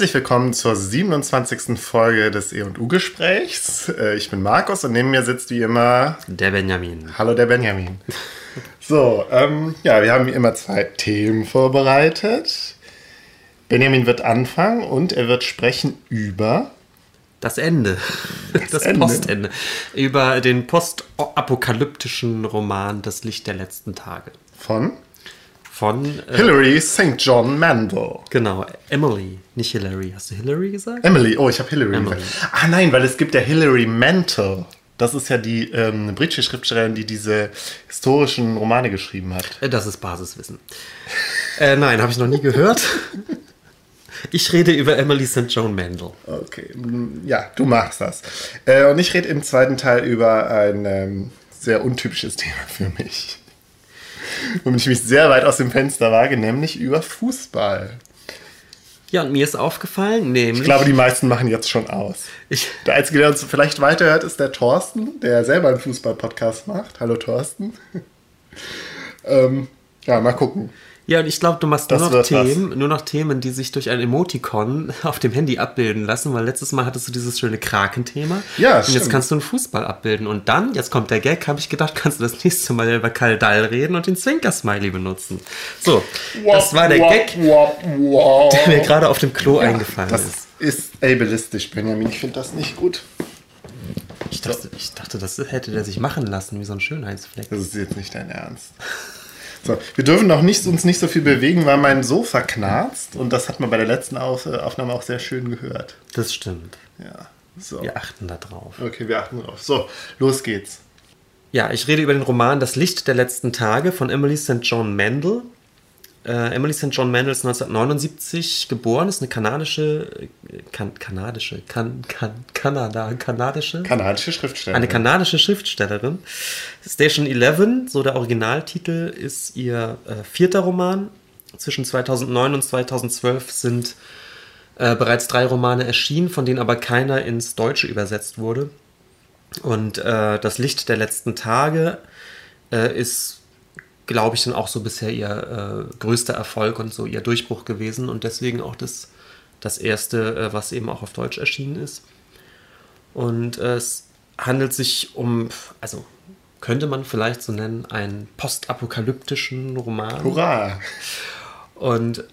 Herzlich willkommen zur 27. Folge des E&U-Gesprächs. Äh, ich bin Markus und neben mir sitzt wie immer der Benjamin. Hallo der Benjamin. So, ähm, ja, wir haben wie immer zwei Themen vorbereitet. Benjamin wird anfangen und er wird sprechen über das Ende. Das, das Ende. Postende. Über den postapokalyptischen Roman Das Licht der letzten Tage. Von? Von äh, Hilary St. John Mandel. Genau, Emily, nicht Hilary. Hast du Hilary gesagt? Emily, oh, ich habe Hilary Emily. gesagt. Ah nein, weil es gibt ja Hilary Mantel. Das ist ja die ähm, britische Schriftstellerin, die diese historischen Romane geschrieben hat. Äh, das ist Basiswissen. äh, nein, habe ich noch nie gehört. Ich rede über Emily St. John Mandel. Okay, ja, du machst das. Äh, und ich rede im zweiten Teil über ein ähm, sehr untypisches Thema für mich. Womit ich mich sehr weit aus dem Fenster wage, nämlich über Fußball. Ja, und mir ist aufgefallen, nämlich. Ich glaube, die meisten machen jetzt schon aus. Ich, der Einzige, der uns vielleicht weiterhört, ist der Thorsten, der selber einen Fußball-Podcast macht. Hallo Thorsten. ähm, ja, mal gucken. Ja, und ich glaube, du machst nur noch Themen, nur noch Themen, die sich durch ein Emoticon auf dem Handy abbilden lassen, weil letztes Mal hattest du dieses schöne Kraken-Thema. Ja, Und jetzt kannst du einen Fußball abbilden. Und dann, jetzt kommt der Gag, habe ich gedacht, kannst du das nächste Mal über Kaldal reden und den Zwinker-Smiley benutzen. So, das war der Gag, der mir gerade auf dem Klo ja, eingefallen das ist. Das ist ableistisch, Benjamin. Ich finde das nicht gut. Ich dachte, ich dachte, das hätte der sich machen lassen, wie so ein Schönheitsfleck. Das ist jetzt nicht dein Ernst. So, wir dürfen noch nicht, uns nicht so viel bewegen, weil mein Sofa knarzt. Und das hat man bei der letzten Aufnahme auch sehr schön gehört. Das stimmt. Ja. So. Wir achten da drauf. Okay, wir achten drauf. So, los geht's. Ja, ich rede über den Roman Das Licht der letzten Tage von Emily St. John Mandel. Äh, Emily St. John Mandel ist 1979 geboren, ist eine kanadische, kan, kanadische, kan, kan, Kanada, kanadische? Kanadische Schriftstellerin. Eine kanadische Schriftstellerin. Station 11, so der Originaltitel, ist ihr äh, vierter Roman. Zwischen 2009 und 2012 sind äh, bereits drei Romane erschienen, von denen aber keiner ins Deutsche übersetzt wurde. Und äh, Das Licht der letzten Tage äh, ist glaube ich, dann auch so bisher ihr äh, größter Erfolg und so ihr Durchbruch gewesen und deswegen auch das, das erste, äh, was eben auch auf Deutsch erschienen ist. Und äh, es handelt sich um, also könnte man vielleicht so nennen, einen postapokalyptischen Roman. Hurra! Und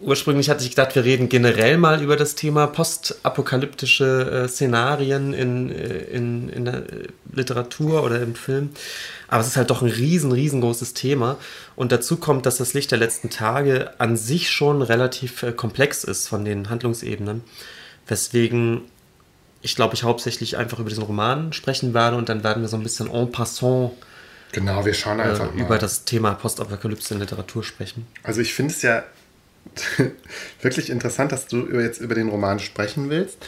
ursprünglich hatte ich gedacht, wir reden generell mal über das Thema postapokalyptische äh, Szenarien in, äh, in, in der Literatur oder im Film. Aber es ist halt doch ein riesen, riesengroßes Thema. Und dazu kommt, dass das Licht der letzten Tage an sich schon relativ äh, komplex ist von den Handlungsebenen. Weswegen ich glaube, ich hauptsächlich einfach über diesen Roman sprechen werde und dann werden wir so ein bisschen en passant Genau, wir schauen einfach äh, über das Thema Postapokalypse in Literatur sprechen. Also ich finde es ja wirklich interessant, dass du jetzt über den Roman sprechen willst.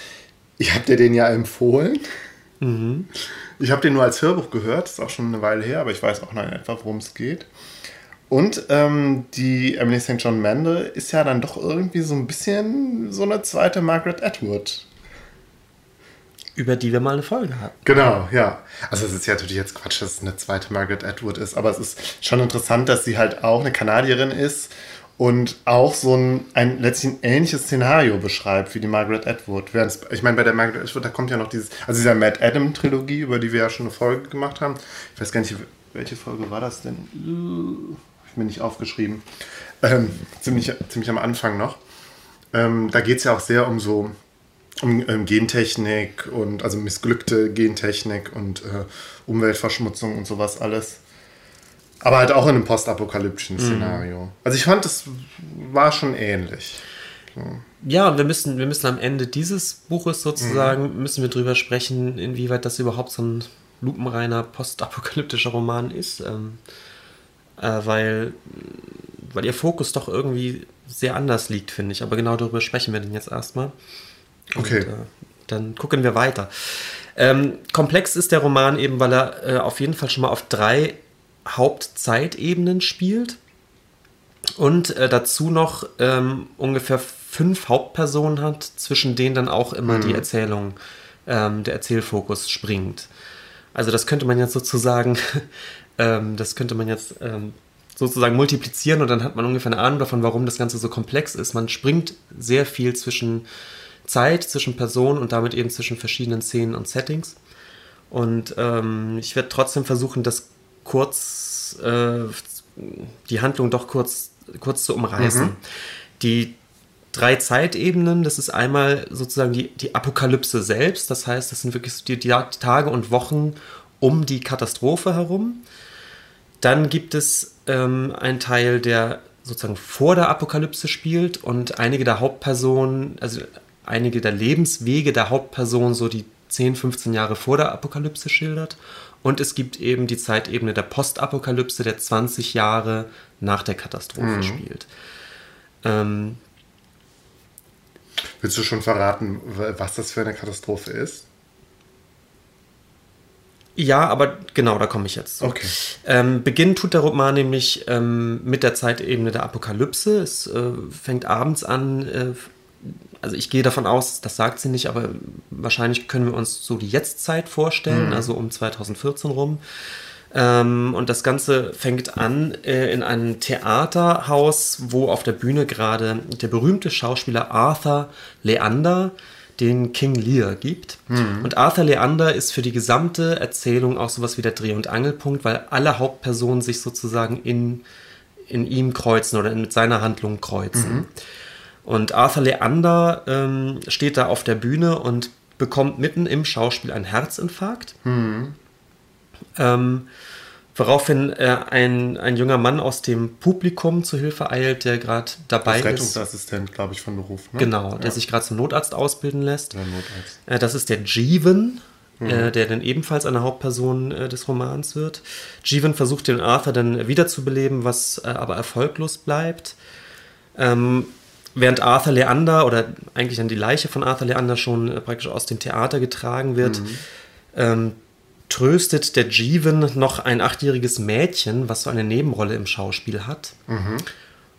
Ich habe dir den ja empfohlen. Mhm. Ich habe den nur als Hörbuch gehört, ist auch schon eine Weile her, aber ich weiß auch noch etwa, worum es geht. Und ähm, die Emily St. John Mandel ist ja dann doch irgendwie so ein bisschen so eine zweite Margaret Atwood. Über die wir mal eine Folge hatten. Genau, ja. Also es ist ja natürlich jetzt Quatsch, dass es eine zweite Margaret Atwood ist, aber es ist schon interessant, dass sie halt auch eine Kanadierin ist und auch so ein, ein letztlich ähnliches Szenario beschreibt wie die Margaret Atwood. Ich meine, bei der Margaret Atwood, da kommt ja noch dieses, also dieser Matt Adam Trilogie, über die wir ja schon eine Folge gemacht haben. Ich weiß gar nicht, welche Folge war das denn? Habe ich mir nicht aufgeschrieben. Ähm, ziemlich, ziemlich am Anfang noch. Ähm, da geht es ja auch sehr um so um ähm, Gentechnik und also missglückte Gentechnik und äh, Umweltverschmutzung und sowas alles. Aber halt auch in einem postapokalyptischen mhm. Szenario. Also ich fand, es war schon ähnlich. So. Ja, und wir müssen, wir müssen am Ende dieses Buches sozusagen, mhm. müssen wir drüber sprechen, inwieweit das überhaupt so ein lupenreiner postapokalyptischer Roman ist. Ähm, äh, weil, weil ihr Fokus doch irgendwie sehr anders liegt, finde ich. Aber genau darüber sprechen wir denn jetzt erstmal. Okay. Und, äh, dann gucken wir weiter. Ähm, komplex ist der Roman eben, weil er äh, auf jeden Fall schon mal auf drei Hauptzeitebenen spielt und äh, dazu noch ähm, ungefähr fünf Hauptpersonen hat, zwischen denen dann auch immer mhm. die Erzählung, ähm, der Erzählfokus springt. Also das könnte man jetzt sozusagen, ähm, das könnte man jetzt ähm, sozusagen multiplizieren und dann hat man ungefähr eine Ahnung davon, warum das Ganze so komplex ist. Man springt sehr viel zwischen Zeit, zwischen Personen und damit eben zwischen verschiedenen Szenen und Settings. Und ähm, ich werde trotzdem versuchen, das kurz, äh, die Handlung doch kurz, kurz zu umreißen. Mhm. Die drei Zeitebenen. Das ist einmal sozusagen die, die Apokalypse selbst. Das heißt, das sind wirklich die, die Tage und Wochen um die Katastrophe herum. Dann gibt es ähm, einen Teil, der sozusagen vor der Apokalypse spielt und einige der Hauptpersonen, also einige der Lebenswege der Hauptperson so die 10, 15 Jahre vor der Apokalypse schildert. Und es gibt eben die Zeitebene der Postapokalypse, der 20 Jahre nach der Katastrophe mhm. spielt. Ähm, Willst du schon verraten, was das für eine Katastrophe ist? Ja, aber genau, da komme ich jetzt. Okay. Ähm, Beginn tut der Roman nämlich ähm, mit der Zeitebene der Apokalypse. Es äh, fängt abends an. Äh, also ich gehe davon aus, das sagt sie nicht, aber wahrscheinlich können wir uns so die Jetztzeit vorstellen, mhm. also um 2014 rum. Ähm, und das Ganze fängt an äh, in einem Theaterhaus, wo auf der Bühne gerade der berühmte Schauspieler Arthur Leander den King Lear gibt. Mhm. Und Arthur Leander ist für die gesamte Erzählung auch sowas wie der Dreh- und Angelpunkt, weil alle Hauptpersonen sich sozusagen in, in ihm kreuzen oder mit seiner Handlung kreuzen. Mhm. Und Arthur Leander ähm, steht da auf der Bühne und bekommt mitten im Schauspiel einen Herzinfarkt. Mhm. Ähm, woraufhin äh, ein, ein junger Mann aus dem Publikum zu Hilfe eilt, der gerade dabei ist. Rettungsassistent, glaube ich, von Beruf. Ne? Genau, der ja. sich gerade zum Notarzt ausbilden lässt. Ja, Notarzt. Äh, das ist der Jeevan, mhm. äh, der dann ebenfalls eine Hauptperson äh, des Romans wird. Jeevan versucht den Arthur dann wiederzubeleben, was äh, aber erfolglos bleibt. Ähm, während Arthur Leander oder eigentlich dann die Leiche von Arthur Leander schon äh, praktisch aus dem Theater getragen wird, mhm. ähm, tröstet der Jeevan noch ein achtjähriges Mädchen, was so eine Nebenrolle im Schauspiel hat. Mhm.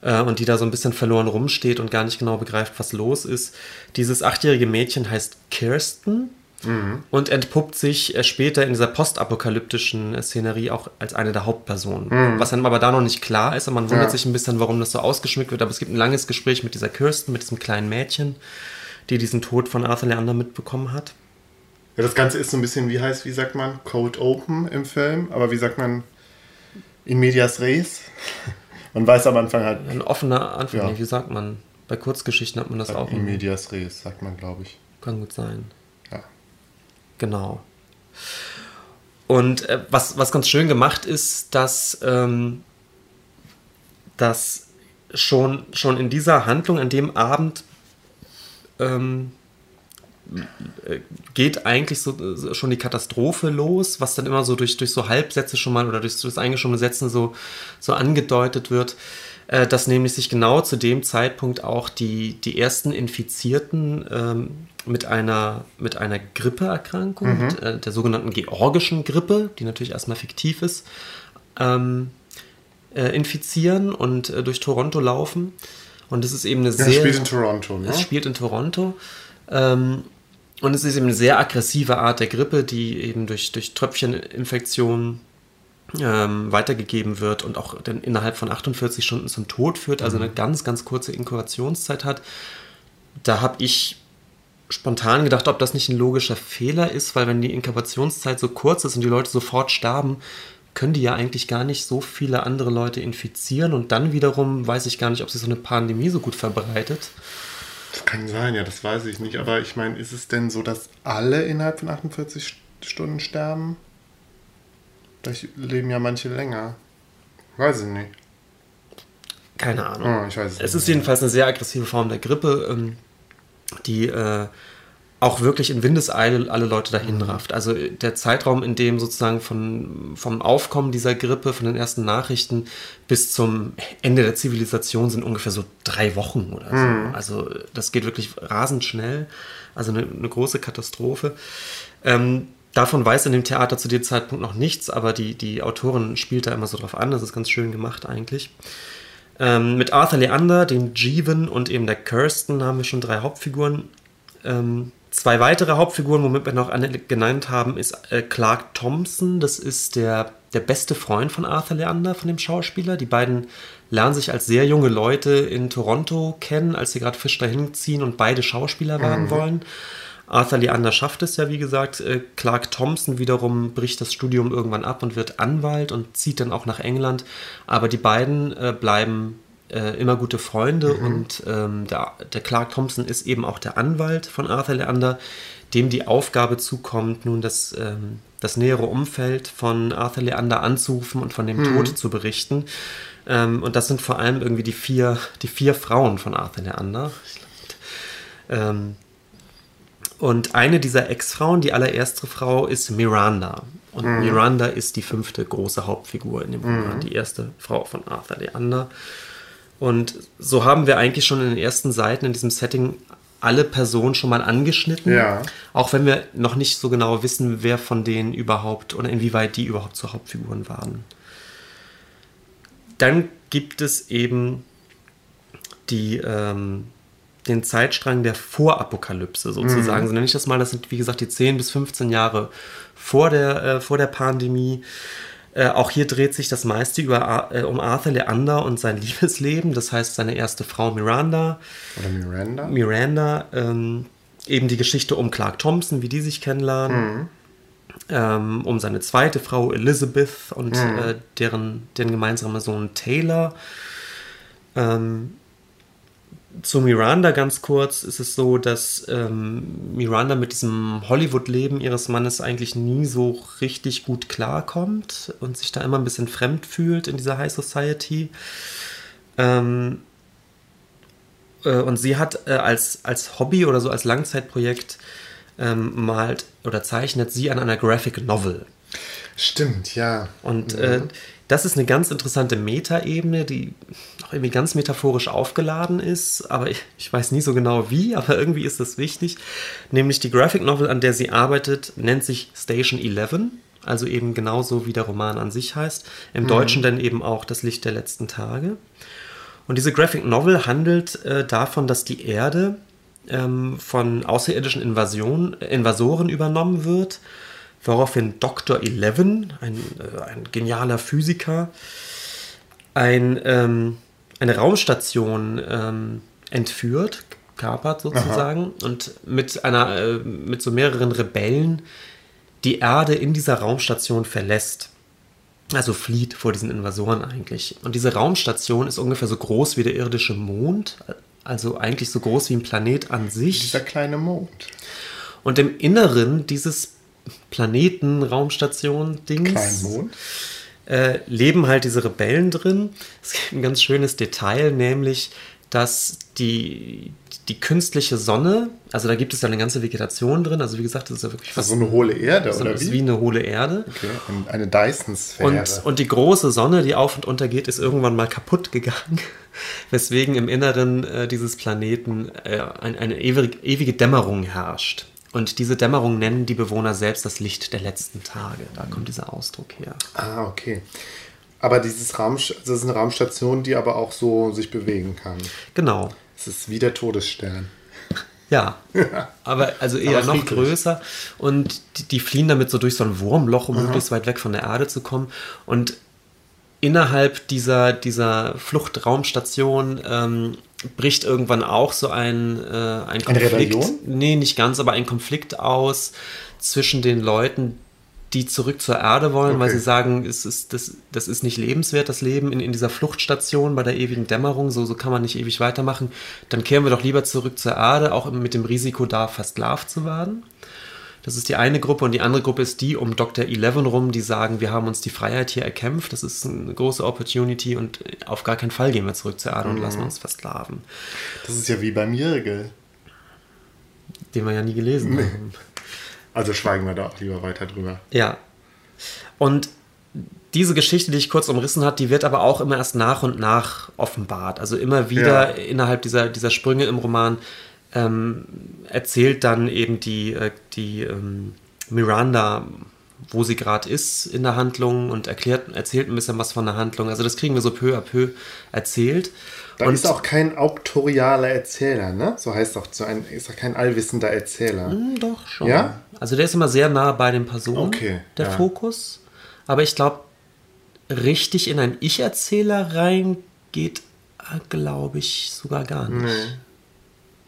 Äh, und die da so ein bisschen verloren rumsteht und gar nicht genau begreift, was los ist. Dieses achtjährige Mädchen heißt Kirsten. Mhm. Und entpuppt sich äh, später in dieser postapokalyptischen äh, Szenerie auch als eine der Hauptpersonen. Mhm. Was dann aber da noch nicht klar ist und man wundert ja. sich ein bisschen, warum das so ausgeschmückt wird. Aber es gibt ein langes Gespräch mit dieser Kirsten, mit diesem kleinen Mädchen, die diesen Tod von Arthur Leander mitbekommen hat. Ja, das Ganze ist so ein bisschen, wie heißt, wie sagt man, Cold Open im Film, aber wie sagt man, in medias res? man weiß am Anfang halt. Ein offener Anfang, ja. wie sagt man? Bei Kurzgeschichten hat man das in auch. In medias res, sagt man, glaube ich. Kann gut sein. Genau. Und äh, was, was ganz schön gemacht ist, dass, ähm, dass schon, schon in dieser Handlung, an dem Abend, ähm, geht eigentlich so schon die Katastrophe los, was dann immer so durch, durch so Halbsätze schon mal oder durch, durch das eingeschobene Sätzen so, so angedeutet wird, äh, dass nämlich sich genau zu dem Zeitpunkt auch die, die ersten Infizierten ähm, mit einer, mit einer Grippeerkrankung, mhm. äh, der sogenannten georgischen Grippe, die natürlich erstmal fiktiv ist, ähm, äh, infizieren und äh, durch Toronto laufen. Und es ist eben eine ja, sehr. Es spielt in Toronto, ne? Es spielt in Toronto. Ähm, und es ist eben eine sehr aggressive Art der Grippe, die eben durch, durch Tröpfcheninfektionen ähm, weitergegeben wird und auch dann innerhalb von 48 Stunden zum Tod führt, also eine mhm. ganz, ganz kurze Inkubationszeit hat. Da habe ich spontan gedacht, ob das nicht ein logischer Fehler ist, weil wenn die Inkubationszeit so kurz ist und die Leute sofort sterben, können die ja eigentlich gar nicht so viele andere Leute infizieren und dann wiederum weiß ich gar nicht, ob sich so eine Pandemie so gut verbreitet. Das kann sein, ja, das weiß ich nicht. Aber ich meine, ist es denn so, dass alle innerhalb von 48 Stunden sterben? Vielleicht leben ja manche länger. Weiß ich nicht. Keine Ahnung. Oh, ich weiß es, es ist jedenfalls eine sehr aggressive Form der Grippe, ähm, die äh, auch wirklich in Windeseile alle Leute dahin mhm. rafft. Also der Zeitraum, in dem sozusagen von, vom Aufkommen dieser Grippe, von den ersten Nachrichten bis zum Ende der Zivilisation sind ungefähr so drei Wochen oder so. Mhm. Also das geht wirklich rasend schnell. Also eine, eine große Katastrophe. Ähm, davon weiß in dem Theater zu dem Zeitpunkt noch nichts, aber die, die Autorin spielt da immer so drauf an. Das ist ganz schön gemacht eigentlich. Ähm, mit Arthur Leander, dem Jeevan und eben der Kirsten haben wir schon drei Hauptfiguren. Ähm, zwei weitere Hauptfiguren, womit wir noch eine genannt haben, ist äh, Clark Thompson. Das ist der, der beste Freund von Arthur Leander, von dem Schauspieler. Die beiden lernen sich als sehr junge Leute in Toronto kennen, als sie gerade frisch dahin ziehen und beide Schauspieler werden wollen. Arthur Leander schafft es ja, wie gesagt. Äh, Clark Thompson wiederum bricht das Studium irgendwann ab und wird Anwalt und zieht dann auch nach England. Aber die beiden äh, bleiben äh, immer gute Freunde und ähm, der, der Clark Thompson ist eben auch der Anwalt von Arthur Leander, dem die Aufgabe zukommt, nun das, ähm, das nähere Umfeld von Arthur Leander anzurufen und von dem Tod zu berichten. Ähm, und das sind vor allem irgendwie die vier, die vier Frauen von Arthur Leander. Ähm, und eine dieser Ex-Frauen, die allererste Frau, ist Miranda. Und Miranda ist die fünfte große Hauptfigur in dem Roman, die erste Frau von Arthur Leander. Und so haben wir eigentlich schon in den ersten Seiten in diesem Setting alle Personen schon mal angeschnitten. Ja. Auch wenn wir noch nicht so genau wissen, wer von denen überhaupt oder inwieweit die überhaupt zu Hauptfiguren waren. Dann gibt es eben die, ähm, den Zeitstrang der Vorapokalypse sozusagen, so nenne ich das mal. Das sind, wie gesagt, die 10 bis 15 Jahre vor der, äh, vor der Pandemie. Äh, auch hier dreht sich das meiste über, äh, um Arthur Leander und sein Liebesleben. Das heißt, seine erste Frau Miranda. Oder Miranda? Miranda, ähm, eben die Geschichte um Clark Thompson, wie die sich kennenlernen. Ähm, um seine zweite Frau Elizabeth und äh, deren, deren gemeinsamer Sohn Taylor. Ähm, zu Miranda ganz kurz ist es so, dass ähm, Miranda mit diesem Hollywood-Leben ihres Mannes eigentlich nie so richtig gut klarkommt und sich da immer ein bisschen fremd fühlt in dieser High Society. Ähm, äh, und sie hat äh, als, als Hobby oder so als Langzeitprojekt ähm, malt oder zeichnet sie an einer Graphic Novel. Stimmt, ja. Und äh, das ist eine ganz interessante Metaebene, die auch irgendwie ganz metaphorisch aufgeladen ist, aber ich, ich weiß nie so genau wie, aber irgendwie ist das wichtig. Nämlich die Graphic Novel, an der sie arbeitet, nennt sich Station 11, also eben genauso wie der Roman an sich heißt. Im Deutschen dann eben auch Das Licht der letzten Tage. Und diese Graphic Novel handelt äh, davon, dass die Erde ähm, von außerirdischen Invasion, Invasoren übernommen wird, woraufhin Dr. Eleven, ein, äh, ein genialer Physiker, ein, ähm, eine Raumstation ähm, entführt, kapert sozusagen, und mit, einer, äh, mit so mehreren Rebellen die Erde in dieser Raumstation verlässt. Also flieht vor diesen Invasoren eigentlich. Und diese Raumstation ist ungefähr so groß wie der irdische Mond, also eigentlich so groß wie ein Planet an sich. Dieser kleine Mond. Und im Inneren dieses Planeten, Raumstation, Dings, Kleinen Mond. Äh, leben halt diese Rebellen drin. Es gibt ein ganz schönes Detail, nämlich, dass die, die künstliche Sonne, also da gibt es ja eine ganze Vegetation drin, also wie gesagt, das ist ja wirklich Das fast so eine hohle Erde, so oder ist wie? eine hohle Erde. Okay, und eine Dyson-Sphäre. Und, und die große Sonne, die auf und unter geht, ist irgendwann mal kaputt gegangen, weswegen im Inneren äh, dieses Planeten äh, ein, eine ewig, ewige Dämmerung herrscht. Und diese Dämmerung nennen die Bewohner selbst das Licht der letzten Tage. Da kommt dieser Ausdruck her. ah, okay. Aber dieses Raum, das ist eine Raumstation, die aber auch so sich bewegen kann. Genau. Es ist wie der Todesstern. Ja, aber also eher Aber noch größer. Und die, die fliehen damit so durch so ein Wurmloch, um möglichst weit weg von der Erde zu kommen. Und innerhalb dieser, dieser Fluchtraumstation ähm, bricht irgendwann auch so ein, äh, ein Konflikt. Rebellion? Nee, nicht ganz, aber ein Konflikt aus zwischen den Leuten, die zurück zur Erde wollen, weil Okay. sie sagen, es ist, das, das ist nicht lebenswert, das Leben in, in dieser Fluchtstation bei der ewigen Dämmerung, so, so kann man nicht ewig weitermachen. Dann kehren wir doch lieber zurück zur Erde, auch mit dem Risiko, da versklavt zu werden. Das ist die eine Gruppe und die andere Gruppe ist die um Dr. Eleven rum, die sagen, wir haben uns die Freiheit hier erkämpft, das ist eine große Opportunity und auf gar keinen Fall gehen wir zurück zur Erde und lassen uns versklaven. Das ist ja wie beim Mirgel. Den wir ja nie gelesen haben. Also schweigen wir da auch lieber weiter drüber. Ja. Und diese Geschichte, die ich kurz umrissen habe, die wird aber auch immer erst nach und nach offenbart. Also immer wieder Ja. innerhalb dieser, dieser Sprünge im Roman ähm, erzählt dann eben die, äh, die ähm, Miranda, wo sie gerade ist in der Handlung und erklärt, erzählt ein bisschen was von der Handlung. Also das kriegen wir so peu à peu erzählt. Da und ist auch kein auktorialer Erzähler, ne? So heißt auch so ein, ist auch kein allwissender Erzähler. Mm, doch schon. Ja? Also der ist immer sehr nah bei den Personen, okay, der ja. Fokus. Aber ich glaube, richtig in einen Ich-Erzähler reingeht, glaube ich, sogar gar nicht. Nee.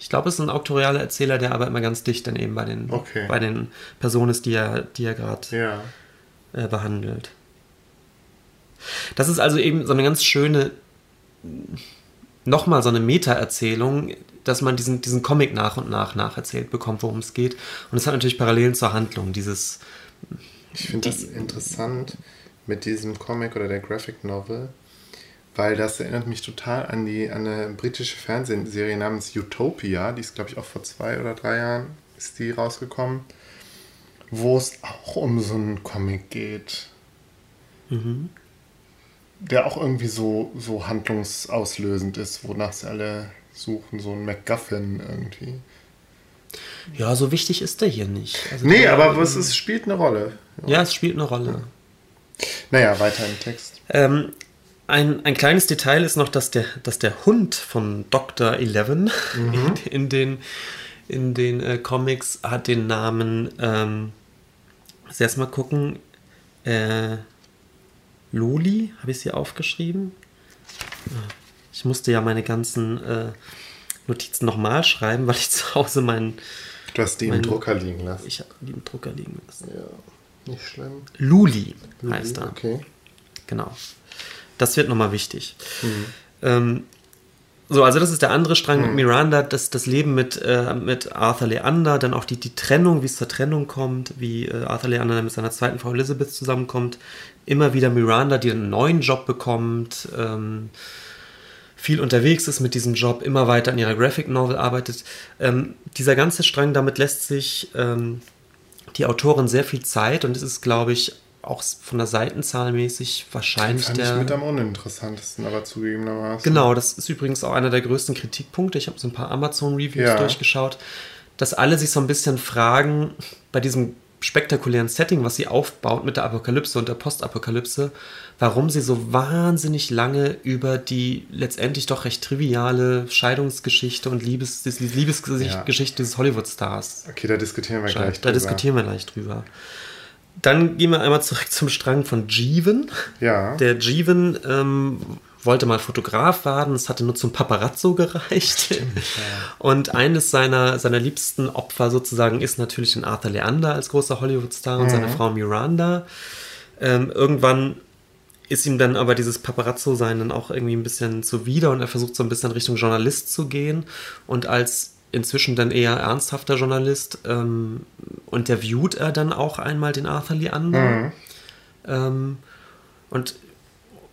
Ich glaube, es ist ein auktorialer Erzähler, der aber immer ganz dicht dann eben bei den, okay. bei den Personen ist, die er, die er gerade ja. äh, behandelt. Das ist also eben so eine ganz schöne, nochmal so eine Meta-Erzählung, dass man diesen, diesen Comic nach und nach nacherzählt bekommt, worum es geht. Und es hat natürlich Parallelen zur Handlung, dieses. Ich finde das interessant mit diesem Comic oder der Graphic Novel, weil das erinnert mich total an die an eine britische Fernsehserie namens Utopia, die ist glaube ich auch vor zwei oder drei Jahren ist die rausgekommen, wo es auch um so einen Comic geht. Mhm. Der auch irgendwie so, so handlungsauslösend ist, wonach sie alle suchen, so ein MacGuffin irgendwie. Ja, so wichtig ist der hier nicht. Also nee, aber es ist, spielt eine Rolle. Ja, es spielt eine Rolle. Naja, weiter im Text. Ähm, ein, ein kleines Detail ist noch, dass der, dass der Hund von Dr. Eleven mhm. in den, in den äh, Comics hat den Namen, ähm, muss erst mal gucken, äh, Loli, habe ich sie aufgeschrieben? Ich musste ja meine ganzen äh, Notizen nochmal schreiben, weil ich zu Hause meinen. Du hast die mein, im Drucker liegen lassen. Ich habe die im Drucker liegen lassen. Ja, nicht schlimm. Luli, Luli heißt er. Okay. Genau. Das wird nochmal wichtig. Mhm. Ähm, so, also das ist der andere Strang mhm. mit Miranda, das, das Leben mit, äh, mit Arthur Leander, dann auch die, die Trennung, wie es zur Trennung kommt, wie äh, Arthur Leander mit seiner zweiten Frau Elizabeth zusammenkommt. Immer wieder Miranda, die einen neuen Job bekommt, ähm, viel unterwegs ist mit diesem Job, immer weiter an ihrer Graphic Novel arbeitet. Ähm, dieser ganze Strang, damit lässt sich ähm, die Autorin sehr viel Zeit und es ist, glaube ich, auch von der Seitenzahl mäßig wahrscheinlich fand der. Ich mit am uninteressantesten, aber zugegebenermaßen. Genau, das ist übrigens auch einer der größten Kritikpunkte. Ich habe so ein paar Amazon-Reviews ja. durchgeschaut, dass alle sich so ein bisschen fragen, bei diesem spektakulären Setting, was sie aufbaut mit der Apokalypse und der Postapokalypse, warum sie so wahnsinnig lange über die letztendlich doch recht triviale Scheidungsgeschichte und Liebes, Liebesgeschichte ja. des Hollywood-Stars. Okay, da diskutieren wir gleich drüber. Da diskutieren wir gleich drüber. Dann gehen wir einmal zurück zum Strang von Jeevan. Ja. Der Jeevan ähm, wollte mal Fotograf werden, es hatte nur zum Paparazzo gereicht. Stimmt, ja. Und eines seiner, seiner liebsten Opfer sozusagen ist natürlich ein Arthur Leander als großer Hollywood-Star und seine mhm. Frau Miranda. Ähm, irgendwann ist ihm dann aber dieses Paparazzo-Sein dann auch irgendwie ein bisschen zuwider und er versucht so ein bisschen Richtung Journalist zu gehen. Und als inzwischen dann eher ernsthafter Journalist, ähm, interviewt er dann auch einmal den Arthur Leander. Mhm. Ähm, und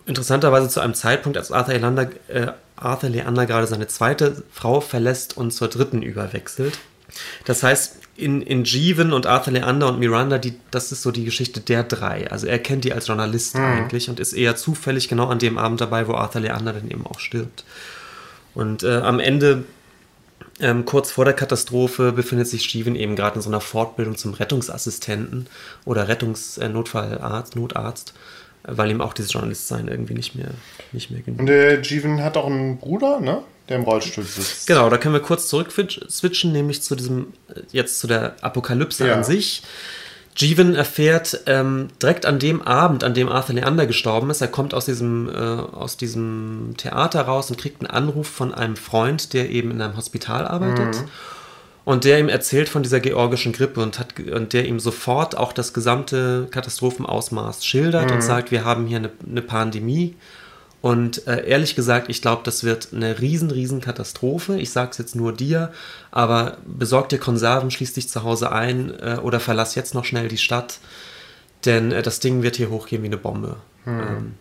interessanterweise zu einem Zeitpunkt, als Arthur Leander, äh, Arthur Leander gerade seine zweite Frau verlässt und zur dritten überwechselt. Das heißt, in, in Jeevan und Arthur Leander und Miranda, die, das ist so die Geschichte der drei. Also er kennt die als Journalist mhm. eigentlich und ist eher zufällig genau an dem Abend dabei, wo Arthur Leander dann eben auch stirbt. Und äh, am Ende ähm, kurz vor der Katastrophe befindet sich Steven eben gerade in so einer Fortbildung zum Rettungsassistenten oder Rettungsnotfallarzt, äh, Notarzt, weil ihm auch dieses Journalistsein irgendwie nicht mehr, nicht mehr genügt. Und der Steven hat auch einen Bruder, ne? Der im Rollstuhl sitzt. Genau, da können wir kurz zurück switchen, nämlich zu diesem, äh, jetzt zu der Apokalypse ja. an sich. Jeevan erfährt ähm, direkt an dem Abend, an dem Arthur Leander gestorben ist, er kommt aus diesem, äh, aus diesem Theater raus und kriegt einen Anruf von einem Freund, der eben in einem Hospital arbeitet. Mhm. Und der ihm erzählt von dieser georgischen Grippe und, hat, und der ihm sofort auch das gesamte Katastrophenausmaß schildert mhm. und sagt, wir haben hier eine, eine Pandemie und äh, ehrlich gesagt, ich glaube, das wird eine riesen, riesen Katastrophe. Ich sage es jetzt nur dir, aber besorg dir Konserven, schließ dich zu Hause ein äh, oder verlass jetzt noch schnell die Stadt, denn äh, das Ding wird hier hochgehen wie eine Bombe. Hm. Ähm,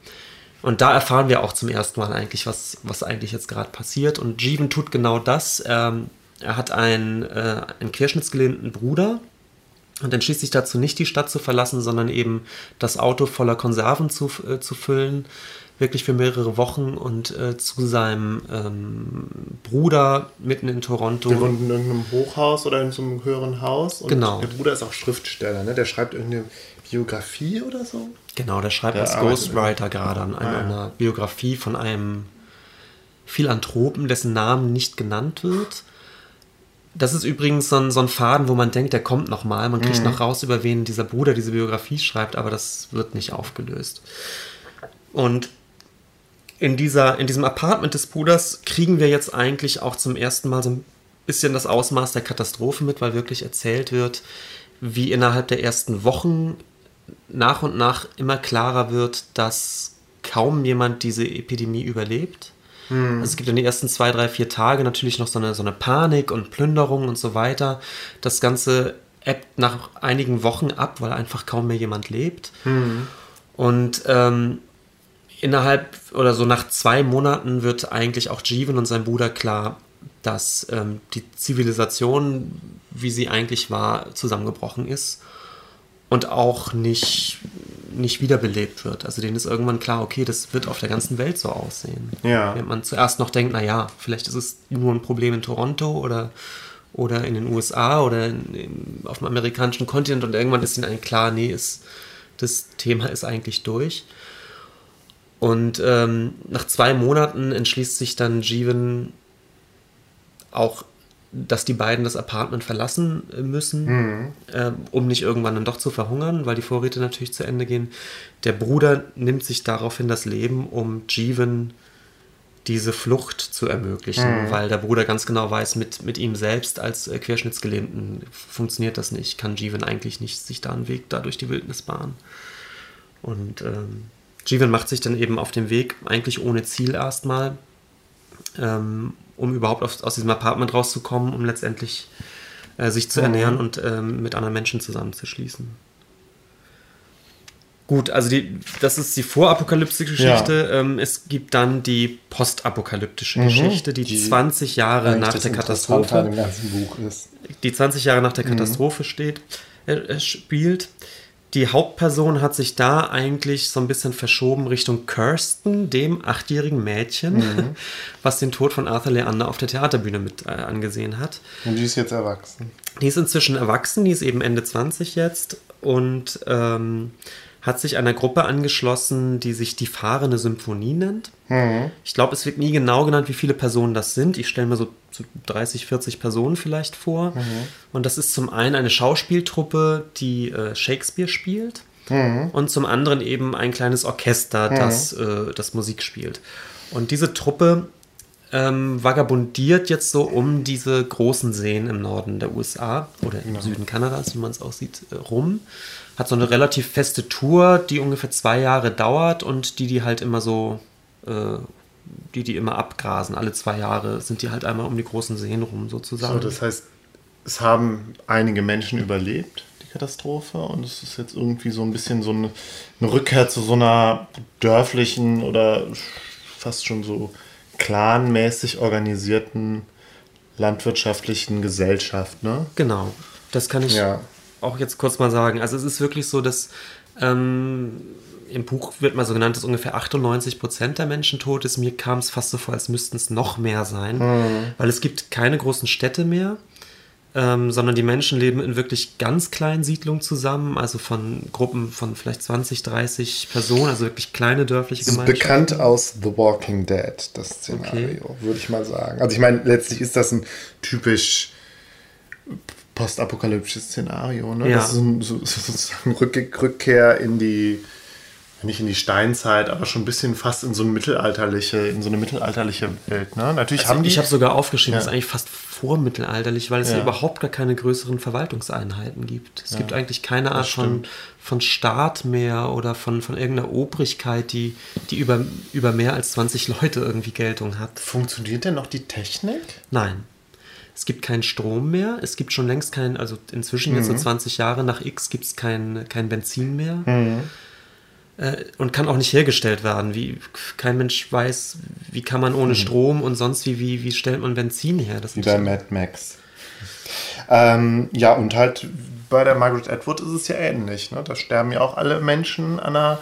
und da erfahren wir auch zum ersten Mal eigentlich, was, was eigentlich jetzt gerade passiert. Und Jeevan tut genau das. Ähm, er hat einen, äh, einen querschnittsgelähmten Bruder und entschließt sich dazu, nicht die Stadt zu verlassen, sondern eben das Auto voller Konserven zu, äh, zu füllen wirklich für mehrere Wochen und äh, zu seinem ähm, Bruder mitten in Toronto. Der wohnt in irgendeinem Hochhaus oder in so einem höheren Haus. Und genau. Der Bruder ist auch Schriftsteller, ne? Der schreibt irgendeine Biografie oder so. Genau, der schreibt der als Ghostwriter gerade an einer, ah, ja. einer Biografie von einem Philanthropen, dessen Namen nicht genannt wird. Das ist übrigens so ein, so ein Faden, wo man denkt, der kommt nochmal. Man kriegt mhm. noch raus, über wen dieser Bruder diese Biografie schreibt, aber das wird nicht aufgelöst. Und in, dieser, in diesem Apartment des Bruders kriegen wir jetzt eigentlich auch zum ersten Mal so ein bisschen das Ausmaß der Katastrophe mit, weil wirklich erzählt wird, wie innerhalb der ersten Wochen nach und nach immer klarer wird, dass kaum jemand diese Epidemie überlebt. Hm. Also es gibt in den ersten zwei, drei, vier Tage natürlich noch so eine, so eine Panik und Plünderung und so weiter. Das Ganze ebbt nach einigen Wochen ab, weil einfach kaum mehr jemand lebt. Hm. Und ähm, innerhalb oder so nach zwei Monaten wird eigentlich auch Jeevan und sein Bruder klar, dass ähm, die Zivilisation, wie sie eigentlich war, zusammengebrochen ist und auch nicht, nicht wiederbelebt wird. Also denen ist irgendwann klar, okay, das wird auf der ganzen Welt so aussehen. Ja. Wenn man zuerst noch denkt, naja, vielleicht ist es nur ein Problem in Toronto oder, oder in den USA oder in, in, auf dem amerikanischen Kontinent und irgendwann ist ihnen eigentlich klar, nee, ist, das Thema ist eigentlich durch. Und ähm, nach zwei Monaten entschließt sich dann Jeevan auch dass die beiden das Apartment verlassen müssen, mhm. äh, um nicht irgendwann dann doch zu verhungern, weil die Vorräte natürlich zu Ende gehen. Der Bruder nimmt sich daraufhin das Leben, um Jeevan diese Flucht zu ermöglichen, mhm. weil der Bruder ganz genau weiß, mit, mit ihm selbst als äh, Querschnittsgelähmten funktioniert das nicht, kann Jeevan eigentlich nicht sich da einen Weg da durch die Wildnis bahnen. Und ähm, Jeevan macht sich dann eben auf den Weg, eigentlich ohne Ziel erstmal, ähm, um überhaupt aus, aus diesem Apartment rauszukommen, um letztendlich äh, sich zu ernähren mhm. und ähm, mit anderen Menschen zusammenzuschließen. Gut, also die, das ist die vorapokalyptische Geschichte. Ja. Ähm, es gibt dann die postapokalyptische mhm. Geschichte, die, die 20 Jahre nach der Katastrophe. Die 20 Jahre nach der mhm. Katastrophe steht, äh, spielt die Hauptperson hat sich da eigentlich so ein bisschen verschoben Richtung Kirsten, dem achtjährigen Mädchen, mhm. was den Tod von Arthur Leander auf der Theaterbühne mit äh, angesehen hat. Und die ist jetzt erwachsen. Die ist inzwischen erwachsen, die ist eben Ende 20 jetzt und ähm, hat sich einer Gruppe angeschlossen, die sich die fahrende Symphonie nennt. Mhm. Ich glaube, es wird nie genau genannt, wie viele Personen das sind. Ich stelle mir so, so 30, 40 Personen vielleicht vor. Mhm. Und das ist zum einen eine Schauspieltruppe, die äh, Shakespeare spielt. Mhm. Und zum anderen eben ein kleines Orchester, das, äh, das Musik spielt. Und diese Truppe ähm, vagabundiert jetzt so um diese großen Seen im Norden der USA oder im ja. Süden Kanadas, wie man es aussieht, äh, rum hat so eine relativ feste Tour, die ungefähr zwei Jahre dauert und die die halt immer so, äh, die die immer abgrasen. Alle zwei Jahre sind die halt einmal um die großen Seen rum sozusagen. So, das heißt, es haben einige Menschen überlebt, die Katastrophe, und es ist jetzt irgendwie so ein bisschen so eine, eine Rückkehr zu so einer dörflichen oder fast schon so clanmäßig organisierten landwirtschaftlichen Gesellschaft, ne? Genau. Das kann ich ja auch jetzt kurz mal sagen. Also es ist wirklich so, dass ähm, im Buch wird mal so genannt, dass ungefähr 98 Prozent der Menschen tot ist. Mir kam es fast so vor, als müssten es noch mehr sein, mhm. weil es gibt keine großen Städte mehr. Ähm, sondern die Menschen leben in wirklich ganz kleinen Siedlungen zusammen, also von Gruppen von vielleicht 20, 30 Personen, also wirklich kleine dörfliche Gemeinschaften. Bekannt aus The Walking Dead, das Szenario, okay. würde ich mal sagen. Also ich meine, letztlich ist das ein typisch postapokalyptisches Szenario. Ne? Ja. Das ist ein, so, sozusagen Rückkehr in die, nicht in die Steinzeit, aber schon ein bisschen fast in so eine mittelalterliche, in so eine mittelalterliche Welt. Ne? Natürlich also haben die. Ich habe sogar aufgeschrieben, ja. das ist eigentlich fast vormittelalterlich, weil es ja. ja überhaupt gar keine größeren Verwaltungseinheiten gibt. Es ja. gibt eigentlich keine Art von, von Staat mehr oder von, von irgendeiner Obrigkeit, die, die über, über mehr als 20 Leute irgendwie Geltung hat. Funktioniert denn noch die Technik? Nein. Es gibt keinen Strom mehr. Es gibt schon längst keinen, also inzwischen mhm. jetzt so 20 Jahre nach X gibt es kein, kein Benzin mehr. Mhm. Äh, und kann auch nicht hergestellt werden. Wie, kein Mensch weiß, wie kann man ohne mhm. Strom und sonst wie, wie, wie stellt man Benzin her? Das wie bei Mad Max. Ähm, ja, und halt bei der Margaret Atwood ist es ja ähnlich. Ne? Da sterben ja auch alle Menschen an einer,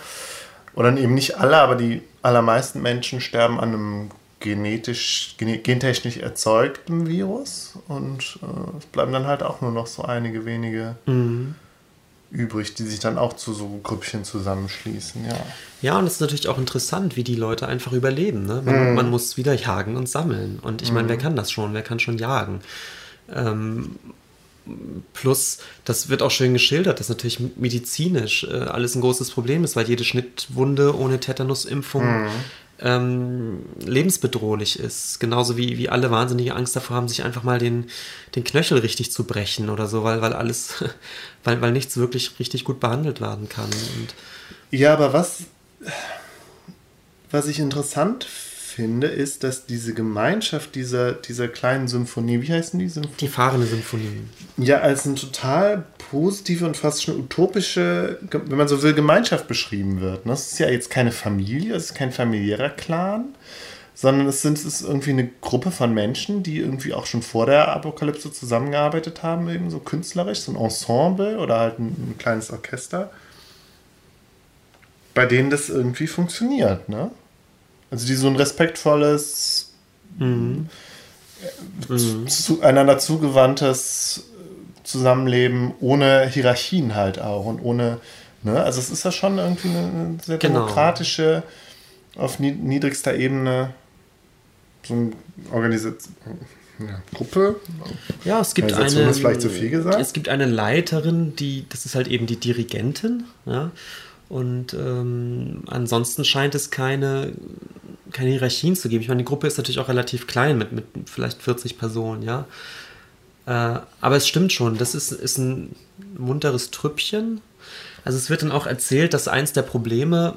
oder eben nicht alle, aber die allermeisten Menschen sterben an einem genetisch, gentechnisch erzeugtem Virus und äh, es bleiben dann halt auch nur noch so einige wenige mhm. übrig, die sich dann auch zu so Grüppchen zusammenschließen, ja. Ja, und es ist natürlich auch interessant, wie die Leute einfach überleben. Ne? Man, Mhm. man muss wieder jagen und sammeln. Und ich meine, Mhm. wer kann das schon? Wer kann schon jagen? Ähm, plus, das wird auch schön geschildert, dass natürlich medizinisch äh, alles ein großes Problem ist, weil jede Schnittwunde ohne Tetanusimpfung Mhm. Ähm, lebensbedrohlich ist. Genauso wie, wie alle wahnsinnige Angst davor haben, sich einfach mal den, den Knöchel richtig zu brechen oder so, weil, weil alles, weil, weil nichts wirklich richtig gut behandelt werden kann. Und Ja, aber was, was ich interessant finde, ist, dass diese Gemeinschaft dieser, dieser kleinen Symphonie, wie heißen die Symphonie? die fahrende Symphonie. Ja, als eine total positive und fast schon utopische, wenn man so will, Gemeinschaft beschrieben wird. ne? Es ist ja jetzt keine Familie, es ist kein familiärer Clan, sondern es, sind, es ist irgendwie eine Gruppe von Menschen, die irgendwie auch schon vor der Apokalypse zusammengearbeitet haben, eben so künstlerisch, so ein Ensemble oder halt ein, ein kleines Orchester, bei denen das irgendwie funktioniert. Ne? Also die so ein respektvolles, zueinander zugewandtes Zusammenleben ohne Hierarchien halt auch und ohne, ne, also es ist ja schon irgendwie eine, sehr Genau. demokratische, auf ni niedrigster Ebene so eine Organisation, ja, Gruppe. Ja, es gibt eine. zu. Es gibt eine Leiterin, die, das ist halt eben die Dirigentin, ja. Und ähm, ansonsten scheint es keine, keine Hierarchien zu geben. Ich meine, die Gruppe ist natürlich auch relativ klein mit, mit vielleicht 40 Personen, ja. Äh, aber es stimmt schon, das ist, ist ein munteres Trüppchen. Also es wird dann auch erzählt, dass eins der Probleme,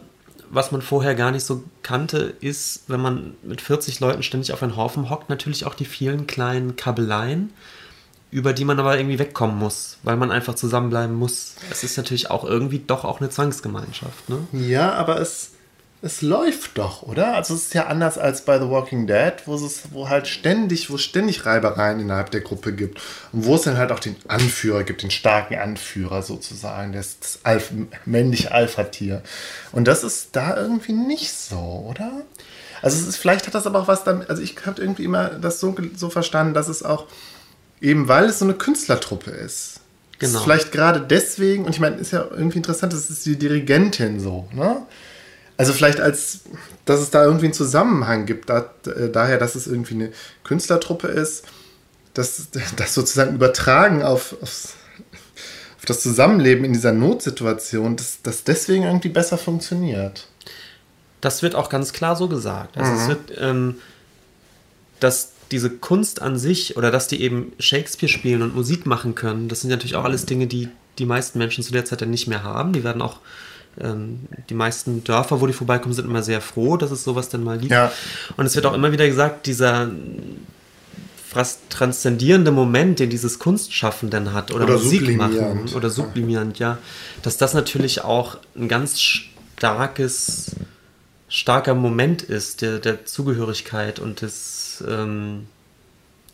was man vorher gar nicht so kannte, ist, wenn man mit 40 Leuten ständig auf einen Haufen hockt, natürlich auch die vielen kleinen Kabeleien, über die man aber irgendwie wegkommen muss, weil man einfach zusammenbleiben muss. Es ist natürlich auch irgendwie doch auch eine Zwangsgemeinschaft. Ne? Ja, aber es, es läuft doch, oder? Also es ist ja anders als bei The Walking Dead, wo es wo halt ständig, wo ständig Reibereien innerhalb der Gruppe gibt. Und wo es dann halt auch den Anführer gibt, den starken Anführer sozusagen, das, das Alpha, männliche Alpha-Tier. Und das ist da irgendwie nicht so, oder? Also ist, vielleicht hat das aber auch was damit, also ich habe irgendwie immer das so, so verstanden, dass es auch eben, weil es so eine Künstlertruppe ist. Genau. Ist vielleicht gerade deswegen, und ich meine, ist ja irgendwie interessant, das ist die Dirigentin so, ne? Also vielleicht als, dass es da irgendwie einen Zusammenhang gibt, da, äh, daher, dass es irgendwie eine Künstlertruppe ist, dass das sozusagen übertragen auf, aufs, auf das Zusammenleben in dieser Notsituation, dass das deswegen irgendwie besser funktioniert. Das wird auch ganz klar so gesagt. Also es wird, ähm, dass diese Kunst an sich oder dass die eben Shakespeare spielen und Musik machen können, das sind natürlich auch alles Dinge, die die meisten Menschen zu der Zeit dann nicht mehr haben. Die werden auch, ähm, die meisten Dörfer, wo die vorbeikommen, sind immer sehr froh, dass es sowas dann mal gibt. Ja. Und es wird auch immer wieder gesagt, dieser fast transzendierende Moment, den dieses Kunstschaffen dann hat oder, Oder Musik machen oder sublimierend, ja, dass das natürlich auch ein ganz starkes, starker Moment ist der, der Zugehörigkeit und des, ähm,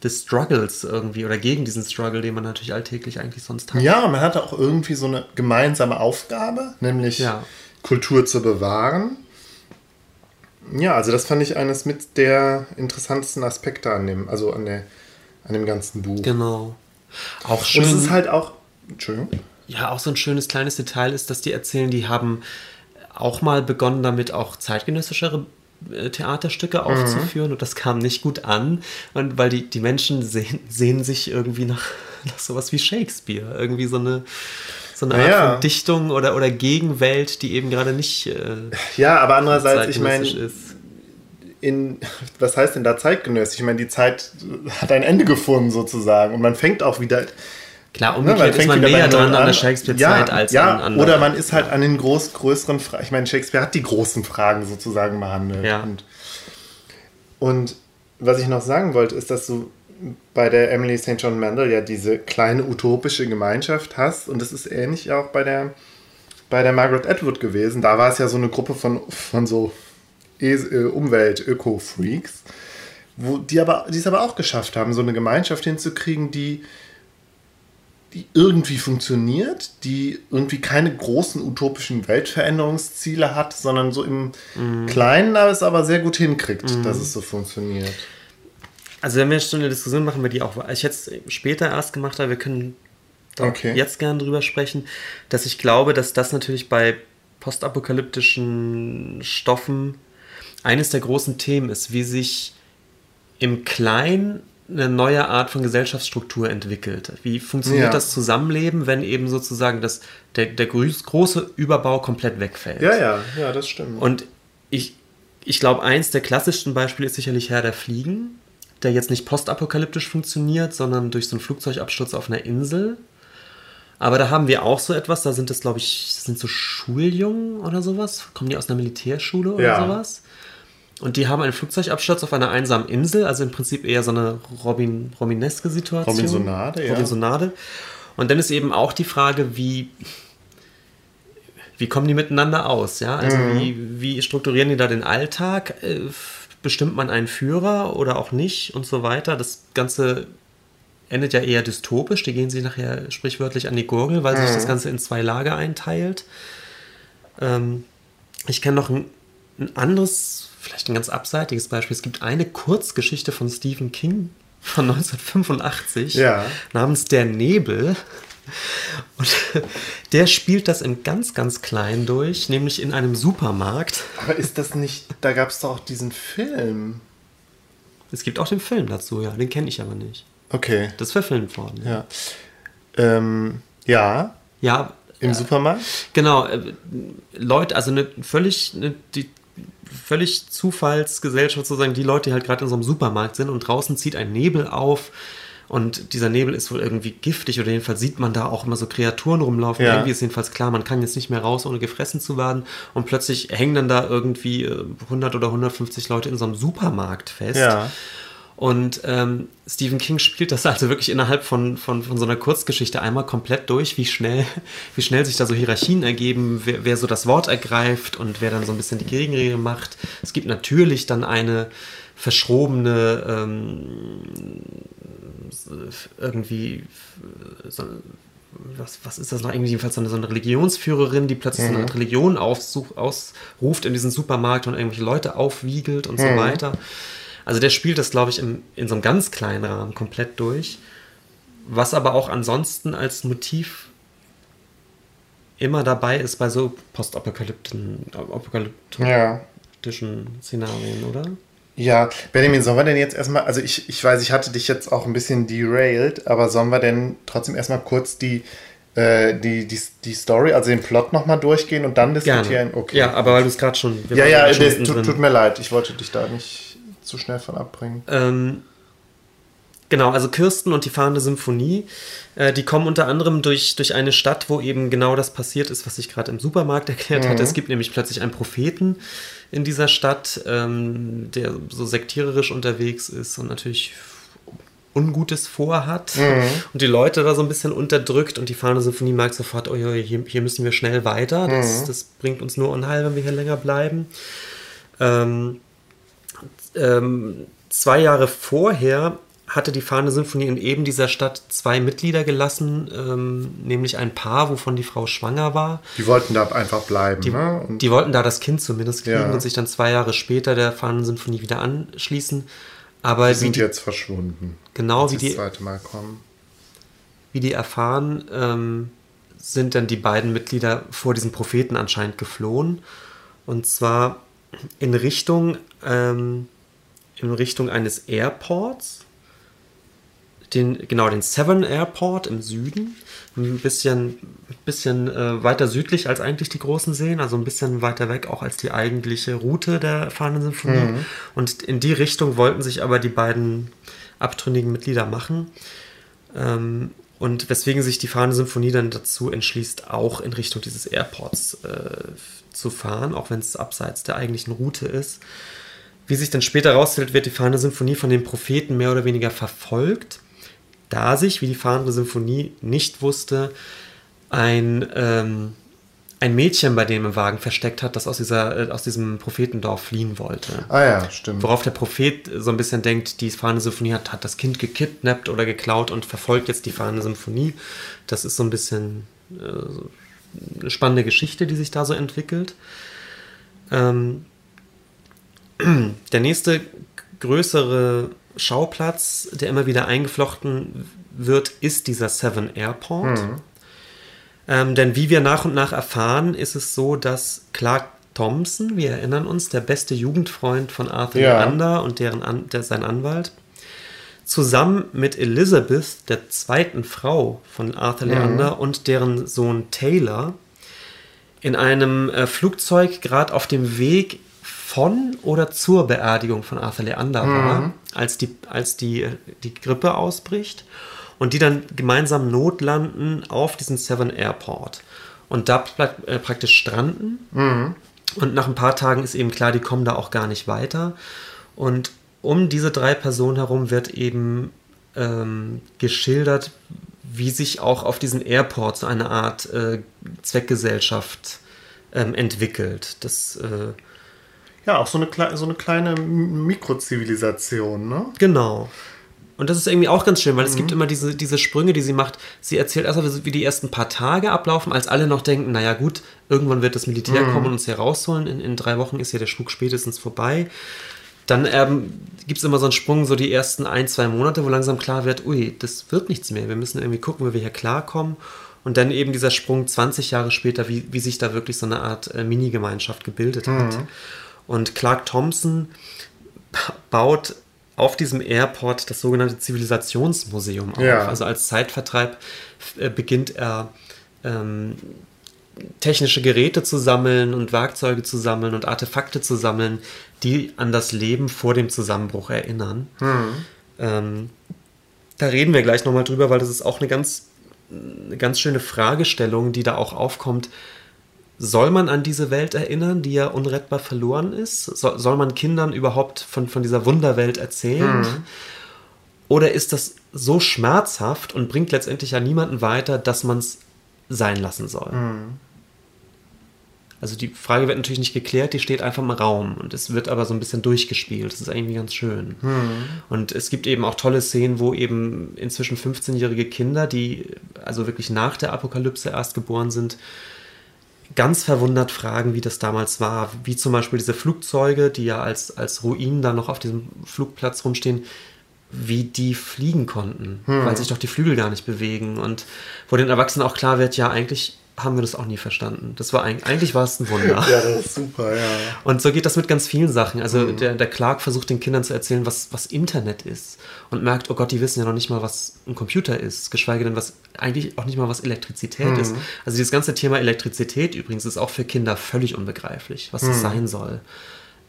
des Struggles irgendwie oder gegen diesen Struggle, den man natürlich alltäglich eigentlich sonst hat. Ja, man hatte auch irgendwie so eine gemeinsame Aufgabe, nämlich Ja. Kultur zu bewahren. Ja, also das fand ich eines mit der interessantesten Aspekte an dem, also an der, an dem ganzen Buch. Genau. Auch Und schön. es ist halt auch, Entschuldigung. Ja, auch so ein schönes kleines Detail ist, dass die erzählen, die haben auch mal begonnen damit auch zeitgenössischere Theaterstücke aufzuführen und das kam nicht gut an, und weil die, die Menschen sehen, sehen sich irgendwie nach, nach sowas wie Shakespeare. Irgendwie so eine, so eine Art Naja. von Dichtung oder, oder Gegenwelt, die eben gerade nicht äh, Ja, aber andererseits, ich meine, in, was heißt denn da zeitgenössisch? Ich meine, die Zeit hat ein Ende gefunden sozusagen und man fängt auch wieder Klar, Ne, man umgekehrt ist fängt man näher dran Null an der an. Shakespeare-Zeit ja, als ja, an anderen. Oder man ist halt an den groß, größeren Fragen. Ich meine, Shakespeare hat die großen Fragen sozusagen behandelt. Ja. Und, und was ich noch sagen wollte, ist, dass du bei der Emily St. John Mandel ja diese kleine utopische Gemeinschaft hast. Und das ist ähnlich auch bei der, bei der Margaret Atwood gewesen. Da war es ja so eine Gruppe von, von so äh, Umwelt-Öko-Freaks, wo die aber, die es aber auch geschafft haben, so eine Gemeinschaft hinzukriegen, die die irgendwie funktioniert, die irgendwie keine großen utopischen Weltveränderungsziele hat, sondern so im Kleinen aber es aber sehr gut hinkriegt, dass es so funktioniert. Also wenn wir jetzt schon eine Diskussion machen, wir die auch, ich hätte es später erst gemacht, aber wir können Okay. jetzt gern drüber sprechen, dass ich glaube, dass das natürlich bei postapokalyptischen Stoffen eines der großen Themen ist, wie sich im Kleinen eine neue Art von Gesellschaftsstruktur entwickelt. Wie funktioniert Ja. das Zusammenleben, wenn eben sozusagen das, der, der große Überbau komplett wegfällt? ja, ja, das stimmt. Und ich, ich glaube, eins der klassischsten Beispiele ist sicherlich Herr der Fliegen, der jetzt nicht postapokalyptisch funktioniert, sondern durch so einen Flugzeugabsturz auf einer Insel. Aber da haben wir auch so etwas, da sind das, glaube ich, sind so Schuljungen oder sowas. Kommen die aus einer Militärschule oder Ja. sowas? Und die haben einen Flugzeugabsturz auf einer einsamen Insel, also im Prinzip eher so eine Robin, Robineske Situation. Robinsonade, ja. Robinsonade. Und dann ist eben auch die Frage, wie, wie kommen die miteinander aus? Ja? Also Mhm. wie, wie strukturieren die da den Alltag? Äh, Bestimmt man einen Führer oder auch nicht und so weiter? Das Ganze endet ja eher dystopisch. Die gehen sie nachher sprichwörtlich an die Gurgel, weil sich das Mhm. Ganze in zwei Lager einteilt. Ähm, ich kenne noch ein, ein anderes, vielleicht ein ganz abseitiges Beispiel. Es gibt eine Kurzgeschichte von Stephen King von 1985 Ja. namens Der Nebel. Und der spielt das in ganz, ganz klein durch, nämlich in einem Supermarkt. Aber ist das nicht, da gab es doch auch diesen Film. Es gibt auch den Film dazu, ja, den kenne ich aber nicht. Okay, Das ist verfilmt worden. Ja, ja. Ähm, ja, ja im Supermarkt? Genau, äh, Leute, also eine völlig, eine, die völlig Zufallsgesellschaft sozusagen, die Leute, die halt gerade in so einem Supermarkt sind und draußen zieht ein Nebel auf und dieser Nebel ist wohl irgendwie giftig oder jedenfalls sieht man da auch immer so Kreaturen rumlaufen. Ja. Irgendwie ist jedenfalls klar, man kann jetzt nicht mehr raus, ohne gefressen zu werden und plötzlich hängen dann da irgendwie äh, 100 oder 150 Leute in so einem Supermarkt fest. Ja. Und ähm, Stephen King spielt das also wirklich innerhalb von, von, von so einer Kurzgeschichte einmal komplett durch, wie schnell, wie schnell sich da so Hierarchien ergeben, wer, wer so das Wort ergreift und wer dann so ein bisschen die Gegenrede macht. Es gibt natürlich dann eine verschrobene ähm, irgendwie so, was, was ist das noch? Irgendwie jedenfalls so eine, so eine Religionsführerin, die plötzlich so eine Religion aufsuch, ausruft in diesen Supermarkt und irgendwelche Leute aufwiegelt und so weiter. Also der spielt das, glaube ich, im, in so einem ganz kleinen Rahmen komplett durch. Was aber auch ansonsten als Motiv immer dabei ist bei so postapokalyptischen Ja. Szenarien, oder? Ja, Benjamin, sollen wir denn jetzt erstmal, also ich, ich weiß, ich hatte dich jetzt auch ein bisschen derailed, aber sollen wir denn trotzdem erstmal kurz die, äh, die, die, die Story, also den Plot nochmal durchgehen und dann diskutieren? Gerne. Okay. Ja, aber weil du es gerade schon. ja, ja, schon das tut, tut mir leid, ich wollte dich da nicht zu schnell von abbringen. Ähm, genau, also Kirsten und die fahrende Symphonie, äh, die kommen unter anderem durch, durch eine Stadt, wo eben genau das passiert ist, was ich gerade im Supermarkt erklärt hatte. Es gibt nämlich plötzlich einen Propheten in dieser Stadt, ähm, der so sektiererisch unterwegs ist und natürlich Ungutes vorhat und die Leute da so ein bisschen unterdrückt und die fahrende Symphonie merkt sofort, oh, hier, hier müssen wir schnell weiter, das, das bringt uns nur Unheil, wenn wir hier länger bleiben. Ähm, ähm, zwei Jahre vorher hatte die Fahrende Symphonie in eben dieser Stadt zwei Mitglieder gelassen, ähm, nämlich ein Paar, wovon die Frau schwanger war. Die wollten da einfach bleiben, Die, ne? Die wollten da das Kind zumindest kriegen Ja. und sich dann zwei Jahre später der Fahrenden Symphonie wieder anschließen. Aber die sind die, jetzt verschwunden. genau wie sie das die, zweite Mal kommen. wie die erfahren, ähm, sind dann die beiden Mitglieder vor diesem Propheten anscheinend geflohen. Und zwar in Richtung, ähm, in Richtung eines Airports. Den, genau, den Severn Airport im Süden. Ein bisschen, bisschen äh, weiter südlich als eigentlich die großen Seen, also ein bisschen weiter weg auch als die eigentliche Route der fahrenden Symphonie. Und in die Richtung wollten sich aber die beiden abtrünnigen Mitglieder machen. Ähm, und weswegen sich die fahrende Symphonie dann dazu entschließt, auch in Richtung dieses Airports äh, zu fahren, auch wenn es abseits der eigentlichen Route ist. Wie sich dann später herausstellt, wird die fahrende Symphonie von den Propheten mehr oder weniger verfolgt, da sich, wie die fahrende Symphonie nicht wusste, ein, ähm, ein Mädchen bei dem im Wagen versteckt hat, das aus, dieser, äh, aus diesem Prophetendorf fliehen wollte. Ah ja, stimmt. Worauf der Prophet so ein bisschen denkt, die fahrende Symphonie hat, hat das Kind gekidnappt oder geklaut und verfolgt jetzt die fahrende Symphonie. Das ist so ein bisschen äh, eine spannende Geschichte, die sich da so entwickelt. Ähm, der nächste größere Schauplatz, der immer wieder eingeflochten wird, ist dieser Seven Airport. Mhm. Ähm, denn wie wir nach und nach erfahren, ist es so, dass Clark Thompson, wir erinnern uns, der beste Jugendfreund von Arthur Ja. Leander und deren An der, sein Anwalt, zusammen mit Elizabeth, der zweiten Frau von Arthur Leander und deren Sohn Taylor, in einem äh, Flugzeug gerade auf dem Weg von oder zur Beerdigung von Arthur Leander war, als, die, als die, die Grippe ausbricht und die dann gemeinsam notlanden auf diesen Seven Airport und da äh, praktisch stranden. Und nach ein paar Tagen ist eben klar, die kommen da auch gar nicht weiter. Und um diese drei Personen herum wird eben ähm, geschildert, wie sich auch auf diesen Airport so eine Art äh, Zweckgesellschaft ähm, entwickelt. Das, äh, Ja, auch so eine, so eine kleine Mikrozivilisation, ne? Genau. Und das ist irgendwie auch ganz schön, weil es gibt immer diese, diese Sprünge, die sie macht. Sie erzählt erstmal, wie die ersten paar Tage ablaufen, als alle noch denken, naja gut, irgendwann wird das Militär kommen und uns hier rausholen. In, in drei Wochen ist ja der Spuk spätestens vorbei. Dann ähm, gibt es immer so einen Sprung, so die ersten ein, zwei Monate, wo langsam klar wird, ui, das wird nichts mehr. Wir müssen irgendwie gucken, wie wir hier klarkommen. Und dann eben dieser Sprung 20 Jahre später, wie, wie sich da wirklich so eine Art äh, Mini-Gemeinschaft gebildet hat. Und Clark Thompson baut auf diesem Airport das sogenannte Zivilisationsmuseum auf. Ja. Also als Zeitvertreib äh, beginnt er ähm, technische Geräte zu sammeln und Werkzeuge zu sammeln und Artefakte zu sammeln, die an das Leben vor dem Zusammenbruch erinnern. Ähm, da reden wir gleich nochmal drüber, weil das ist auch eine ganz, eine ganz schöne Fragestellung, die da auch aufkommt. Soll man an diese Welt erinnern, die ja unrettbar verloren ist? So, soll man Kindern überhaupt von, von dieser Wunderwelt erzählen? Oder ist das so schmerzhaft und bringt letztendlich ja niemanden weiter, dass man es sein lassen soll? Also die Frage wird natürlich nicht geklärt, die steht einfach im Raum und es wird aber so ein bisschen durchgespielt. Das ist irgendwie ganz schön. Und es gibt eben auch tolle Szenen, wo eben inzwischen 15-jährige Kinder, die also wirklich nach der Apokalypse erst geboren sind, ganz verwundert fragen, wie das damals war. Wie zum Beispiel diese Flugzeuge, die ja als, als Ruinen da noch auf diesem Flugplatz rumstehen, wie die fliegen konnten, weil sich doch die Flügel gar nicht bewegen. Und wo den Erwachsenen auch klar wird, ja, eigentlich haben wir das auch nie verstanden. Das war eigentlich, eigentlich war es ein Wunder. Ja, das ist super, ja. Und so geht das mit ganz vielen Sachen. Also der, der Clark versucht den Kindern zu erzählen, was, was Internet ist. Und merkt, oh Gott, die wissen ja noch nicht mal, was ein Computer ist. Geschweige denn, was eigentlich auch nicht mal, was Elektrizität ist. Also dieses ganze Thema Elektrizität übrigens ist auch für Kinder völlig unbegreiflich, was das sein soll.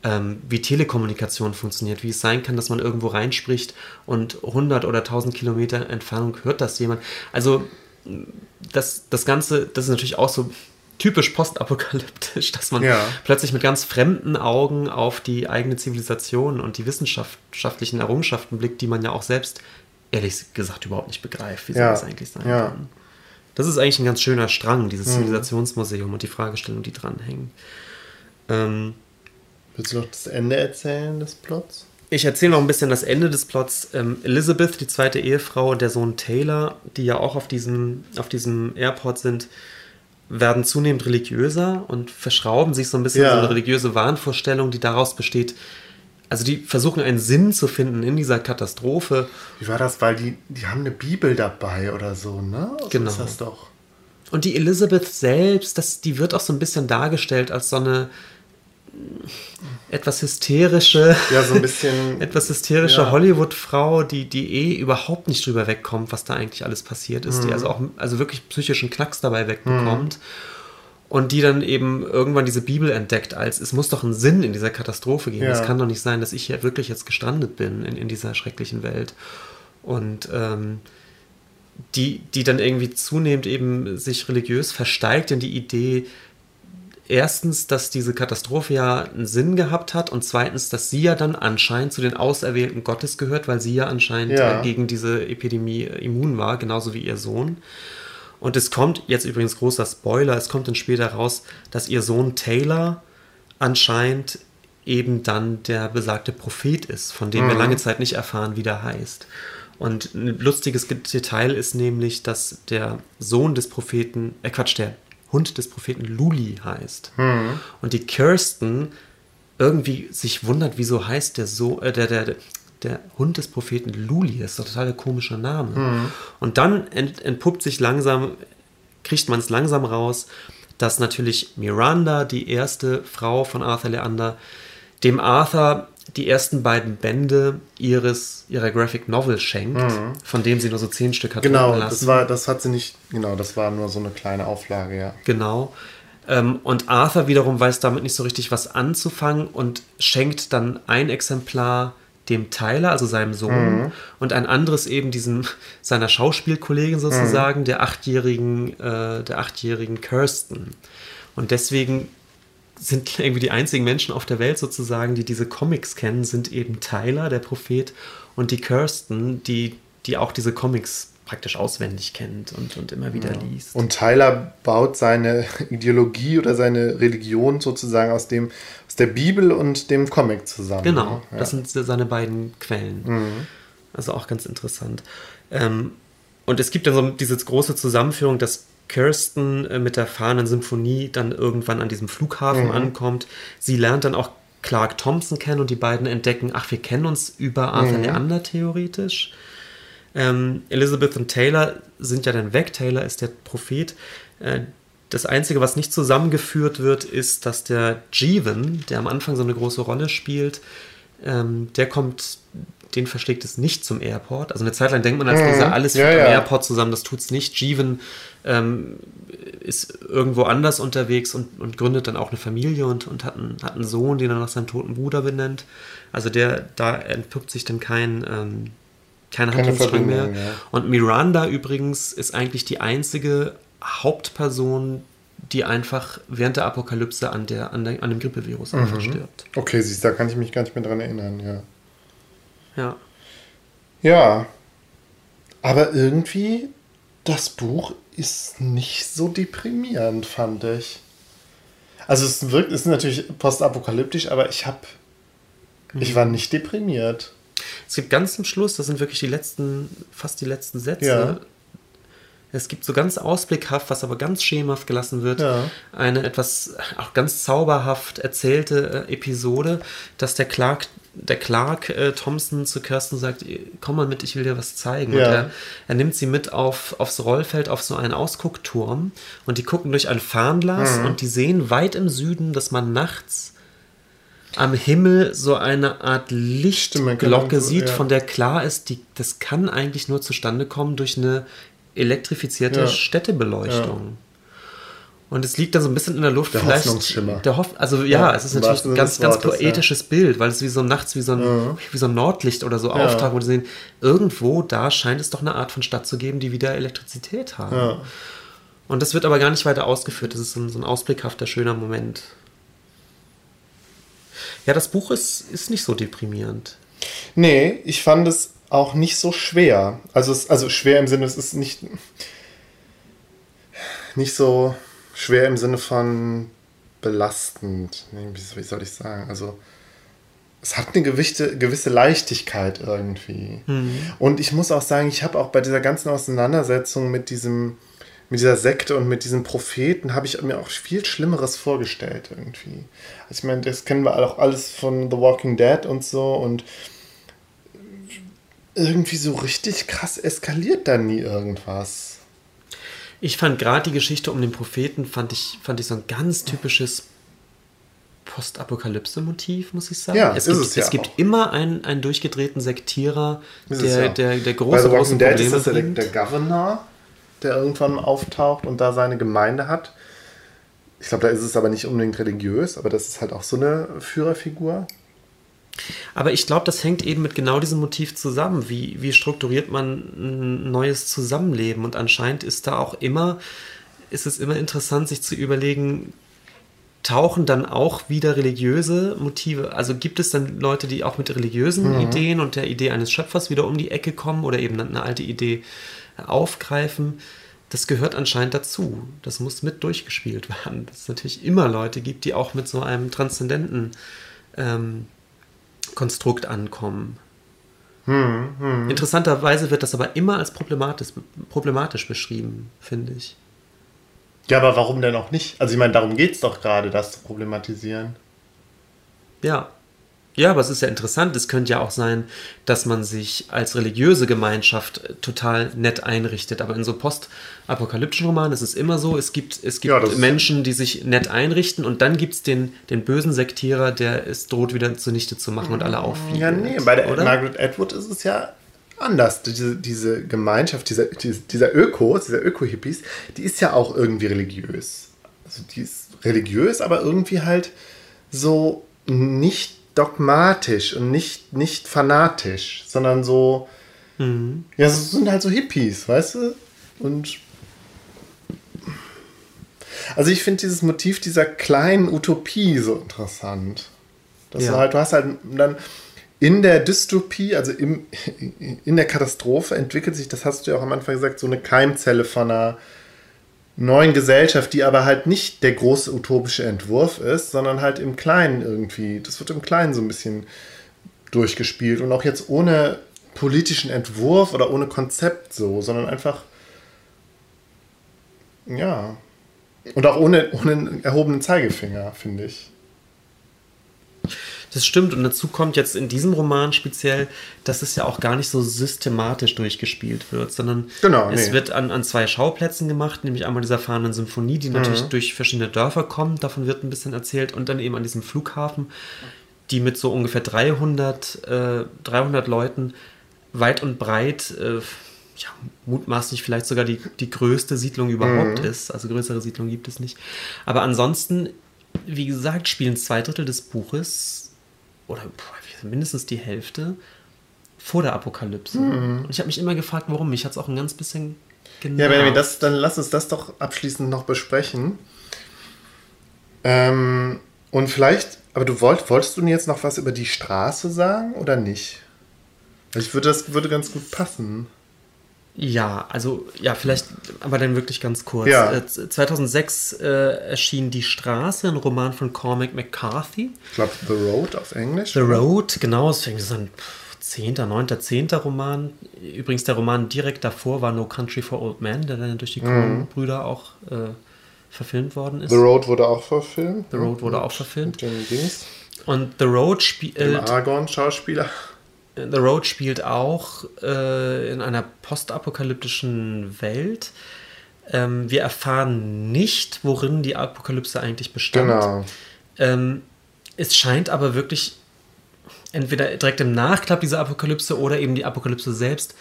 Ähm, wie Telekommunikation funktioniert, wie es sein kann, dass man irgendwo reinspricht und 100 oder 1000 Kilometer Entfernung hört das jemand. Also das, das Ganze, das ist natürlich auch so typisch postapokalyptisch, dass man Ja. plötzlich mit ganz fremden Augen auf die eigene Zivilisation und die wissenschaftlichen Errungenschaften blickt, die man ja auch selbst ehrlich gesagt überhaupt nicht begreift, wie soll Ja. das eigentlich sein Ja. kann. Das ist eigentlich ein ganz schöner Strang, dieses Zivilisationsmuseum und die Fragestellungen, die dranhängen. Ähm, Willst du noch das Ende erzählen des Plots? Ich erzähle noch ein bisschen das Ende des Plots. Ähm, Elizabeth, die zweite Ehefrau und der Sohn Taylor, die ja auch auf diesem, auf diesem Airport sind, werden zunehmend religiöser und verschrauben sich so ein bisschen Ja. so eine religiöse Wahnvorstellung, die daraus besteht. Also die versuchen einen Sinn zu finden in dieser Katastrophe. Wie war das? Weil die, die haben eine Bibel dabei oder so, ne? So Genau. ist das doch. Und die Elizabeth selbst, das, die wird auch so ein bisschen dargestellt als so eine etwas hysterische, Ja, so ein bisschen. etwas hysterische Ja. Hollywood-Frau, die, die eh überhaupt nicht drüber wegkommt, was da eigentlich alles passiert ist, Mhm. die also auch also wirklich psychischen Knacks dabei wegbekommt. Und die dann eben irgendwann diese Bibel entdeckt, als es muss doch einen Sinn in dieser Katastrophe geben. Ja. Es kann doch nicht sein, dass ich hier wirklich jetzt gestrandet bin in, in dieser schrecklichen Welt. Und ähm, die, die dann irgendwie zunehmend eben sich religiös versteigt in die Idee, erstens, dass diese Katastrophe ja einen Sinn gehabt hat und zweitens, dass sie ja dann anscheinend zu den Auserwählten Gottes gehört, weil sie ja anscheinend Ja. äh, gegen diese Epidemie äh, immun war, genauso wie ihr Sohn. Und es kommt, jetzt übrigens großer Spoiler, es kommt dann später raus, dass ihr Sohn Taylor anscheinend eben dann der besagte Prophet ist, von dem wir lange Zeit nicht erfahren, wie der heißt. Und ein lustiges Detail ist nämlich, dass der Sohn des Propheten, äh Quatsch, der Hund des Propheten Luli heißt. Und die Kirsten irgendwie sich wundert, wieso heißt der so, äh, der, der, der, der Hund des Propheten Luli. Das ist doch total der komische Name. Mhm. Und dann ent, entpuppt sich langsam, kriegt man es langsam raus, dass natürlich Miranda, die erste Frau von Arthur Leander, dem Arthur die ersten beiden Bände ihres ihrer Graphic Novel schenkt, mhm. von dem sie nur so zehn Stück hat Genau, das war, das hat sie nicht, genau, das war nur so eine kleine Auflage, ja. Genau. Ähm, und Arthur wiederum weiß damit nicht so richtig was anzufangen und schenkt dann ein Exemplar dem Tyler, also seinem Sohn, mhm. und ein anderes eben diesem seiner Schauspielkollegin sozusagen, mhm. der achtjährigen, äh, der achtjährigen Kirsten. Und deswegen sind irgendwie die einzigen Menschen auf der Welt sozusagen, die diese Comics kennen, sind eben Tyler, der Prophet, und die Kirsten, die, die auch diese Comics praktisch auswendig kennt und, und immer wieder ja. liest. Und Tyler baut seine Ideologie oder seine Religion sozusagen aus dem aus der Bibel und dem Comic zusammen. Genau, ne? ja. das sind seine beiden Quellen. Mhm. Also auch ganz interessant. Ähm, und es gibt dann so diese große Zusammenführung, dass Kirsten äh, mit der fahrenden Symphonie dann irgendwann an diesem Flughafen mhm. ankommt. Sie lernt dann auch Clark Thompson kennen und die beiden entdecken, ach, wir kennen uns über Arthur mhm. Leander theoretisch. Ähm, Elizabeth und Taylor sind ja dann weg. Taylor ist der Prophet. Äh, das Einzige, was nicht zusammengeführt wird, ist, dass der Jeevan, der am Anfang so eine große Rolle spielt, ähm, der kommt, den verschlägt es nicht zum Airport. Also eine Zeit lang denkt man als Leser, mhm. alles ja, ja. am Airport zusammen, das tut es nicht. Jeevan ähm, ist irgendwo anders unterwegs und, und, gründet dann auch eine Familie und, und hat, einen, hat einen Sohn, den er nach seinem toten Bruder benennt. Also der, da entpuppt sich dann kein, ähm, keine, keine Handlungsstrang mehr. Ja. Und Miranda übrigens ist eigentlich die einzige Hauptperson, die einfach während der Apokalypse an, der, an, der, an dem Grippevirus mhm. einfach stirbt. Okay, siehst da kann ich mich gar nicht mehr dran erinnern, ja. Ja. Ja. Aber irgendwie, das Buch ist nicht so deprimierend, fand ich. Also es wirkt, ist natürlich postapokalyptisch, aber ich habe, mhm. ich war nicht deprimiert. Es gibt ganz zum Schluss, das sind wirklich die letzten, fast die letzten Sätze. Ja. Es gibt so ganz ausblickhaft, was aber ganz schemenhaft gelassen wird, ja. eine etwas auch ganz zauberhaft erzählte äh, Episode, dass der Clark, der Clark äh, Thompson zu Kirsten sagt, komm mal mit, ich will dir was zeigen. Ja. Und er, er, nimmt sie mit auf, aufs Rollfeld, auf so einen Ausguckturm und die gucken durch ein Fernglas mhm. und die sehen weit im Süden, dass man nachts am Himmel so eine Art Lichtglocke sieht, ja. von der klar ist, die, das kann eigentlich nur zustande kommen durch eine elektrifizierte ja. Städtebeleuchtung. Ja. Und es liegt da so ein bisschen in der Luft. Der vielleicht, Hoffnungsschimmer. Der Hoff also ja, es ist natürlich ein ganz, ganz Wortes, poetisches Bild, weil es wie so nachts wie so ein, wie so ein Nordlicht oder so auftaucht, wo sie sehen, irgendwo da scheint es doch eine Art von Stadt zu geben, die wieder Elektrizität haben. Und das wird aber gar nicht weiter ausgeführt. Das ist so ein, so ein ausblickhafter, schöner Moment. Ja, das Buch ist, ist nicht so deprimierend. Nee, ich fand es auch nicht so schwer. Also, es, also schwer im Sinne, es ist nicht, nicht so schwer im Sinne von belastend. Wie soll ich sagen? Also, es hat eine gewisse, gewisse Leichtigkeit irgendwie. Mhm. Und ich muss auch sagen, ich habe auch bei dieser ganzen Auseinandersetzung mit diesem mit dieser Sekte und mit diesen Propheten habe ich mir auch viel Schlimmeres vorgestellt irgendwie. Also ich meine, das kennen wir auch alles von The Walking Dead und so und irgendwie so richtig krass eskaliert da nie irgendwas. Ich fand gerade die Geschichte um den Propheten, fand ich, fand ich so ein ganz typisches Postapokalypse-Motiv, muss ich sagen. Ja, es gibt, es, ja es gibt immer einen, einen durchgedrehten Sektierer, der, ja. der, der große, Bei The Walking Dead ist das der, der Governor der irgendwann auftaucht und da seine Gemeinde hat. Ich glaube, da ist es aber nicht unbedingt religiös, aber das ist halt auch so eine Führerfigur. Aber ich glaube, das hängt eben mit genau diesem Motiv zusammen. Wie, wie strukturiert man ein neues Zusammenleben? Und anscheinend ist da auch immer, ist es immer interessant, sich zu überlegen, tauchen dann auch wieder religiöse Motive? Also gibt es dann Leute, die auch mit religiösen mhm. Ideen und der Idee eines Schöpfers wieder um die Ecke kommen oder eben eine alte Idee aufgreifen, das gehört anscheinend dazu. Das muss mit durchgespielt werden. Dass es natürlich immer Leute gibt, die auch mit so einem transzendenten ähm, Konstrukt ankommen. Hm, hm. Interessanterweise wird das aber immer als problematisch, problematisch beschrieben, finde ich. Ja, aber warum denn auch nicht? Also ich meine, darum geht es doch gerade, das zu problematisieren. Ja. Ja, aber es ist ja interessant. Es könnte ja auch sein, dass man sich als religiöse Gemeinschaft äh, total nett einrichtet. Aber in so postapokalyptischen Romanen ist es immer so, es gibt, es gibt Ja, Menschen, die sich nett einrichten und dann gibt es den, den bösen Sektierer, der es droht, wieder zunichte zu machen und alle aufwiegen. Ja, nee, bei der oder? Margaret Atwood ist es ja anders. Diese, diese Gemeinschaft, dieser, diese- dieser Ökos, dieser Öko-Hippies, die ist ja auch irgendwie religiös. Also die ist religiös, aber irgendwie halt so nicht dogmatisch und nicht, nicht fanatisch, sondern so. Ja, es sind halt so Hippies, weißt du? Und. Also ich finde dieses Motiv dieser kleinen Utopie so interessant. Dass Ja. du halt, du hast halt dann in der Dystopie, also im, in der Katastrophe entwickelt sich, das hast du ja auch am Anfang gesagt, so eine Keimzelle von einer neuen Gesellschaft, die aber halt nicht der große utopische Entwurf ist, sondern halt im Kleinen irgendwie. Das wird im Kleinen so ein bisschen durchgespielt und auch jetzt ohne politischen Entwurf oder ohne Konzept so, sondern einfach ja. Und auch ohne, ohne einen erhobenen Zeigefinger, finde ich. Das stimmt. Und dazu kommt jetzt in diesem Roman speziell, dass es ja auch gar nicht so systematisch durchgespielt wird, sondern Genau, es nee. wird an, an zwei Schauplätzen gemacht, nämlich einmal dieser fahrenden Symphonie, die natürlich Mhm. durch verschiedene Dörfer kommt, davon wird ein bisschen erzählt, und dann eben an diesem Flughafen, die mit so ungefähr 300, äh, 300 Leuten weit und breit, äh, ja, mutmaßlich vielleicht sogar die, die größte Siedlung überhaupt ist. Also größere Siedlung gibt es nicht. Aber ansonsten, wie gesagt, spielen zwei Drittel des Buches oder mindestens die Hälfte vor der Apokalypse. Und ich habe mich immer gefragt, warum. Mich hat es auch ein ganz bisschen genau. Ja, Benjamin, das, dann lass uns das doch abschließend noch besprechen. Ähm, und vielleicht, aber du wollt, wolltest du jetzt noch was über die Straße sagen oder nicht? Ich würde, das würde ganz gut passen. Ja, also ja, vielleicht, aber dann wirklich ganz kurz. Ja. Äh, 2006 äh, erschien Die Straße, ein Roman von Cormac McCarthy. Ich glaube, The Road auf Englisch. The Road, genau, das ist so ein zehnter, neunter, zehnter Roman. Übrigens, der Roman direkt davor war No Country for Old Men, der dann durch die Coen-Brüder auch äh, verfilmt worden ist. The Road wurde auch verfilmt. The Road wurde auch verfilmt. Und The Road spielt, Aragorn-Schauspieler. The Road spielt auch äh, in einer postapokalyptischen Welt. Ähm, wir erfahren nicht, worin die Apokalypse eigentlich bestand. Genau. Ähm, es scheint aber wirklich entweder direkt im Nachklapp dieser Apokalypse oder eben die Apokalypse selbst.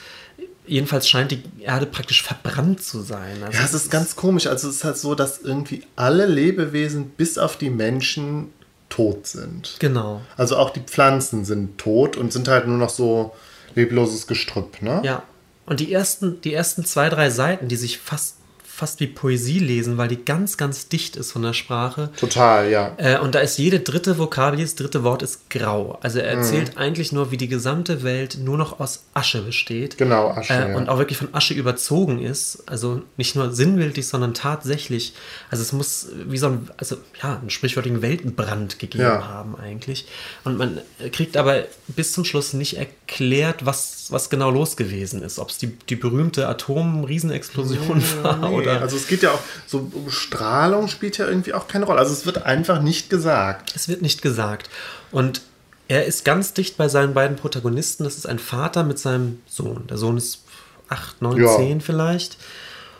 Jedenfalls scheint die Erde praktisch verbrannt zu sein. Also Ja, es ist ganz komisch. Also es ist halt so, dass irgendwie alle Lebewesen bis auf die Menschen tot sind. Genau. Also auch die Pflanzen sind tot und sind halt nur noch so lebloses Gestrüpp, ne? Ja. Und die ersten, die ersten zwei, drei Seiten, die sich fast, fast wie Poesie lesen, weil die ganz, ganz dicht ist von der Sprache. Total, ja. Äh, und da ist jede dritte Vokabel, jedes dritte Wort ist grau. Also er erzählt Mhm. eigentlich nur, wie die gesamte Welt nur noch aus Asche besteht. Genau, Asche, Äh, ja. Und auch wirklich von Asche überzogen ist. Also nicht nur sinnbildlich, sondern tatsächlich. Also es muss wie so ein, also ja, einen sprichwörtlichen Weltenbrand gegeben Ja. haben eigentlich. Und man kriegt aber bis zum Schluss nicht erklärt, was, was genau los gewesen ist. Ob es die, die berühmte Atom-Riesenexplosion war Nee, oder. Also es geht ja auch, so Strahlung spielt ja irgendwie auch keine Rolle. Also es wird einfach nicht gesagt. Es wird nicht gesagt. Und er ist ganz dicht bei seinen beiden Protagonisten. Das ist ein Vater mit seinem Sohn. Der Sohn ist 8, 9, Ja. 10 vielleicht.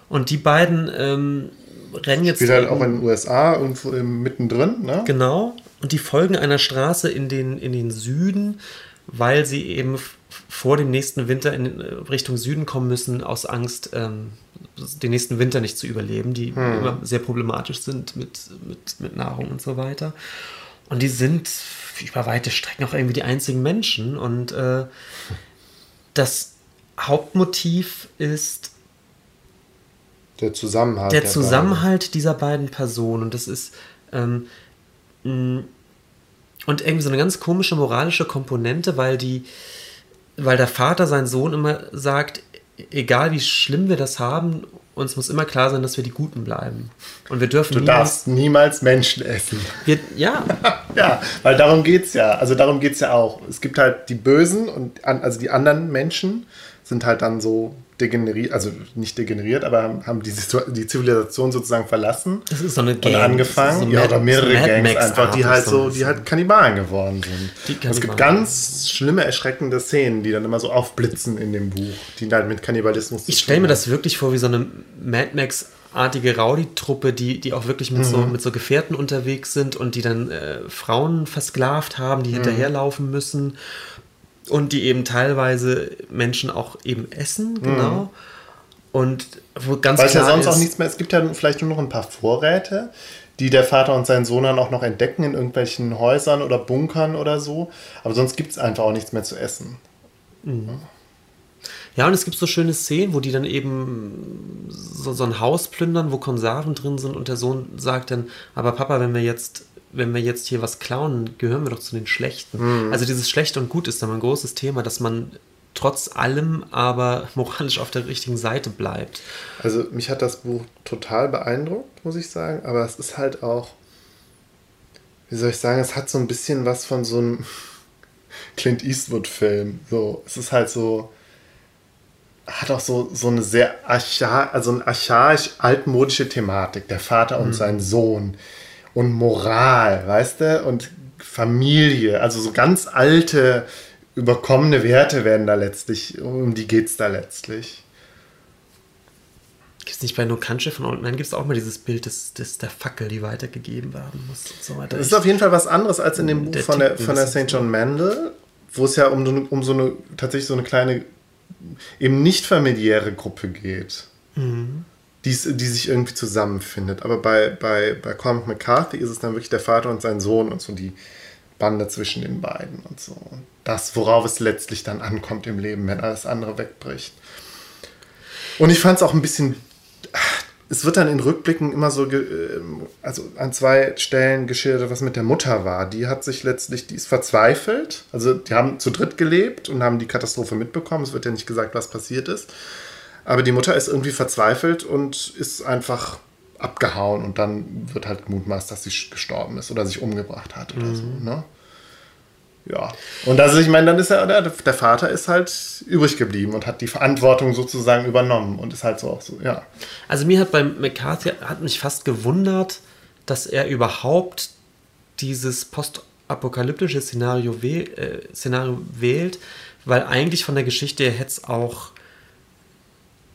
Und die beiden ähm, rennen jetzt. Spielt halt auch in den USA im- mittendrin, ne? Genau. Und die folgen einer Straße in den, in den Süden, weil sie eben vor dem nächsten Winter in äh, Richtung Süden kommen müssen, aus Angst, ähm, den nächsten Winter nicht zu überleben, die immer sehr problematisch sind mit, mit, mit Nahrung und so weiter. Und die sind über weite Strecken auch irgendwie die einzigen Menschen. Und äh, das Hauptmotiv ist Der Zusammenhalt. der beiden. Zusammenhalt dieser beiden Personen und das ist ähm, und irgendwie so eine ganz komische moralische Komponente, weil die, weil der Vater seinen Sohn immer sagt, egal wie schlimm wir das haben, uns muss immer klar sein, dass wir die Guten bleiben und wir dürfen Du niemals, darfst niemals Menschen essen. wir, ja, Ja, weil darum geht's ja. Also darum geht's ja auch. Es gibt halt die Bösen und also die anderen Menschen sind halt dann so degeneriert, also nicht degeneriert, aber haben, die, die Zivilisation sozusagen verlassen Das ist so eine und Gang. angefangen. Das ist so ja, oder mehrere so Gangs Max einfach, die halt so die halt Kannibalen geworden sind. Und es gibt ganz schlimme, erschreckende Szenen, die dann immer so aufblitzen in dem Buch, die halt mit Kannibalismus zu Ich stelle mir das wirklich vor wie so eine Mad Max-artige Rowdy-Truppe, die, die auch wirklich mit, so, mit so Gefährten unterwegs sind und die dann äh, Frauen versklavt haben, die hinterherlaufen müssen und die eben teilweise Menschen auch eben essen, genau. Und wo ganz Weil es ja sonst ist, auch nichts mehr, es gibt ja vielleicht nur noch ein paar Vorräte, die der Vater und sein Sohn dann auch noch entdecken in irgendwelchen Häusern oder Bunkern oder so. Aber sonst gibt es einfach auch nichts mehr zu essen. Ja, und es gibt so schöne Szenen, wo die dann eben so, so ein Haus plündern, wo Konserven drin sind und der Sohn sagt dann, aber Papa, wenn wir jetzt, wenn wir jetzt hier was klauen, gehören wir doch zu den Schlechten. Also dieses Schlecht und Gut ist dann ein großes Thema, dass man trotz allem aber moralisch auf der richtigen Seite bleibt. Also mich hat das Buch total beeindruckt, muss ich sagen. Aber es ist halt auch, wie soll ich sagen, es hat so ein bisschen was von so einem Clint Eastwood-Film. So, es ist halt so, hat auch so, so eine sehr archa also eine archaisch altmodische Thematik. Der Vater und sein Sohn und Moral, weißt du? Und Familie, also so ganz alte, überkommene Werte werden da letztlich, um die geht es da letztlich. Gibt es nicht bei No Country von Old Man, gibt es auch mal dieses Bild des, des, der Fackel, die weitergegeben werden muss und so weiter. Das ist auf jeden Fall was anderes als in dem Buch Der von der, von der St. John Mandel, wo es ja um, so eine- um so eine, tatsächlich so eine kleine, eben nicht familiäre Gruppe geht, die, es- die sich irgendwie zusammenfindet. Aber bei, bei, bei Cormac McCarthy ist es dann wirklich der Vater und sein Sohn und so die Bande zwischen den beiden und so. Und das, worauf es letztlich dann ankommt im Leben, wenn alles andere wegbricht. Und ich fand es auch ein bisschen. Es wird dann in Rückblicken immer so, ähm, also an zwei Stellen geschildert, was mit der Mutter war. Die hat sich letztlich, die ist verzweifelt. Also die haben zu dritt gelebt und haben die Katastrophe mitbekommen. Es wird ja nicht gesagt, was passiert ist. Aber die Mutter ist irgendwie verzweifelt und ist einfach abgehauen und dann wird halt gemutmaßt, dass sie gestorben ist oder sich umgebracht hat oder so. Ne? Ja. Und also ich meine, dann ist er, der, der Vater ist halt übrig geblieben und hat die Verantwortung sozusagen übernommen und ist halt so auch so, ja. Also mir hat bei McCarthy hat mich fast gewundert, dass er überhaupt dieses postapokalyptische Szenario, wäh äh, Szenario wählt, weil eigentlich von der Geschichte her hätte es auch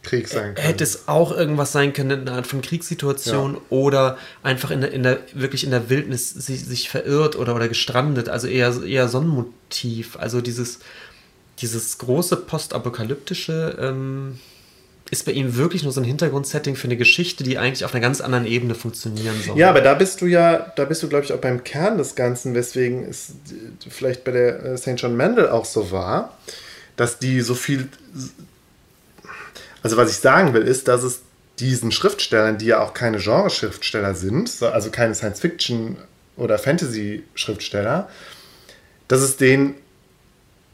Krieg sein kann. hätte es auch irgendwas sein können, eine Art von Kriegssituation Ja. oder einfach in der, in der wirklich in der Wildnis sich, sich verirrt oder, oder gestrandet. Also eher, eher so ein Motiv. Also dieses, dieses große postapokalyptische ähm, ist bei ihm wirklich nur so ein Hintergrundsetting für eine Geschichte, die eigentlich auf einer ganz anderen Ebene funktionieren soll. Ja, aber da bist du ja, da bist du, glaube ich, auch beim Kern des Ganzen, weswegen es äh, vielleicht bei der äh, St. John Mandel auch so war, dass die so viel. Also, was ich sagen will, ist, dass es diesen Schriftstellern, die ja auch keine Genreschriftsteller sind, so- also keine Science-Fiction- oder Fantasy-Schriftsteller, dass es denen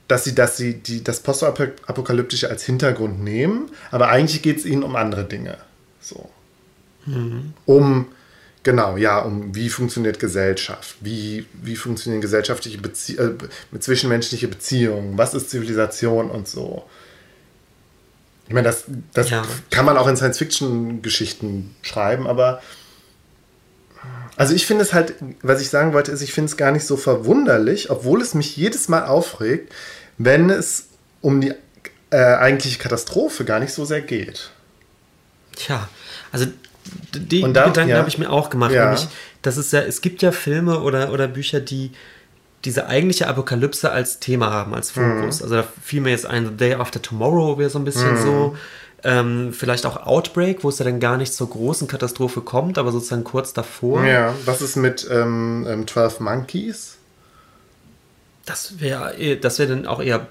dass sie, dass sie die, das Postapokalyptische als Hintergrund nehmen, aber eigentlich geht es ihnen um andere Dinge. So. Um, genau, ja, um wie funktioniert Gesellschaft, wie, wie funktionieren gesellschaftliche Beziehungen, äh, zwischenmenschliche Beziehungen, was ist Zivilisation und so. Ich meine, das, das Ja. kann man auch in Science-Fiction-Geschichten schreiben, aber also ich finde es halt, was ich sagen wollte, ist, ich finde es gar nicht so verwunderlich, obwohl es mich jedes Mal aufregt, wenn es um die äh, eigentliche Katastrophe gar nicht so sehr geht. Tja, also die da- Gedanken ja. habe ich mir auch gemacht. Ja. Nämlich, dass es ja, es gibt ja Filme oder, oder Bücher, die diese eigentliche Apokalypse als Thema haben, als Mhm. Fokus. Also da fiel mir jetzt ein, The Day After Tomorrow wäre so ein bisschen Mhm. so. Ähm, vielleicht auch Outbreak, wo es ja dann gar nicht zur großen Katastrophe kommt, aber sozusagen kurz davor. Ja, was ist mit ähm, ähm, 12 Monkeys? Das wäre das wäre dann auch eher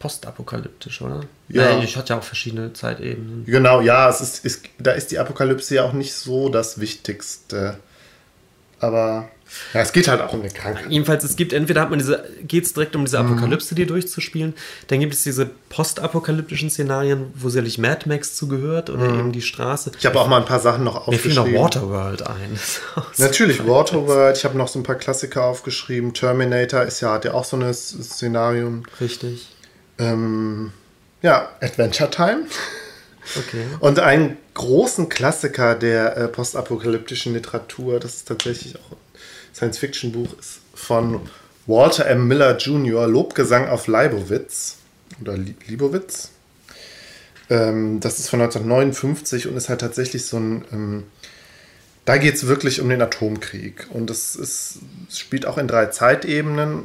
postapokalyptisch, oder? Ja. Naja, ich hatte ja auch verschiedene Zeitebenen. Genau, ja, es ist, ist, da ist die Apokalypse ja auch nicht so das Wichtigste. Aber ja, es geht halt auch um eine Krankheit. Jedenfalls, es gibt entweder hat man diese, geht es direkt um diese Mhm. Apokalypse, die durchzuspielen, dann gibt es diese postapokalyptischen Szenarien, wo sicherlich Mad Max zugehört oder eben die Straße. Mhm. Ich habe auch mal ein paar Sachen noch Mir fiel noch aufgeschrieben. Waterworld ein. Natürlich Waterworld, ich habe noch so ein paar Klassiker aufgeschrieben. Terminator ist ja, hat ja auch so ein Szenario. Richtig. Ähm, ja, Adventure Time. Okay. Und einen großen Klassiker der äh, postapokalyptischen Literatur, das ist tatsächlich auch Science-Fiction-Buch, ist von Walter M. Miller Jr., Lobgesang auf Leibowitz oder Libowitz. Ähm, das ist von 1959 und ist halt tatsächlich so ein. Ähm, da geht es wirklich um den Atomkrieg. Und es, es spielt auch in drei Zeitebenen.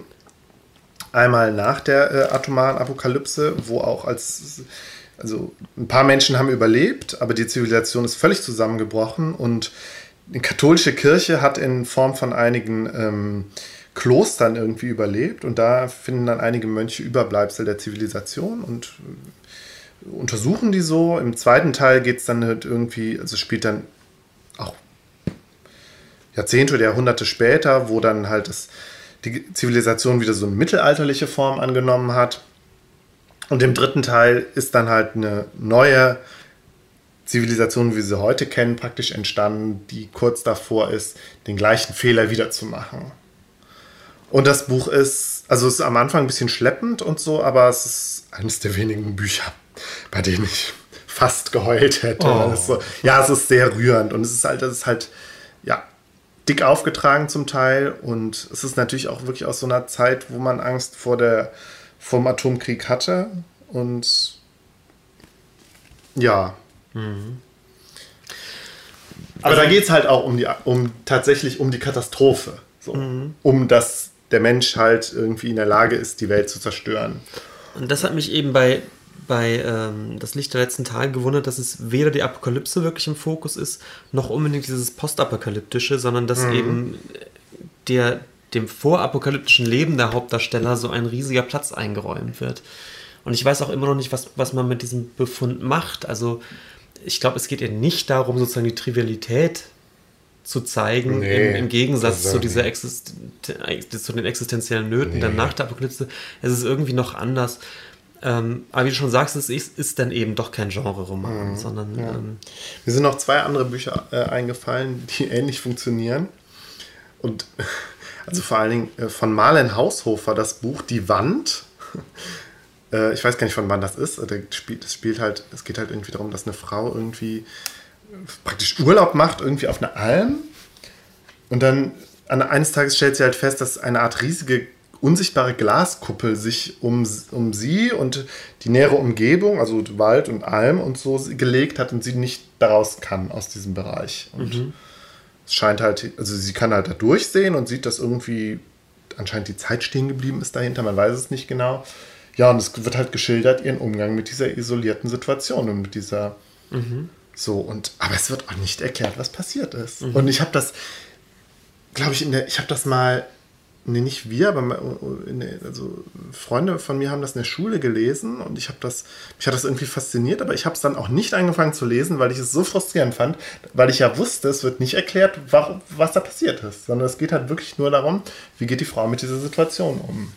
Einmal nach der äh, atomaren Apokalypse, wo auch als. Also ein paar Menschen haben überlebt, aber die Zivilisation ist völlig zusammengebrochen und die katholische Kirche hat in Form von einigen ähm, Klostern irgendwie überlebt und da finden dann einige Mönche Überbleibsel der Zivilisation und äh, untersuchen die so. Im zweiten Teil geht es dann halt irgendwie, also spielt dann auch Jahrzehnte oder Jahrhunderte später, wo dann halt das, die Zivilisation wieder so eine mittelalterliche Form angenommen hat. Und im dritten Teil ist dann halt eine neue Zivilisation, wie sie heute kennen, praktisch entstanden, die kurz davor ist, den gleichen Fehler wiederzumachen. Und das Buch ist, also es ist am Anfang ein bisschen schleppend und so, aber es ist eines der wenigen Bücher, bei denen ich fast geheult hätte. Oh. So, ja, es ist sehr rührend und es ist halt, es ist halt, ja, dick aufgetragen zum Teil und es ist natürlich auch wirklich aus so einer Zeit, wo man Angst vor der, vom Atomkrieg hatte und ja. Mhm. Aber also, da geht es halt auch um die, um tatsächlich um die Katastrophe. So. Mhm. Um das der Mensch halt irgendwie in der Lage ist, die Welt zu zerstören. Und das hat mich eben bei, bei ähm, Das Licht der letzten Tage gewundert, dass es weder die Apokalypse wirklich im Fokus ist, noch unbedingt dieses Postapokalyptische, sondern dass mhm. eben der, dem vorapokalyptischen Leben der Hauptdarsteller so ein riesiger Platz eingeräumt wird. Und ich weiß auch immer noch nicht, was, was man mit diesem Befund macht. Also ich glaube, es geht ihr nicht darum, sozusagen die Trivialität zu zeigen, nee, im, im, Gegensatz zu, dieser Existen zu den existenziellen Nöten nee. der Nach der Apokalypse. Es ist irgendwie noch anders. Ähm, aber wie du schon sagst, es ist, ist dann eben doch kein Genre-Roman, mhm, sondern. Ja. Ähm, Mir sind noch zwei andere Bücher äh, eingefallen, die ähnlich funktionieren. Und also vor allen Dingen äh, von Marlen Haushofer das Buch Die Wand. Äh, ich weiß gar nicht, von wann das ist. Das spielt, das spielt halt, es geht halt irgendwie darum, dass eine Frau irgendwie praktisch Urlaub macht, irgendwie auf einer Alm. Und dann an eines Tages stellt sie halt fest, dass eine Art riesige unsichtbare Glaskuppel sich um, um sie und die nähere Umgebung, also Wald und Alm und so gelegt hat und sie nicht daraus kann aus diesem Bereich. Und mhm. es scheint halt, also sie kann halt da durchsehen und sieht, dass irgendwie anscheinend die Zeit stehen geblieben ist dahinter, man weiß es nicht genau. Ja, und es wird halt geschildert, ihren Umgang mit dieser isolierten Situation und mit dieser mhm. So, und, aber es wird auch nicht erklärt, was passiert ist. Mhm. Und ich habe das, glaube ich, in der, ich habe das mal, nee, nicht wir, aber der, also Freunde von mir haben das in der Schule gelesen und ich habe das, mich hat das irgendwie fasziniert, aber ich habe es dann auch nicht angefangen zu lesen, weil ich es so frustrierend fand, weil ich ja wusste, es wird nicht erklärt, warum, was da passiert ist, sondern es geht halt wirklich nur darum, wie geht die Frau mit dieser Situation um.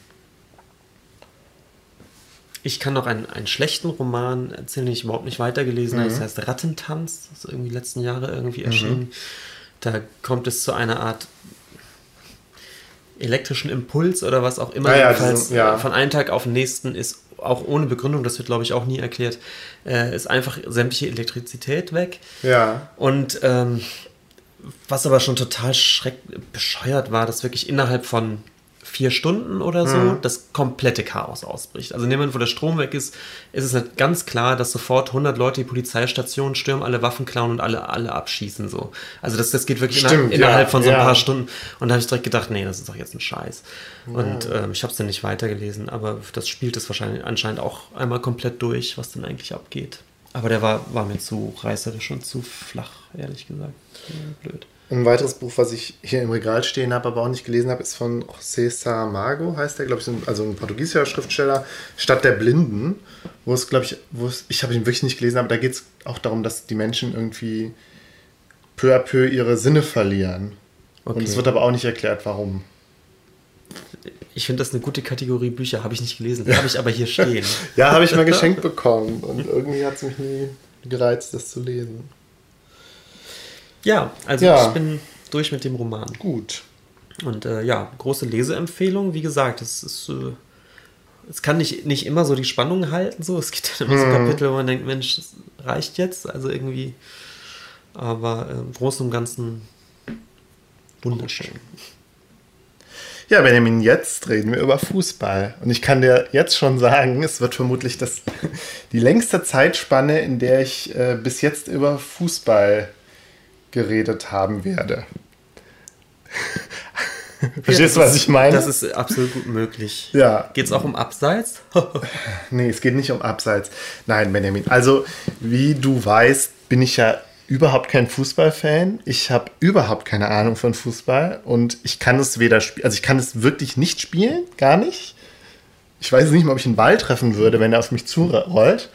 Ich kann noch einen, einen schlechten Roman erzählen, den ich überhaupt nicht weitergelesen habe. Mhm. Das heißt Rattentanz. Das ist irgendwie letzten Jahre irgendwie mhm. erschienen. Mhm. Da kommt es zu einer Art elektrischen Impuls oder was auch immer. Ah, ja, Jedenfalls ja. von einem Tag auf den nächsten ist auch ohne Begründung, das wird glaube ich auch nie erklärt, äh, ist einfach sämtliche Elektrizität weg. Ja. Und ähm, was aber schon total schreck bescheuert war, dass wirklich innerhalb von vier Stunden oder so mhm. das komplette Chaos ausbricht. Also in dem Moment, wo der Strom weg ist, ist es halt ganz klar, dass sofort 100 Leute die Polizeistation stürmen, alle Waffen klauen und alle, alle abschießen. So. Also das, das geht wirklich Stimmt, innerhalb, innerhalb von so ein ja. paar Stunden. Und da habe ich direkt gedacht, nee, das ist doch jetzt ein Scheiß. Ja. Und ähm, ich habe es dann nicht weitergelesen, aber das spielt es wahrscheinlich anscheinend auch einmal komplett durch, was denn eigentlich abgeht. Aber der war, war mir zu reißerisch und zu flach, ehrlich gesagt. Blöd. Ein weiteres Buch, was ich hier im Regal stehen habe, aber auch nicht gelesen habe, ist von José Saramago, heißt der, glaube ich, also ein portugiesischer Schriftsteller, Stadt der Blinden, wo es, glaube ich, wo es, ich habe ihn wirklich nicht gelesen, aber da geht es auch darum, dass die Menschen irgendwie peu à peu ihre Sinne verlieren. Okay. Und es wird aber auch nicht erklärt, warum. Ich finde das eine gute Kategorie Bücher, habe ich nicht gelesen, habe ich aber hier stehen. ja, habe ich mal geschenkt bekommen und irgendwie hat es mich nie gereizt, das zu lesen. Ja, also ja. ich bin durch mit dem Roman. Gut. Und äh, ja, große Leseempfehlung. Wie gesagt, es ist äh, es kann nicht, nicht immer so die Spannung halten. So. Es gibt dann immer so Kapitel, wo man denkt, Mensch, das reicht jetzt. Also irgendwie. Aber äh, im Großen und Ganzen wunderschön. Ja, Benjamin, jetzt reden wir über Fußball. Und ich kann dir jetzt schon sagen, es wird vermutlich das, die längste Zeitspanne, in der ich äh, bis jetzt über Fußball geredet haben werde. Verstehst du, was ich meine? Das ist absolut gut möglich. Ja. Geht es auch um Abseits? Nee, es geht nicht um Abseits. Nein, Benjamin. Also, wie du weißt, bin ich ja überhaupt kein Fußballfan. Ich habe überhaupt keine Ahnung von Fußball und ich kann es weder spielen, also ich kann es wirklich nicht spielen, gar nicht. Ich weiß nicht mal, ob ich einen Ball treffen würde, wenn er auf mich zurollt.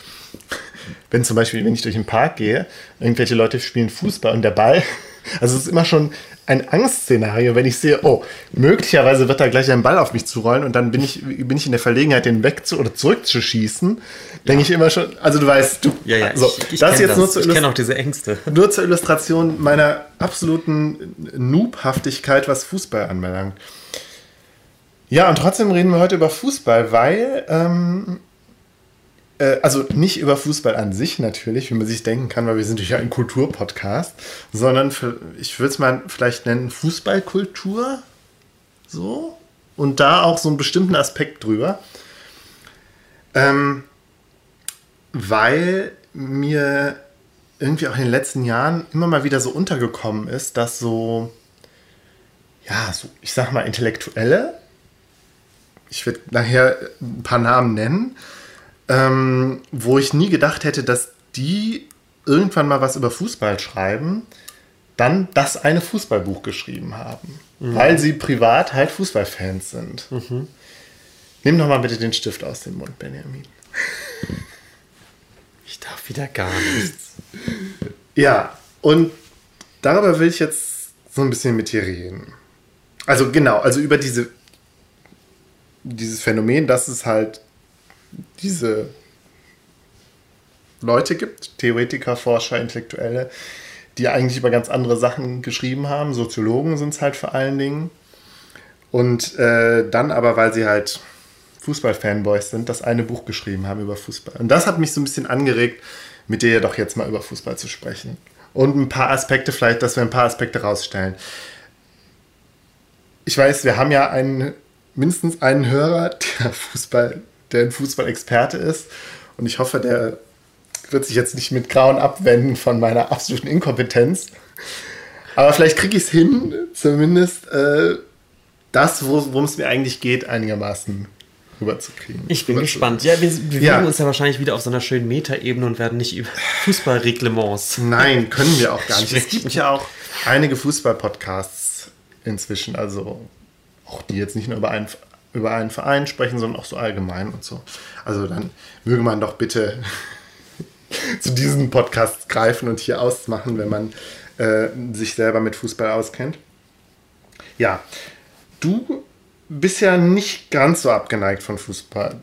Wenn zum Beispiel, wenn ich durch den Park gehe, irgendwelche Leute spielen Fußball und der Ball, also es ist immer schon ein Angstszenario, wenn ich sehe, oh, möglicherweise wird da gleich ein Ball auf mich zurollen und dann bin ich, bin ich in der Verlegenheit, den weg zu oder zurückzuschießen, denke ich immer schon, also du weißt, du, Ja, ja, so, ich, ich das jetzt nur zur ich kenne auch diese Ängste. nur zur Illustration meiner absoluten Noobhaftigkeit, was Fußball anbelangt. Ja, und trotzdem reden wir heute über Fußball, weil, ähm, äh, also nicht über Fußball an sich natürlich, wie man sich denken kann, weil wir sind ja ein Kulturpodcast, sondern für, ich würde es mal vielleicht nennen Fußballkultur, so, und da auch so einen bestimmten Aspekt drüber. Ähm, weil mir irgendwie auch in den letzten Jahren immer mal wieder so untergekommen ist, dass so, ja, so, ich sag mal, Intellektuelle, ich werde nachher ein paar Namen nennen, ähm, wo ich nie gedacht hätte, dass die irgendwann mal was über Fußball schreiben, dann das eine Fußballbuch geschrieben haben, weil sie privat halt Fußballfans sind. Nimm doch mal bitte den Stift aus dem Mund, Benjamin. Ich darf wieder gar nichts. Ja, und darüber will ich jetzt so ein bisschen mit dir reden. Also genau, also über diese dieses Phänomen, dass es halt diese Leute gibt, Theoretiker, Forscher, Intellektuelle, die eigentlich über ganz andere Sachen geschrieben haben. Soziologen sind es halt vor allen Dingen. Und äh, dann aber, weil sie halt Fußball-Fanboys sind, das eine Buch geschrieben haben über Fußball. Und das hat mich so ein bisschen angeregt, mit dir doch jetzt mal über Fußball zu sprechen. Und ein paar Aspekte, vielleicht, dass wir ein paar Aspekte rausstellen. Ich weiß, wir haben ja einen, mindestens einen Hörer, der Fußball, der ein Fußballexperte ist. Und ich hoffe, der wird sich jetzt nicht mit Grauen abwenden von meiner absoluten Inkompetenz. Aber vielleicht kriege ich es hin, zumindest äh, das, worum es mir eigentlich geht, einigermaßen rüberzukriegen. Ich bin gespannt. Ja, wir bewegen Ja. uns ja wahrscheinlich wieder auf so einer schönen Metaebene und werden nicht über Fußballreglements. Nein, können wir auch gar nicht. Es gibt ja auch einige Fußball-Podcasts inzwischen, also auch die jetzt nicht nur über einen, über einen Verein sprechen, sondern auch so allgemein und so. Also dann möge man doch bitte zu diesen Podcasts greifen und hier ausmachen, wenn man äh, sich selber mit Fußball auskennt. Ja, du bist ja nicht ganz so abgeneigt von Fußball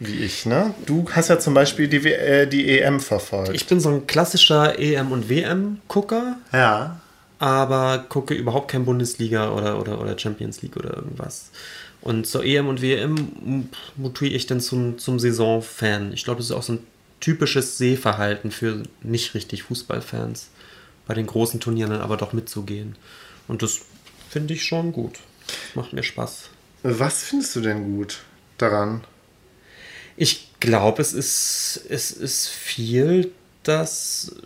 wie ich, ne? Du hast ja zum Beispiel die, W- äh, die EM verfolgt. Ich bin so ein klassischer EM- und WM-Gucker, ja. aber gucke überhaupt kein Bundesliga oder, oder, oder Champions League oder irgendwas. Und zur EM und WM mutiere ich dann zum, zum Saisonfan. Ich glaube, das ist auch so ein typisches Sehverhalten für nicht richtig Fußballfans, bei den großen Turnieren dann aber doch mitzugehen. Und das finde ich schon gut. Macht mir Spaß. Was findest du denn gut daran? Ich glaube, es ist, es ist viel, dass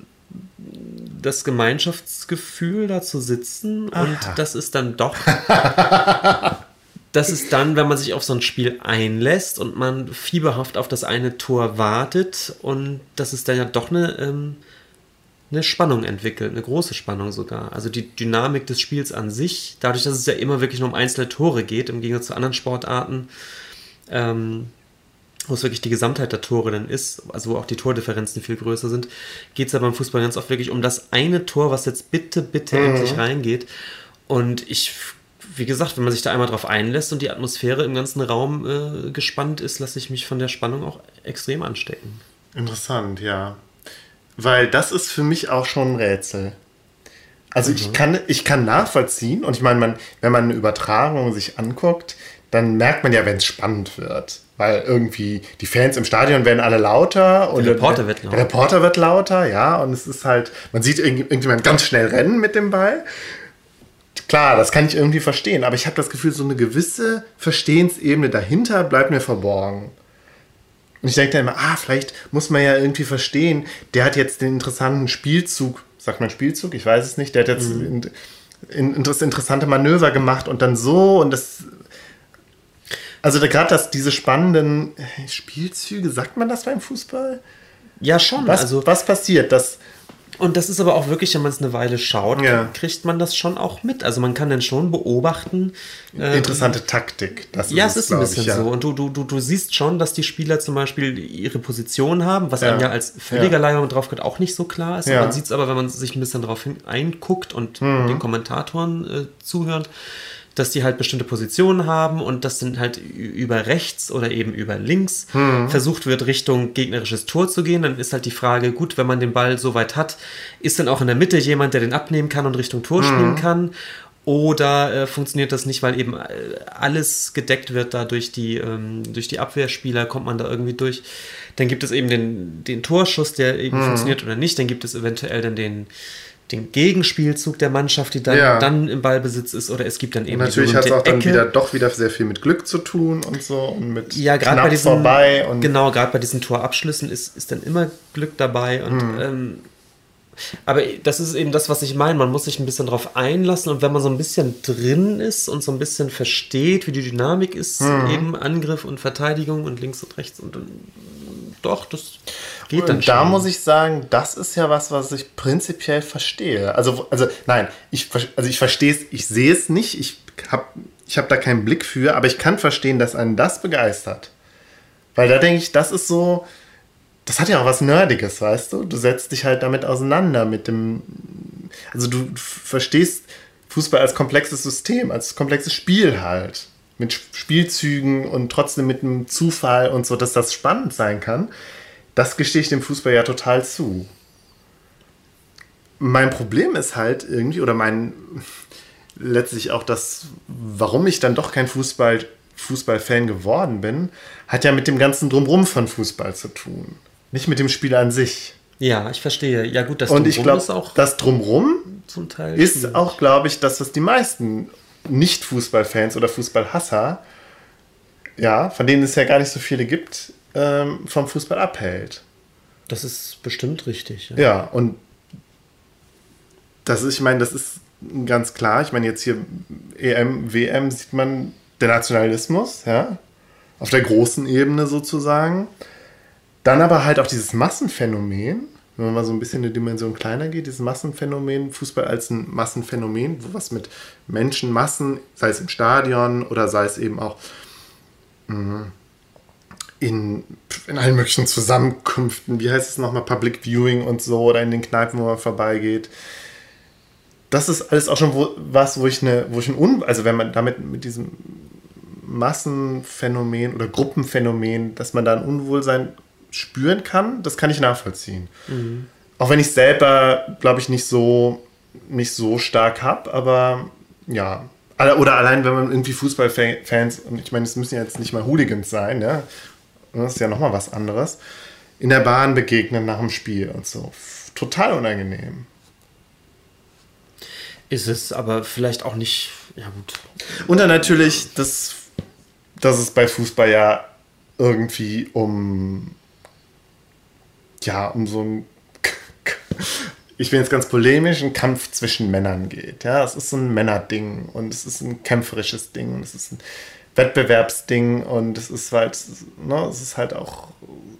das Gemeinschaftsgefühl da zu sitzen und Aha. das ist dann doch. das ist dann, wenn man sich auf so ein Spiel einlässt und man fieberhaft auf das eine Tor wartet und das ist dann ja doch eine, ähm, eine Spannung entwickelt, eine große Spannung sogar. Also die Dynamik des Spiels an sich, dadurch, dass es ja immer wirklich nur um einzelne Tore geht, im Gegensatz zu anderen Sportarten, ähm, wo es wirklich die Gesamtheit der Tore dann ist, also wo auch die Tordifferenzen viel größer sind, geht es ja beim Fußball ganz oft wirklich um das eine Tor, was jetzt bitte, bitte endlich reingeht. Und ich, wie gesagt, wenn man sich da einmal drauf einlässt und die Atmosphäre im ganzen Raum äh, gespannt ist, lasse ich mich von der Spannung auch extrem anstecken. Interessant, ja. Weil das ist für mich auch schon ein Rätsel. Also ich, kann, ich kann nachvollziehen, und ich meine, man, wenn man eine Übertragung sich anguckt, dann merkt man ja, wenn es spannend wird. weil irgendwie die Fans im Stadion werden alle lauter und der Reporter wird lauter. Der Reporter wird lauter, ja, und es ist halt, man sieht irgendjemand ganz schnell rennen mit dem Ball. Klar, das kann ich irgendwie verstehen, aber ich habe das Gefühl, so eine gewisse Verstehensebene dahinter bleibt mir verborgen. Und ich denke dann immer, ah, vielleicht muss man ja irgendwie verstehen, der hat jetzt den interessanten Spielzug, sagt man Spielzug? Ich weiß es nicht, der hat jetzt mhm. in, in, interessante Manöver gemacht und dann so und das. Also gerade dass diese spannenden Spielzüge, sagt man das beim Fußball? Ja, schon. Was, also, was passiert? Dass und das ist aber auch wirklich, wenn man es eine Weile schaut, ja. kriegt man das schon auch mit. Also man kann dann schon beobachten. Ähm, Interessante Taktik. Das ja, es ist ein bisschen ich, ja. so. Und du, du, du, du siehst schon, dass die Spieler zum Beispiel ihre Position haben, was ja. einem ja als völliger ja. Leihung drauf geht, auch nicht so klar ist. Man sieht es aber, wenn man sich ein bisschen darauf einguckt und mhm. den Kommentatoren äh, zuhört dass die halt bestimmte Positionen haben und das sind halt über rechts oder eben über links mhm. versucht wird, Richtung gegnerisches Tor zu gehen. Dann ist halt die Frage, gut, wenn man den Ball so weit hat, ist dann auch in der Mitte jemand, der den abnehmen kann und Richtung Tor mhm. spielen kann? Oder äh, funktioniert das nicht, weil eben äh, alles gedeckt wird da durch die, ähm, durch die Abwehrspieler, kommt man da irgendwie durch. Dann gibt es eben den, den Torschuss, der eben mhm. funktioniert oder nicht. Dann gibt es eventuell dann den, den Gegenspielzug der Mannschaft, die dann, ja. dann im Ballbesitz ist, oder es gibt dann eben. Und natürlich hat es auch dann wieder doch wieder sehr viel mit Glück zu tun und so und mit ja, gerade bei diesen, vorbei. Und genau, gerade bei diesen Torabschlüssen ist, ist dann immer Glück dabei und mhm. ähm, aber das ist eben das, was ich meine. Man muss sich ein bisschen darauf einlassen und wenn man so ein bisschen drin ist und so ein bisschen versteht, wie die Dynamik ist, mhm. eben Angriff und Verteidigung und links und rechts und dann doch, das geht und dann schon. Da muss ich sagen, das ist ja was, was ich prinzipiell verstehe. Also, also nein, ich, also ich verstehe es, ich sehe es nicht, ich habe ich hab da keinen Blick für, aber ich kann verstehen, dass einen das begeistert. Weil da denke ich, das ist so, das hat ja auch was Nerdiges, weißt du? Du setzt dich halt damit auseinander, mit dem, also du verstehst Fußball als komplexes System, als komplexes Spiel halt mit Spielzügen und trotzdem mit einem Zufall und so, dass das spannend sein kann, das gestehe ich dem Fußball ja total zu. Mein Problem ist halt irgendwie, oder mein letztlich auch das, warum ich dann doch kein Fußball, Fußballfan geworden bin, hat ja mit dem ganzen Drumrum von Fußball zu tun. Nicht mit dem Spiel an sich. Ja, ich verstehe. Ja, gut, das Und Drumrum ich glaub, ist auch. Das Drumrum zum Teil ist auch, glaube ich, das, was die meisten nicht-Fußballfans oder Fußballhasser, ja, von denen es ja gar nicht so viele gibt, ähm, vom Fußball abhält. Das ist bestimmt richtig. Ja, ja und das ist, ich meine, das ist ganz klar. Ich meine, jetzt hier EM, WM sieht man der Nationalismus, ja, auf der großen Ebene sozusagen. Dann aber halt auch dieses Massenphänomen, wenn man mal so ein bisschen eine Dimension kleiner geht, dieses Massenphänomen, Fußball als ein Massenphänomen, was mit Menschenmassen, sei es im Stadion oder sei es eben auch mm, in, in allen möglichen Zusammenkünften, wie heißt es nochmal, Public Viewing und so, oder in den Kneipen, wo man vorbeigeht. Das ist alles auch schon wo, was, wo ich eine, wo ich ein Un, also wenn man damit mit diesem Massenphänomen oder Gruppenphänomen, dass man da ein Unwohlsein spüren kann, das kann ich nachvollziehen. Mhm. Auch wenn ich selber, glaube ich, nicht so, nicht so stark habe, aber ja. Oder allein, wenn man irgendwie Fußballfans, und ich meine, es müssen ja jetzt nicht mal Hooligans sein, ja. Das ist ja nochmal was anderes. In der Bahn begegnen nach dem Spiel und so. Total unangenehm. Ist es aber vielleicht auch nicht, ja gut. Und dann natürlich, dass, dass es bei Fußball ja irgendwie um ja, um so ein, ich bin jetzt ganz polemisch, ein Kampf zwischen Männern geht. Ja, es ist so ein Männerding und es ist ein kämpferisches Ding und es ist ein Wettbewerbsding und es ist halt, ne, es ist halt auch,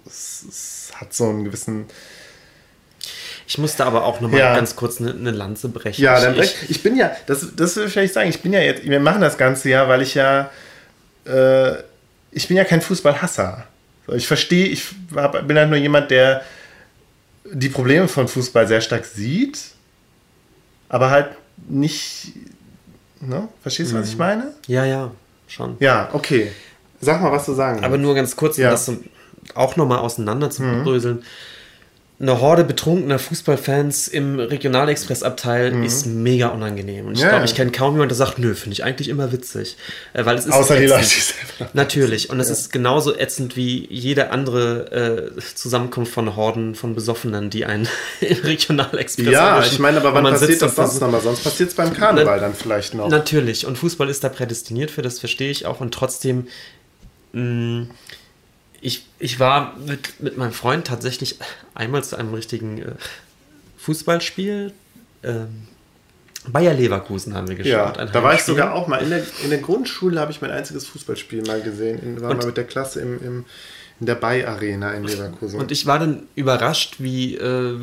es, es hat so einen gewissen. Ich musste aber auch nochmal ja. ganz kurz eine, eine, Lanze brechen. Ja, dann brech. Ich bin ja, das, das will ich vielleicht sagen, ich bin ja jetzt, wir machen das Ganze ja, weil ich ja, äh, ich bin ja kein Fußballhasser. Ich verstehe, ich hab, bin halt nur jemand, der die Probleme von Fußball sehr stark sieht, aber halt nicht. Ne? Verstehst du, was ich mhm. meine? Ja, ja, schon. Ja, okay. Sag mal, was du sagen Aber nur ganz kurz, um ja. das auch nochmal auseinander zu mhm. Eine Horde betrunkener Fußballfans im Regionalexpress-Abteil Mhm. ist mega unangenehm. Und ich Ja, glaube, ja. ich kenne kaum jemanden, der sagt, nö, finde ich eigentlich immer witzig. Äh, weil es ist Außer die. Leute, die selber. Natürlich. Und es ist genauso ätzend wie jede andere äh, Zusammenkunft von Horden von Besoffenen, die einen im Regionalexpress Ja, erwischen. ich meine, aber wann man passiert das sonst nochmal? Sonst passiert es beim Karneval dann vielleicht noch. Natürlich. Und Fußball ist da prädestiniert für, das verstehe ich auch. Und trotzdem, mh, ich, ich war mit, mit meinem Freund tatsächlich einmal zu einem richtigen äh, Fußballspiel. Ähm, Bayer Leverkusen haben wir geschaut. Ja, da war ich sogar auch mal. In der, in der Grundschule habe ich mein einziges Fußballspiel mal gesehen. In, war Und- mal mit der Klasse im, im, in der Bay Arena in Leverkusen. Und ich war dann überrascht, wie, äh,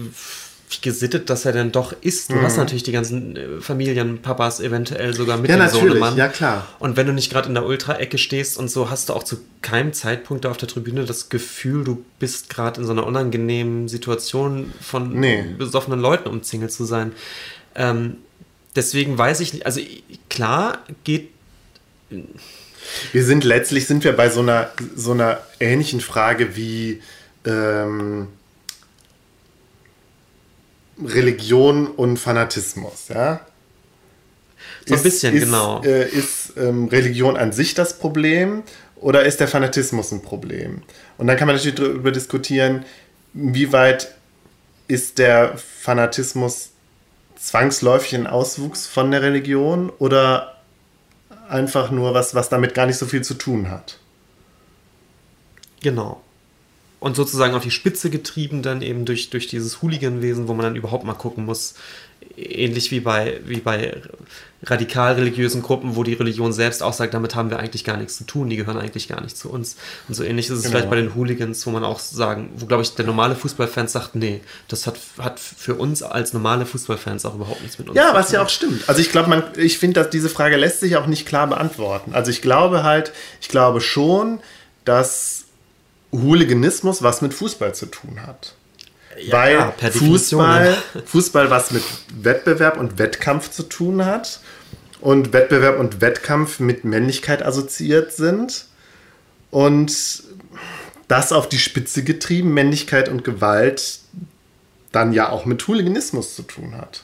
wie gesittet das er denn doch ist. Du hast natürlich die ganzen äh, Familienpapas eventuell sogar mit Mhm. Ja, dem natürlich, Sohnemann. ja, klar. Und wenn du nicht gerade in der Ultra-Ecke stehst und so, hast du auch zu keinem Zeitpunkt da auf der Tribüne das Gefühl, du bist gerade in so einer unangenehmen Situation von Nee. besoffenen Leuten umzingelt zu sein. Ähm, deswegen weiß ich nicht, also klar geht wir sind letztlich sind wir bei so einer, so einer ähnlichen Frage wie ähm, Religion und Fanatismus, ja? so ein bisschen, ist, genau. Äh, ist ähm, Religion an sich das Problem oder ist der Fanatismus ein Problem? Und dann kann man natürlich darüber diskutieren, wie weit ist der Fanatismus zwangsläufig ein Auswuchs von der Religion oder einfach nur was, was damit gar nicht so viel zu tun hat? Genau. Und sozusagen auf die Spitze getrieben dann eben durch, durch dieses Hooliganwesen, wo man dann überhaupt mal gucken muss, ähnlich wie bei, wie bei radikal religiösen Gruppen, wo die Religion selbst auch sagt, damit haben wir eigentlich gar nichts zu tun, die gehören eigentlich gar nicht zu uns. Und so ähnlich ist es Genau. vielleicht bei den Hooligans, wo man auch sagen, wo glaube ich der normale Fußballfan sagt, nee, das hat, hat für uns als normale Fußballfans auch überhaupt nichts mit uns Ja, zu was tun. ja auch stimmt. Also ich glaube, man, ich finde, dass diese Frage lässt sich auch nicht klar beantworten. Also ich glaube halt, ich glaube schon, dass Hooliganismus was mit Fußball zu tun hat. Ja, Weil Definition, Fußball, ja. Fußball was mit Wettbewerb und Wettkampf zu tun hat und Wettbewerb und Wettkampf mit Männlichkeit assoziiert sind und das auf die Spitze getrieben, Männlichkeit und Gewalt dann ja auch mit Hooliganismus zu tun hat.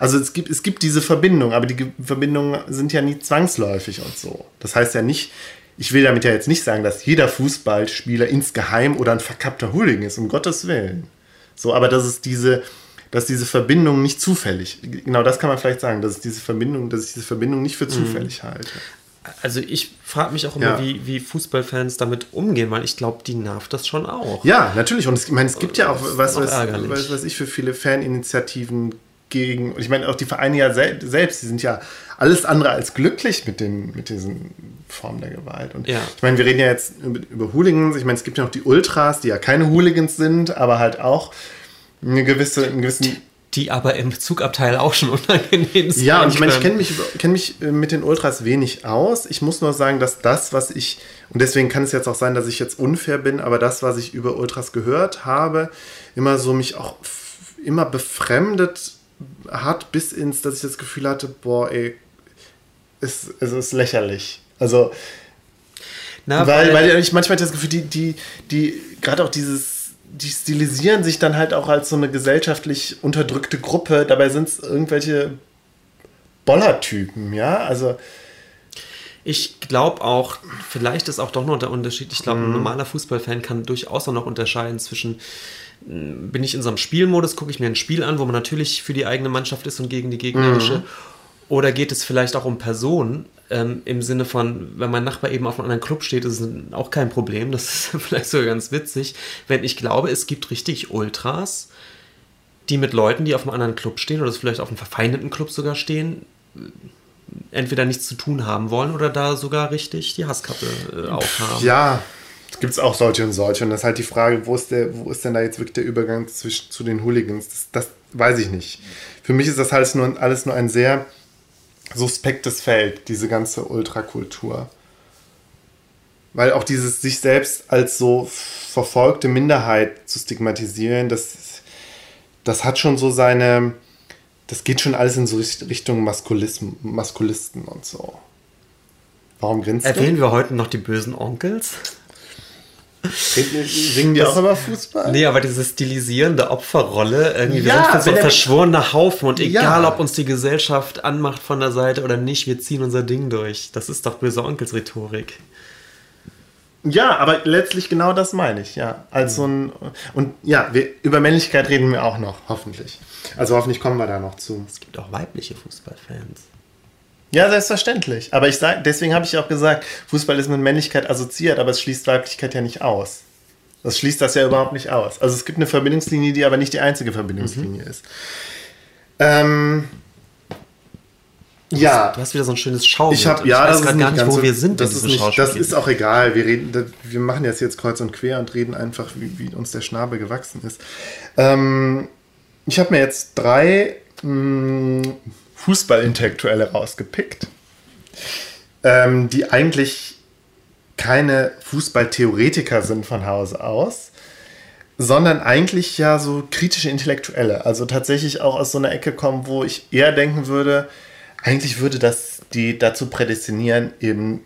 Also es gibt, es gibt diese Verbindung, aber die Ge- Verbindungen sind ja nie zwangsläufig und so. Das heißt ja nicht, ich will damit ja jetzt nicht sagen, dass jeder Fußballspieler insgeheim oder ein verkappter Hooligan ist, um Gottes Willen. So, aber dass es diese, dass diese Verbindung nicht zufällig, genau das kann man vielleicht sagen, dass es diese Verbindung, dass ich diese Verbindung nicht für zufällig halte. Also ich frage mich auch immer, Ja. wie, wie Fußballfans damit umgehen, weil ich glaube, die nervt das schon auch. Ja, natürlich. Und es, ich meine, es gibt ja auch, was ärgerlich. was weiß ich, für viele Faninitiativen gegen, und ich meine, auch die Vereine ja sel selbst, die sind ja alles andere als glücklich mit, den, mit diesen Formen der Gewalt. Und Ja. ich meine, wir reden ja jetzt über, über Hooligans. Ich meine, es gibt ja noch die Ultras, die ja keine Hooligans sind, aber halt auch eine gewisse, einen gewissen Die aber im Zugabteil auch schon unangenehm sind. Ja, und ich meine, ich kenne mich, kenn mich äh, mit den Ultras wenig aus. Ich muss nur sagen, dass das, was ich, und deswegen kann es jetzt auch sein, dass ich jetzt unfair bin, aber das, was ich über Ultras gehört habe, immer so mich auch immer befremdet hat, bis ins, dass ich das Gefühl hatte, boah, ey, es, es ist lächerlich. Also, Na, weil, weil ich manchmal das Gefühl, die, die, die, gerade auch dieses, die stilisieren sich dann halt auch als so eine gesellschaftlich unterdrückte Gruppe. Dabei sind es irgendwelche Bollertypen, ja. Also, Ich glaube auch, vielleicht ist auch doch noch der Unterschied. Ich glaube, ein Mhm. normaler Fußballfan kann durchaus auch noch unterscheiden zwischen, bin ich in so einem Spielmodus, gucke ich mir ein Spiel an, wo man natürlich für die eigene Mannschaft ist und gegen die gegnerische. Mhm. Oder geht es vielleicht auch um Personen, ähm, im Sinne von, wenn mein Nachbar eben auf einem anderen Club steht, ist es auch kein Problem. Das ist vielleicht sogar ganz witzig. Wenn ich glaube, es gibt richtig Ultras, die mit Leuten, die auf einem anderen Club stehen oder vielleicht auf einem verfeindeten Club sogar stehen, entweder nichts zu tun haben wollen oder da sogar richtig die Hasskappe äh, aufhaben. ja, es gibt auch solche und solche. Und das ist halt die Frage, wo ist, der, wo ist denn da jetzt wirklich der Übergang zwischen, zu den Hooligans? Das, das weiß ich nicht. Für mich ist das alles nur, alles nur ein sehr suspektes Feld, diese ganze Ultrakultur. Weil auch dieses sich selbst als so verfolgte Minderheit zu stigmatisieren, das, das hat schon so seine, das geht schon alles in so Richt- Richtung Maskulisten und so. Warum grinst du? Erwähnen wir heute noch die bösen Onkels? Singen die das, auch über Fußball? Nee, aber diese stilisierende Opferrolle, irgendwie, ja, wir sind so ein verschworener Haufen und egal, ja. ob uns die Gesellschaft anmacht von der Seite oder nicht, wir ziehen unser Ding durch. Das ist doch böse Onkels-Rhetorik. Ja, aber letztlich genau das meine ich, ja. Als so ein, und ja, wir, über Männlichkeit reden wir auch noch, hoffentlich. Also hoffentlich kommen wir da noch zu. Es gibt auch weibliche Fußballfans. Ja, selbstverständlich. Aber ich sag, deswegen habe ich auch gesagt, Fußball ist mit Männlichkeit assoziiert, aber es schließt Weiblichkeit ja nicht aus. Das schließt das ja überhaupt nicht aus. Also es gibt eine Verbindungslinie, die aber nicht die einzige Verbindungslinie mhm. ist. Ähm, ja. Du hast wieder so ein schönes Schaubild. Ich habe ja, ich weiß das ist gar nicht, wo so, wir sind. Das ist nicht, das ist auch egal. Wir reden, wir machen jetzt jetzt kreuz und quer und reden einfach, wie, wie uns der Schnabel gewachsen ist. Ähm, ich habe mir jetzt drei mh, mm, Fußballintellektuelle rausgepickt, ähm, die eigentlich keine Fußballtheoretiker sind von Hause aus, sondern eigentlich ja so kritische Intellektuelle. Also tatsächlich auch aus so einer Ecke kommen, wo ich eher denken würde, eigentlich würde das die dazu prädestinieren, eben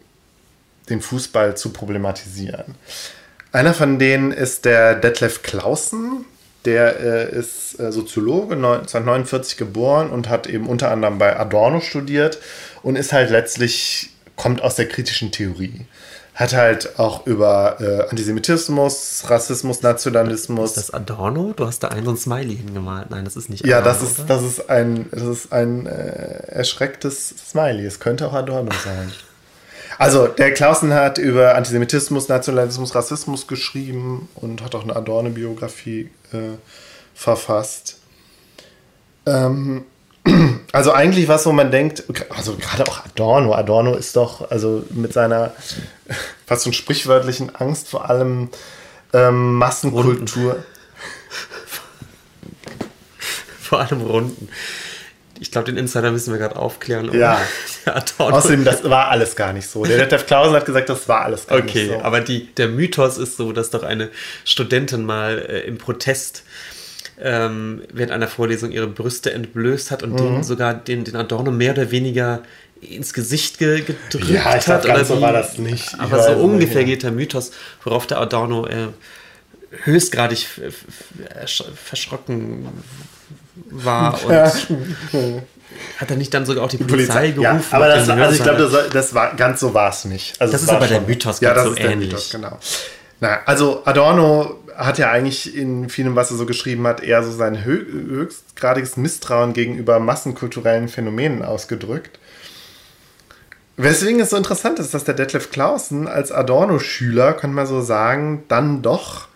den Fußball zu problematisieren. Einer von denen ist der Detlef Clausen, der äh, ist äh, Soziologe, 1949 geboren und hat eben unter anderem bei Adorno studiert und ist halt letztlich, kommt aus der kritischen Theorie. Hat halt auch über äh, Antisemitismus, Rassismus, Nationalismus. Ist das Adorno? Du hast da einen so ein Smiley hingemalt. Nein, das ist nicht Adorno. Ja, das ist, das ist ein, das ist ein äh, erschrecktes Smiley. Es könnte auch Adorno sein. Also, der Klausen hat über Antisemitismus, Nationalismus, Rassismus geschrieben und hat auch eine Adorno-Biografie äh, verfasst. Ähm, also eigentlich was, wo man denkt, also gerade auch Adorno, Adorno ist doch, also mit seiner fast schon sprichwörtlichen Angst vor allem ähm, Massenkultur. Runden. vor allem Runden. Ich glaube, den Insider müssen wir gerade aufklären. Ja. Außerdem, das war alles gar nicht so. Der Detlef Klausen hat gesagt, das war alles gar okay, nicht so. Okay, aber die, der Mythos ist so, dass doch eine Studentin mal äh, im Protest ähm, während einer Vorlesung ihre Brüste entblößt hat und mhm. den sogar den, den Adorno mehr oder weniger ins Gesicht ge gedrückt ja, ich hat. Ganz so war das nicht. Ich aber so ungefähr nicht, geht der Mythos, worauf der Adorno äh, höchstgradig verschrocken war und ja. hat er nicht dann sogar auch die Polizei, Polizei. gerufen? Ja, aber das, also ich glaube, das, das, war ganz so war es nicht. Also das ist aber schon, der Mythos ja, das so ist ähnlich. Der Mythos, genau. Na, also Adorno hat ja eigentlich in vielem, was er so geschrieben hat, eher so sein höchstgradiges Misstrauen gegenüber massenkulturellen Phänomenen ausgedrückt. Weswegen es so interessant ist, dass der Detlef Clausen als Adorno-Schüler, kann man so sagen, dann doch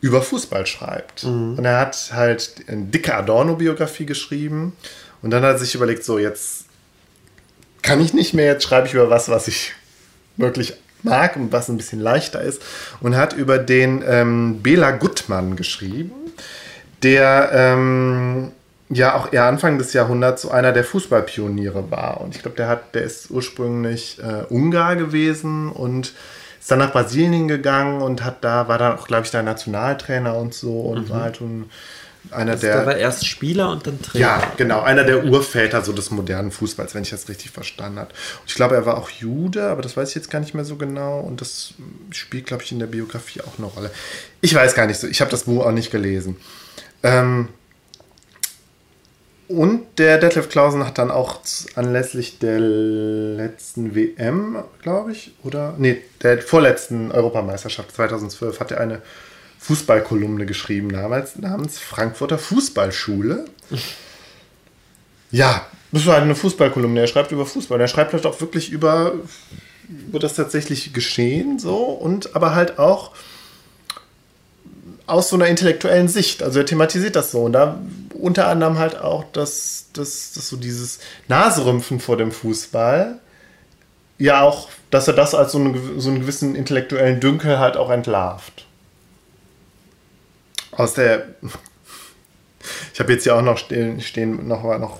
über Fußball schreibt. Mhm. Und er hat halt eine dicke Adorno-Biografie geschrieben. Und dann hat er sich überlegt, so jetzt kann ich nicht mehr, jetzt schreibe ich über was, was ich wirklich mag und was ein bisschen leichter ist. Und hat über den ähm, Bela Gutmann geschrieben, der ähm, ja auch eher Anfang des Jahrhunderts so einer der Fußballpioniere war. Und ich glaube, der hat, der ist ursprünglich äh, Ungar gewesen und ist dann nach Brasilien gegangen und hat da, war dann auch, glaube ich, der Nationaltrainer und so und mhm. war halt ein, einer also der. Der war erst Spieler und dann Trainer. Ja, genau, einer der Urväter so des modernen Fußballs, wenn ich das richtig verstanden habe. Und ich glaube, er war auch Jude, aber das weiß ich jetzt gar nicht mehr so genau und das spielt, glaube ich, in der Biografie auch eine Rolle. Ich weiß gar nicht so, ich habe das Buch auch nicht gelesen. Ähm, und der Detlef Klausen hat dann auch anlässlich der letzten WM, glaube ich, oder? Nee, der vorletzten Europameisterschaft 2012 hat er eine Fußballkolumne geschrieben, damals namens Frankfurter Fußballschule. Ja, das war halt eine Fußballkolumne. Er schreibt über Fußball. Er schreibt halt auch wirklich über, über das tatsächliche Geschehen so und aber halt auch aus so einer intellektuellen Sicht. Also er thematisiert das so. Und da unter anderem halt auch das, das, das so dieses Naserümpfen vor dem Fußball. Ja, auch, dass er das als so, eine, so einen gewissen intellektuellen Dünkel halt auch entlarvt. Aus der. Ich habe jetzt hier auch noch stehen, stehen noch, noch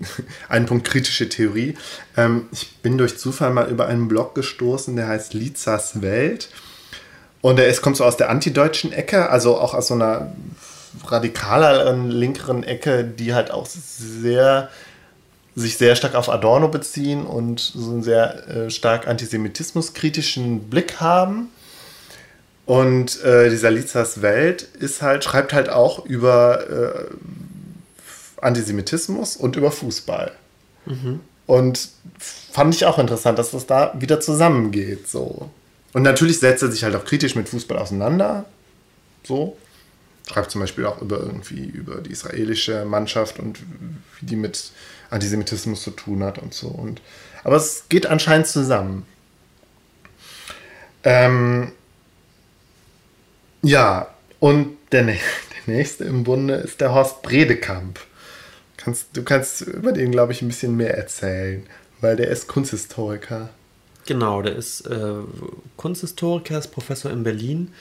einen Punkt kritische Theorie. Ähm, ich bin durch Zufall mal über einen Blog gestoßen, der heißt Lizas Welt. Und er ist, kommt so aus der antideutschen Ecke, also auch aus so einer radikaleren, linkeren Ecke, die halt auch sehr sich sehr stark auf Adorno beziehen und so einen sehr äh, stark antisemitismuskritischen Blick haben. Und äh, dieser Lizas Welt ist halt, schreibt halt auch über äh, Antisemitismus und über Fußball. Mhm. Und fand ich auch interessant, dass das da wieder zusammengeht. So. Und natürlich setzt er sich halt auch kritisch mit Fußball auseinander. So. Schreibt zum Beispiel auch über irgendwie über die israelische Mannschaft und wie die mit Antisemitismus zu tun hat und so. Und, aber es geht anscheinend zusammen. Ähm, ja, und der, der nächste im Bunde ist der Horst Bredekamp. Kannst, du kannst über den, glaube ich, ein bisschen mehr erzählen, weil der ist Kunsthistoriker. Genau, der ist äh, Kunsthistoriker, ist Professor in Berlin.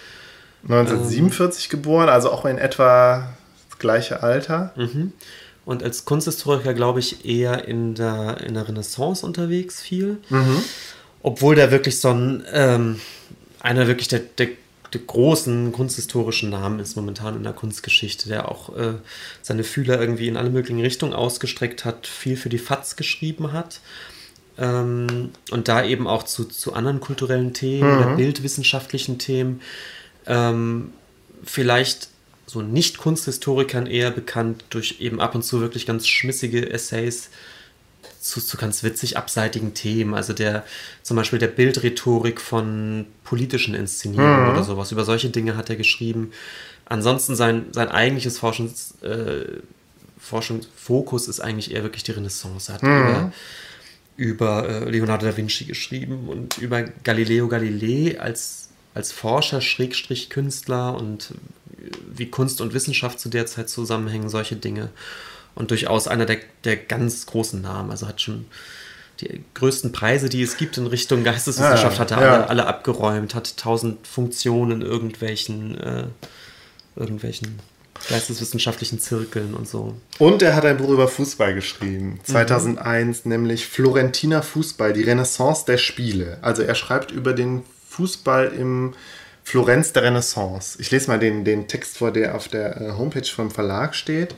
1947 ähm, geboren, also auch in etwa das gleiche Alter. Mhm. Und als Kunsthistoriker, glaube ich, eher in der, in der Renaissance unterwegs viel. Mhm. Obwohl der wirklich so ein, ähm, einer wirklich der, der der großen kunsthistorischen Namen ist momentan in der Kunstgeschichte, der auch äh, seine Fühler irgendwie in alle möglichen Richtungen ausgestreckt hat, viel für die FATS geschrieben hat. Ähm, und da eben auch zu, zu anderen kulturellen Themen mhm. oder bildwissenschaftlichen Themen. Ähm, vielleicht so Nicht-Kunsthistorikern eher bekannt durch eben ab und zu wirklich ganz schmissige Essays zu, zu ganz witzig abseitigen Themen. Also der zum Beispiel der Bildrhetorik von politischen Inszenierungen mhm. oder sowas. Über solche Dinge hat er geschrieben. Ansonsten sein, sein eigentliches Forschungs, äh, Forschungsfokus ist eigentlich eher wirklich die Renaissance. Er hat mhm. über, über äh, Leonardo da Vinci geschrieben und über Galileo Galilei als, als Forscher, Schrägstrich Künstler und wie Kunst und Wissenschaft zu der Zeit zusammenhängen, solche Dinge und durchaus einer der, der ganz großen Namen. Also hat schon die größten Preise, die es gibt in Richtung Geisteswissenschaft, hat er ja. alle, alle, abgeräumt, hat tausend Funktionen in irgendwelchen, äh, irgendwelchen geisteswissenschaftlichen Zirkeln und so. Und er hat ein Buch über Fußball geschrieben, 2001, mhm. nämlich Florentiner Fußball, die Renaissance der Spiele. Also er schreibt über den Fußball im Florenz der Renaissance. Ich lese mal den, den Text vor, der auf der äh, Homepage vom Verlag steht.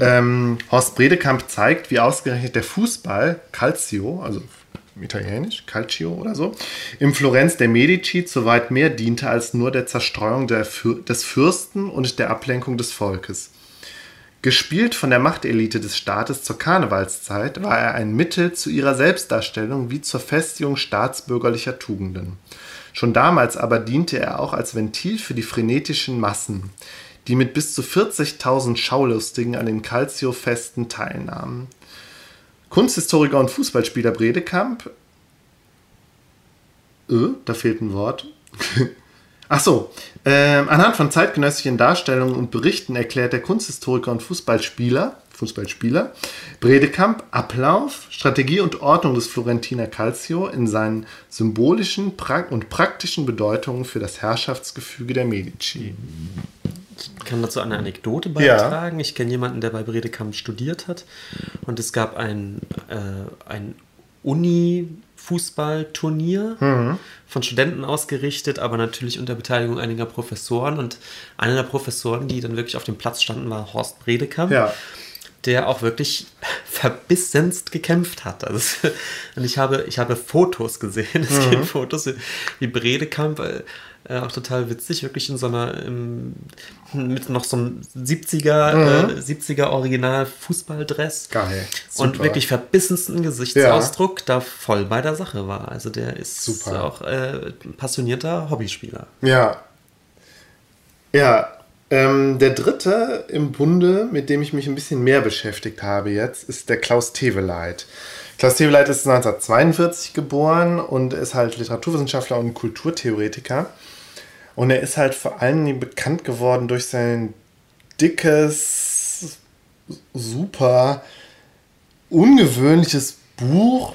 Ähm, Horst Bredekamp zeigt, wie ausgerechnet der Fußball, Calcio, also italienisch, Calcio oder so, im Florenz der Medici zu weit mehr diente als nur der Zerstreuung der des Fürsten und der Ablenkung des Volkes. Gespielt von der Machtelite des Staates zur Karnevalszeit war er ein Mittel zu ihrer Selbstdarstellung wie zur Festigung staatsbürgerlicher Tugenden. Schon damals aber diente er auch als Ventil für die frenetischen Massen, die mit bis zu 40.000 Schaulustigen an den Calcio-Festen teilnahmen. Kunsthistoriker und Fußballspieler Bredekamp. Äh, da fehlt ein Wort. Ach so, äh, anhand von zeitgenössischen Darstellungen und Berichten erklärt der Kunsthistoriker und Fußballspieler, Fußballspieler Bredekamp Ablauf, Strategie und Ordnung des Florentiner Calcio in seinen symbolischen und praktischen Bedeutungen für das Herrschaftsgefüge der Medici. Ich kann dazu eine Anekdote beitragen. Ja. Ich kenne jemanden, der bei Bredekamp studiert hat. Und es gab ein, äh, ein Uni-Fußballturnier mhm. von Studenten ausgerichtet, aber natürlich unter Beteiligung einiger Professoren. Und einer der Professoren, die dann wirklich auf dem Platz standen, war Horst Bredekamp. Ja der auch wirklich verbissenst gekämpft hat. Also, und ich habe, ich habe Fotos gesehen, es mhm. gibt Fotos wie Bredekamp, äh, auch total witzig, wirklich in so einer, im, mit noch so einem 70er, mhm. äh, 70er Original Fußballdress. Geil. Super. Und wirklich verbissensten Gesichtsausdruck, ja. da voll bei der Sache war. Also der ist Super. auch äh, passionierter Hobbyspieler. Ja. Ja, ähm, der dritte im Bunde, mit dem ich mich ein bisschen mehr beschäftigt habe jetzt, ist der Klaus Teveleit. Klaus Teveleit ist 1942 geboren und ist halt Literaturwissenschaftler und Kulturtheoretiker. Und er ist halt vor allem bekannt geworden durch sein dickes, super ungewöhnliches Buch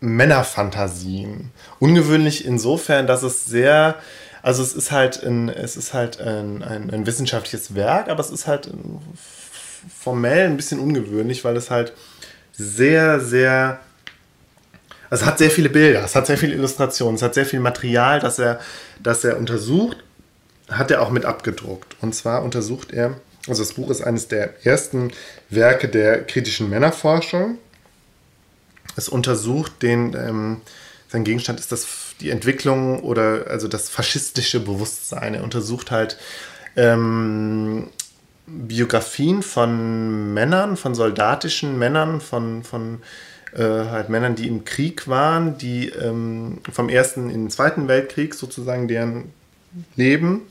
Männerfantasien. Ungewöhnlich insofern, dass es sehr also es ist halt ein, es ist halt ein, ein, ein wissenschaftliches Werk, aber es ist halt formell ein bisschen ungewöhnlich, weil es halt sehr, sehr es hat sehr viele Bilder, es hat sehr viele Illustrationen, es hat sehr viel Material, das er, das er untersucht, hat er auch mit abgedruckt. Und zwar untersucht er, also das Buch ist eines der ersten Werke der kritischen Männerforschung. Es untersucht den, ähm, sein Gegenstand ist das die Entwicklung oder also das faschistische Bewusstsein. Er untersucht halt ähm, Biografien von Männern, von soldatischen Männern, von, von äh, halt Männern, die im Krieg waren, die ähm, vom Ersten in den Zweiten Weltkrieg sozusagen deren Leben.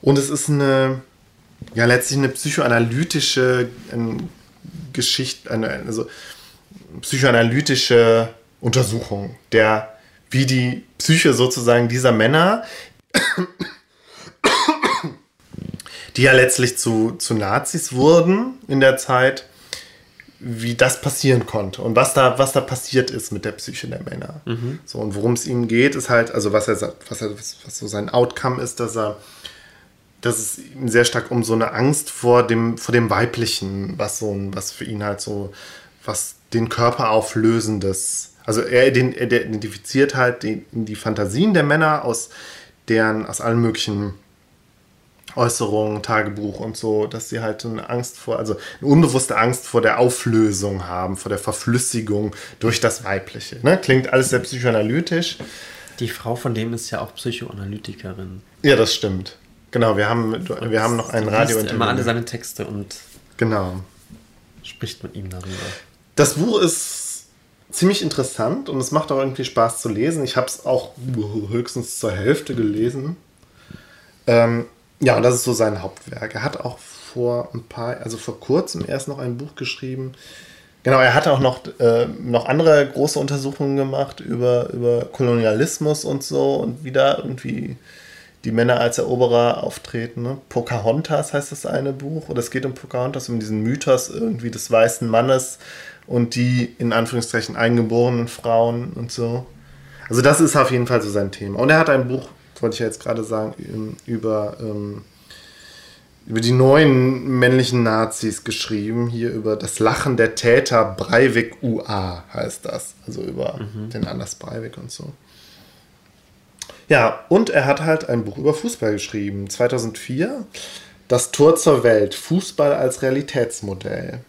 Und es ist eine, ja, letztlich eine psychoanalytische ähm, Geschichte, eine, also psychoanalytische Untersuchung der, wie die Psyche sozusagen dieser Männer die ja letztlich zu, zu Nazis wurden in der Zeit, wie das passieren konnte und was da, was da passiert ist mit der Psyche der Männer. Mhm. So, und worum es ihm geht, ist halt, also was er sagt, was, er, was so sein Outcome ist, dass er, dass es ihm sehr stark um so eine Angst vor dem, vor dem Weiblichen, was so ein, was für ihn halt so, was den Körper auflösendes, also er, den, er identifiziert halt die, die Fantasien der Männer aus deren, aus allen möglichen Äußerungen, Tagebuch und so, dass sie halt eine Angst vor, also eine unbewusste Angst vor der Auflösung haben, vor der Verflüssigung durch das Weibliche. Ne? Klingt alles sehr psychoanalytisch. Die Frau von dem ist ja auch Psychoanalytikerin. Ja, das stimmt. Genau, wir haben, wir haben noch ein Radio. immer alle seine Texte und genau. spricht mit ihm darüber. Das Buch ist ziemlich interessant und es macht auch irgendwie Spaß zu lesen. Ich habe es auch höchstens zur Hälfte gelesen. Ähm, ja, und das ist so sein Hauptwerk. Er hat auch vor ein paar, also vor kurzem erst noch ein Buch geschrieben. Genau, er hat auch noch, äh, noch andere große Untersuchungen gemacht über, über Kolonialismus und so und wie da irgendwie die Männer als Eroberer auftreten. Ne? Pocahontas heißt das eine Buch. Oder es geht um Pocahontas, um diesen Mythos irgendwie des weißen Mannes und die in Anführungszeichen eingeborenen Frauen und so. Also das ist auf jeden Fall so sein Thema. Und er hat ein Buch wollte ich ja jetzt gerade sagen, ähm, über, ähm, über die neuen männlichen Nazis geschrieben. Hier über das Lachen der Täter Breivik UA heißt das. Also über mhm. den Anders Breivik und so. Ja, und er hat halt ein Buch über Fußball geschrieben. 2004. Das Tor zur Welt. Fußball als Realitätsmodell.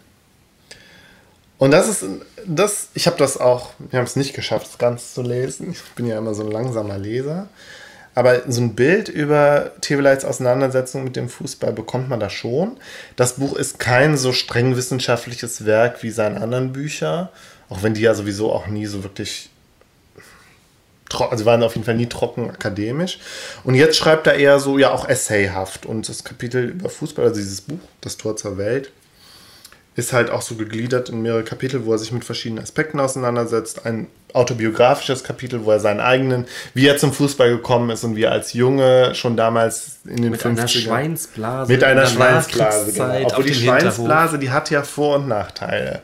Und das ist, das, ich habe das auch, wir haben es nicht geschafft, es ganz zu lesen. Ich bin ja immer so ein langsamer Leser. Aber so ein Bild über Tevelites Auseinandersetzung mit dem Fußball bekommt man da schon. Das Buch ist kein so streng wissenschaftliches Werk wie seine anderen Bücher, auch wenn die ja sowieso auch nie so wirklich also waren auf jeden Fall nie trocken akademisch. Und jetzt schreibt er eher so, ja, auch essayhaft. Und das Kapitel über Fußball, also dieses Buch, Das Tor zur Welt, ist halt auch so gegliedert in mehrere Kapitel, wo er sich mit verschiedenen Aspekten auseinandersetzt. Ein autobiografisches Kapitel, wo er seinen eigenen, wie er zum Fußball gekommen ist und wie er als Junge schon damals in den mit 50ern. Mit einer Schweinsblase. Mit einer Schweinsblase, genau. Obwohl die Schweinsblase, die hat ja Vor- und Nachteile.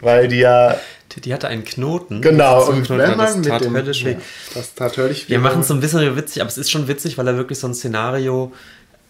Weil die ja die hatte einen Knoten. Genau, und Knoten, wenn man das tat dem. Ja, das tat höllisch. Wir machen es so ein bisschen witzig, aber es ist schon witzig, weil er wirklich so ein Szenario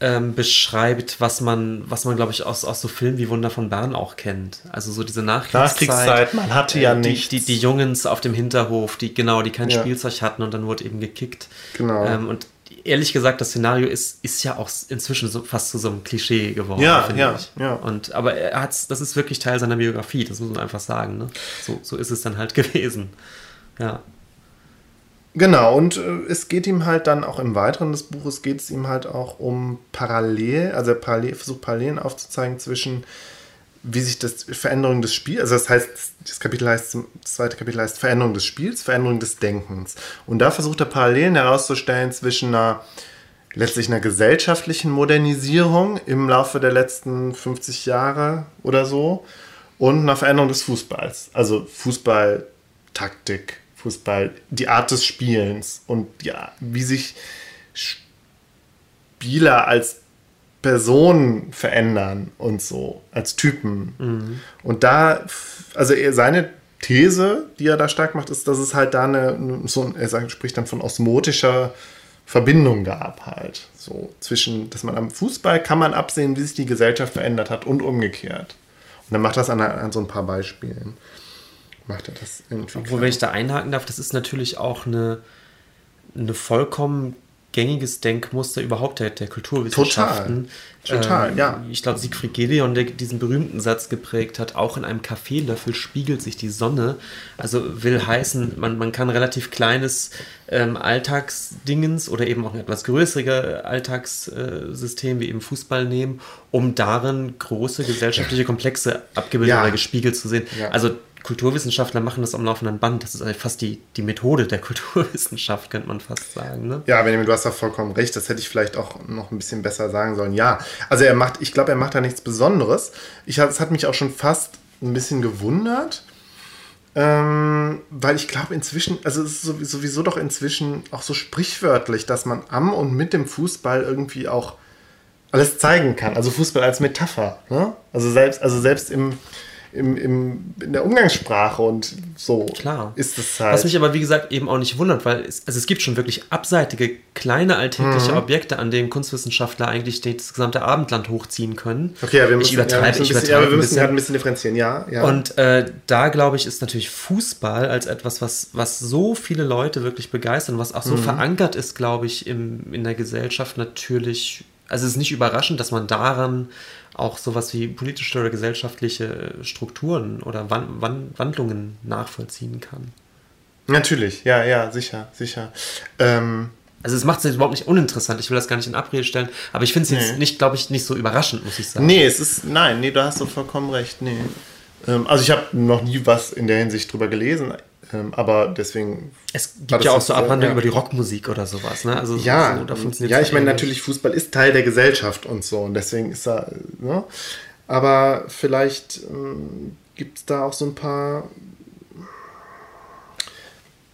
ähm, beschreibt, was man, was man glaube ich, aus, aus so Filmen wie Wunder von Bern auch kennt. Also so diese Nachkriegszeit. Nachkriegszeit, man hatte ja äh, die, nichts. Die, die, Jungens auf dem Hinterhof, die genau, die kein ja. Spielzeug hatten und dann wurde eben gekickt. Genau. Ähm, und ehrlich gesagt, das Szenario ist, ist ja auch inzwischen so, fast zu so einem Klischee geworden, ja, ja, ich. Ja. Und, aber er hat's, das ist wirklich Teil seiner Biografie, das muss man einfach sagen. Ne? So, so ist es dann halt gewesen. Ja. Genau, und äh, es geht ihm halt dann auch im Weiteren des Buches geht es ihm halt auch um Parallel, also parallel, versucht Parallelen aufzuzeigen zwischen wie sich das Veränderung des Spiels, also das heißt, das Kapitel heißt, das zweite Kapitel heißt Veränderung des Spiels, Veränderung des Denkens. Und da versucht er Parallelen herauszustellen zwischen einer letztlich einer gesellschaftlichen Modernisierung im Laufe der letzten 50 Jahre oder so und einer Veränderung des Fußballs. Also Fußballtaktik, Fußball, die Art des Spielens und ja, wie sich Spieler als Personen verändern und so, als Typen. Mhm. Und da, also seine These, die er da stark macht, ist, dass es halt da eine, so, er sagt, spricht dann von osmotischer Verbindung gab halt. So zwischen, dass man am Fußball kann man absehen, wie sich die Gesellschaft verändert hat und umgekehrt. Und dann macht das an, an so ein paar Beispielen macht er das irgendwie. Obwohl, wenn ich da einhaken darf, das ist natürlich auch eine, eine vollkommen gängiges Denkmuster überhaupt der, der Kulturwissenschaften. Total, Total ähm, ja. Ich glaube, Siegfried Gedeon, der diesen berühmten Satz geprägt hat, auch in einem Kaffeelöffel spiegelt sich die Sonne. Also will heißen, man, man kann relativ kleines ähm, Alltagsdingens oder eben auch ein etwas größere Alltagssystem wie eben Fußball nehmen, um darin große gesellschaftliche Komplexe abgebildet ja. oder gespiegelt zu sehen. Ja. Also Kulturwissenschaftler machen das am laufenden Band. Das ist eigentlich fast die, die Methode der Kulturwissenschaft, könnte man fast sagen. Ne? Ja, Benjamin, du hast da vollkommen recht. Das hätte ich vielleicht auch noch ein bisschen besser sagen sollen. Ja, also er macht, ich glaube, er macht da nichts Besonderes. Es hat mich auch schon fast ein bisschen gewundert, ähm, weil ich glaube inzwischen, also es ist sowieso doch inzwischen auch so sprichwörtlich, dass man am und mit dem Fußball irgendwie auch alles zeigen kann. Also Fußball als Metapher. Ne? Also selbst, also selbst im im, im, in der Umgangssprache und so Klar. ist es halt. Was mich aber, wie gesagt, eben auch nicht wundert, weil es, also es gibt schon wirklich abseitige, kleine alltägliche mhm. Objekte, an denen Kunstwissenschaftler eigentlich das gesamte Abendland hochziehen können. Okay, ja, wir müssen, ich übertreibe, ja, ich übertreibe ja, wir müssen gerade ein bisschen differenzieren, ja. ja. Und äh, da, glaube ich, ist natürlich Fußball als etwas, was, was so viele Leute wirklich begeistern, was auch so mhm. verankert ist, glaube ich, im, in der Gesellschaft natürlich also es ist nicht überraschend, dass man daran auch sowas wie politische oder gesellschaftliche Strukturen oder Wandlungen nachvollziehen kann. Natürlich, ja, ja, sicher, sicher. Ähm, also es macht es überhaupt nicht uninteressant, ich will das gar nicht in Abrede stellen, aber ich finde es jetzt nee. nicht, glaube ich, nicht so überraschend, muss ich sagen. Nee, es ist, nein, nee, da hast du vollkommen recht, nee. Ähm, also ich habe noch nie was in der Hinsicht drüber gelesen. Ähm, aber deswegen. Es gibt ja auch so Abhandlungen ja. über die Rockmusik oder sowas. Ne? Also ja, so, ja, ich meine natürlich, Fußball ist Teil der Gesellschaft und so. Und deswegen ist er. Ne? Aber vielleicht ähm, gibt es da auch so ein paar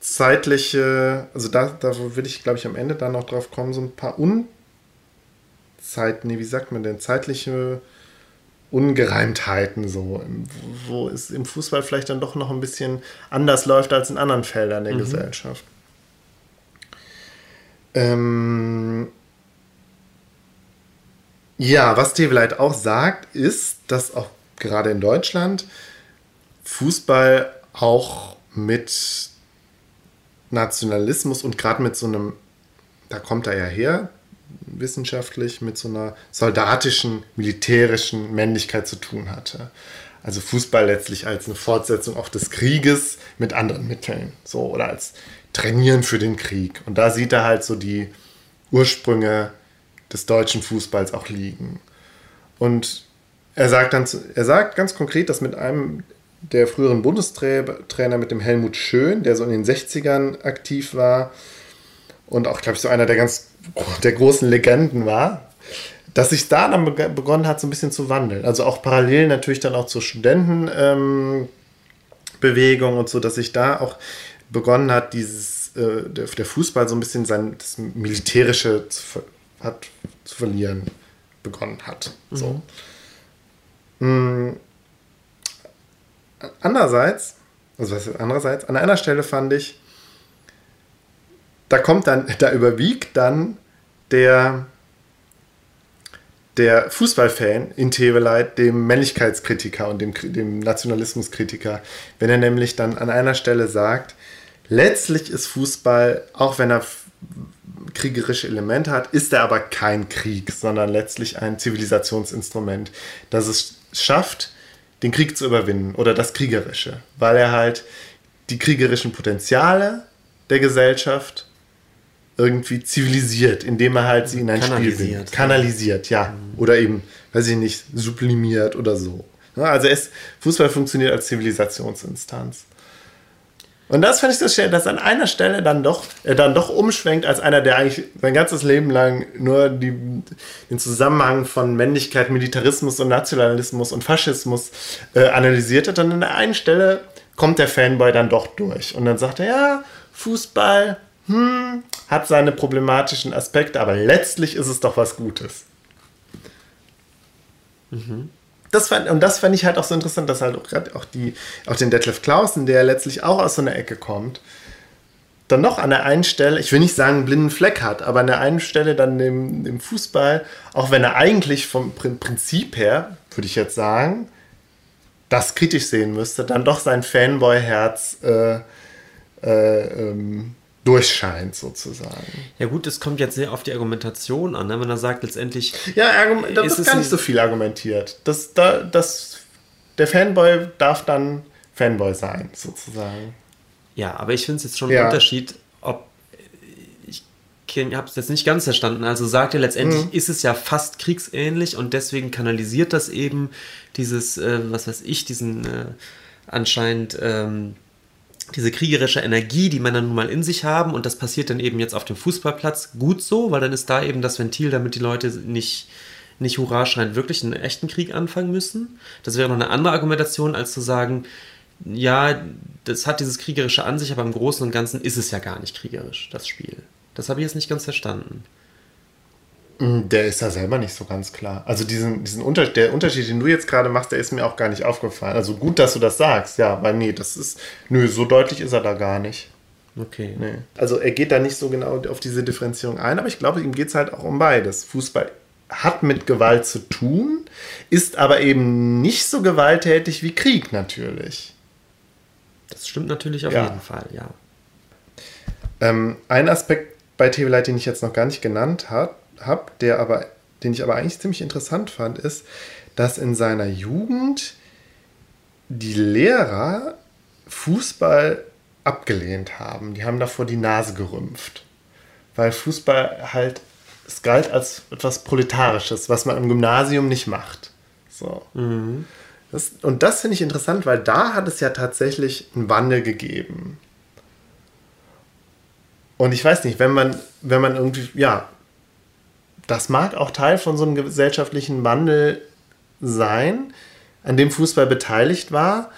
zeitliche, also da, da will ich, glaube ich, am Ende dann noch drauf kommen, so ein paar Unzeit, nee, wie sagt man denn, zeitliche Ungereimtheiten so, wo es im Fußball vielleicht dann doch noch ein bisschen anders läuft als in anderen Feldern der mhm. Gesellschaft. Ähm ja, was Teveleit auch sagt, ist, dass auch gerade in Deutschland Fußball auch mit Nationalismus und gerade mit so einem, da kommt er ja her, wissenschaftlich mit so einer soldatischen, militärischen Männlichkeit zu tun hatte. Also Fußball letztlich als eine Fortsetzung auch des Krieges mit anderen Mitteln, so oder als Trainieren für den Krieg. Und da sieht er halt so die Ursprünge des deutschen Fußballs auch liegen. Und er sagt dann, er sagt ganz konkret, dass mit einem der früheren Bundestrainer, mit dem Helmut Schön, der so in den 60ern aktiv war und auch, glaube ich, so einer der ganz der großen Legenden war, dass sich da dann begonnen hat, so ein bisschen zu wandeln. Also auch parallel natürlich dann auch zur Studentenbewegung ähm, und so, dass sich da auch begonnen hat, dieses, äh, der, der, Fußball so ein bisschen sein das Militärische zu, hat, zu verlieren begonnen hat. Mhm. So. Mhm. Andererseits, also was ist andererseits, an einer Stelle fand ich, da kommt dann, da überwiegt dann der, der Fußballfan in Teveleit dem Männlichkeitskritiker und dem, dem Nationalismuskritiker, wenn er nämlich dann an einer Stelle sagt, letztlich ist Fußball, auch wenn er kriegerische Elemente hat, ist er aber kein Krieg, sondern letztlich ein Zivilisationsinstrument, das es schafft, den Krieg zu überwinden oder das Kriegerische, weil er halt die kriegerischen Potenziale der Gesellschaft irgendwie zivilisiert, indem er halt sie in ein Spiel bringt. Kanalisiert, ja. Mhm. Oder eben, weiß ich nicht, sublimiert oder so. Also es, Fußball funktioniert als Zivilisationsinstanz. Und das fand ich so schön, dass an einer Stelle dann doch, er dann doch umschwenkt als einer, der eigentlich sein ganzes Leben lang nur die, den Zusammenhang von Männlichkeit, Militarismus und Nationalismus und Faschismus äh, analysiert hat. Und an der einen Stelle kommt der Fanboy dann doch durch. Und dann sagt er, ja, Fußball, hm, hat seine problematischen Aspekte, aber letztlich ist es doch was Gutes. Mhm. Das fand, und das fand ich halt auch so interessant, dass halt auch auch, auch den Detlef Clausen, der letztlich auch aus so einer Ecke kommt, dann noch an der einen Stelle, ich will nicht sagen, einen blinden Fleck hat, aber an der einen Stelle dann im, im Fußball, auch wenn er eigentlich vom Prinzip her, würde ich jetzt sagen, das kritisch sehen müsste, dann doch sein Fanboy-Herz äh, äh, ähm, durchscheint sozusagen. Ja gut, es kommt jetzt sehr auf die Argumentation an, ne? wenn er sagt letztendlich... Ja, ist, ist gar nicht so viel argumentiert. Das, da, das, der Fanboy darf dann Fanboy sein, sozusagen. Ja, aber ich finde es jetzt schon ja. ein Unterschied, ob ich habe es jetzt nicht ganz verstanden. Also sagt er letztendlich, mhm. ist es ja fast kriegsähnlich und deswegen kanalisiert das eben dieses, äh, was weiß ich, diesen äh, anscheinend ähm, diese kriegerische Energie, die Männer nun mal in sich haben und das passiert dann eben jetzt auf dem Fußballplatz gut so, weil dann ist da eben das Ventil, damit die Leute nicht nicht Hurra schreien, wirklich einen echten Krieg anfangen müssen. Das wäre noch eine andere Argumentation, als zu sagen, ja, das hat dieses kriegerische an sich, aber im Großen und Ganzen ist es ja gar nicht kriegerisch, das Spiel. Das habe ich jetzt nicht ganz verstanden. Mm, der ist ja selber nicht so ganz klar. Also diesen, diesen Unter der Unterschied, den du jetzt gerade machst, der ist mir auch gar nicht aufgefallen. Also gut, dass du das sagst, ja, weil nee, das ist, nö, so deutlich ist er da gar nicht. Okay. Nee. Also er geht da nicht so genau auf diese Differenzierung ein, aber ich glaube, ihm geht es halt auch um beides. Fußball hat mit Gewalt zu tun, ist aber eben nicht so gewalttätig wie Krieg natürlich. Das stimmt natürlich auf ja. jeden Fall, ja. Ähm, ein Aspekt bei TV Light, den ich jetzt noch gar nicht genannt habe, hab, der aber, den ich aber eigentlich ziemlich interessant fand, ist, dass in seiner Jugend die Lehrer Fußball abgelehnt haben. Die haben davor die Nase gerümpft. Weil Fußball halt, es galt als etwas Proletarisches, was man im Gymnasium nicht macht. So. Mhm. Das, und das finde ich interessant, weil da hat es ja tatsächlich einen Wandel gegeben. Und ich weiß nicht, wenn man, wenn man irgendwie, ja, das mag auch Teil von so einem gesellschaftlichen Wandel sein, an dem Fußball beteiligt war.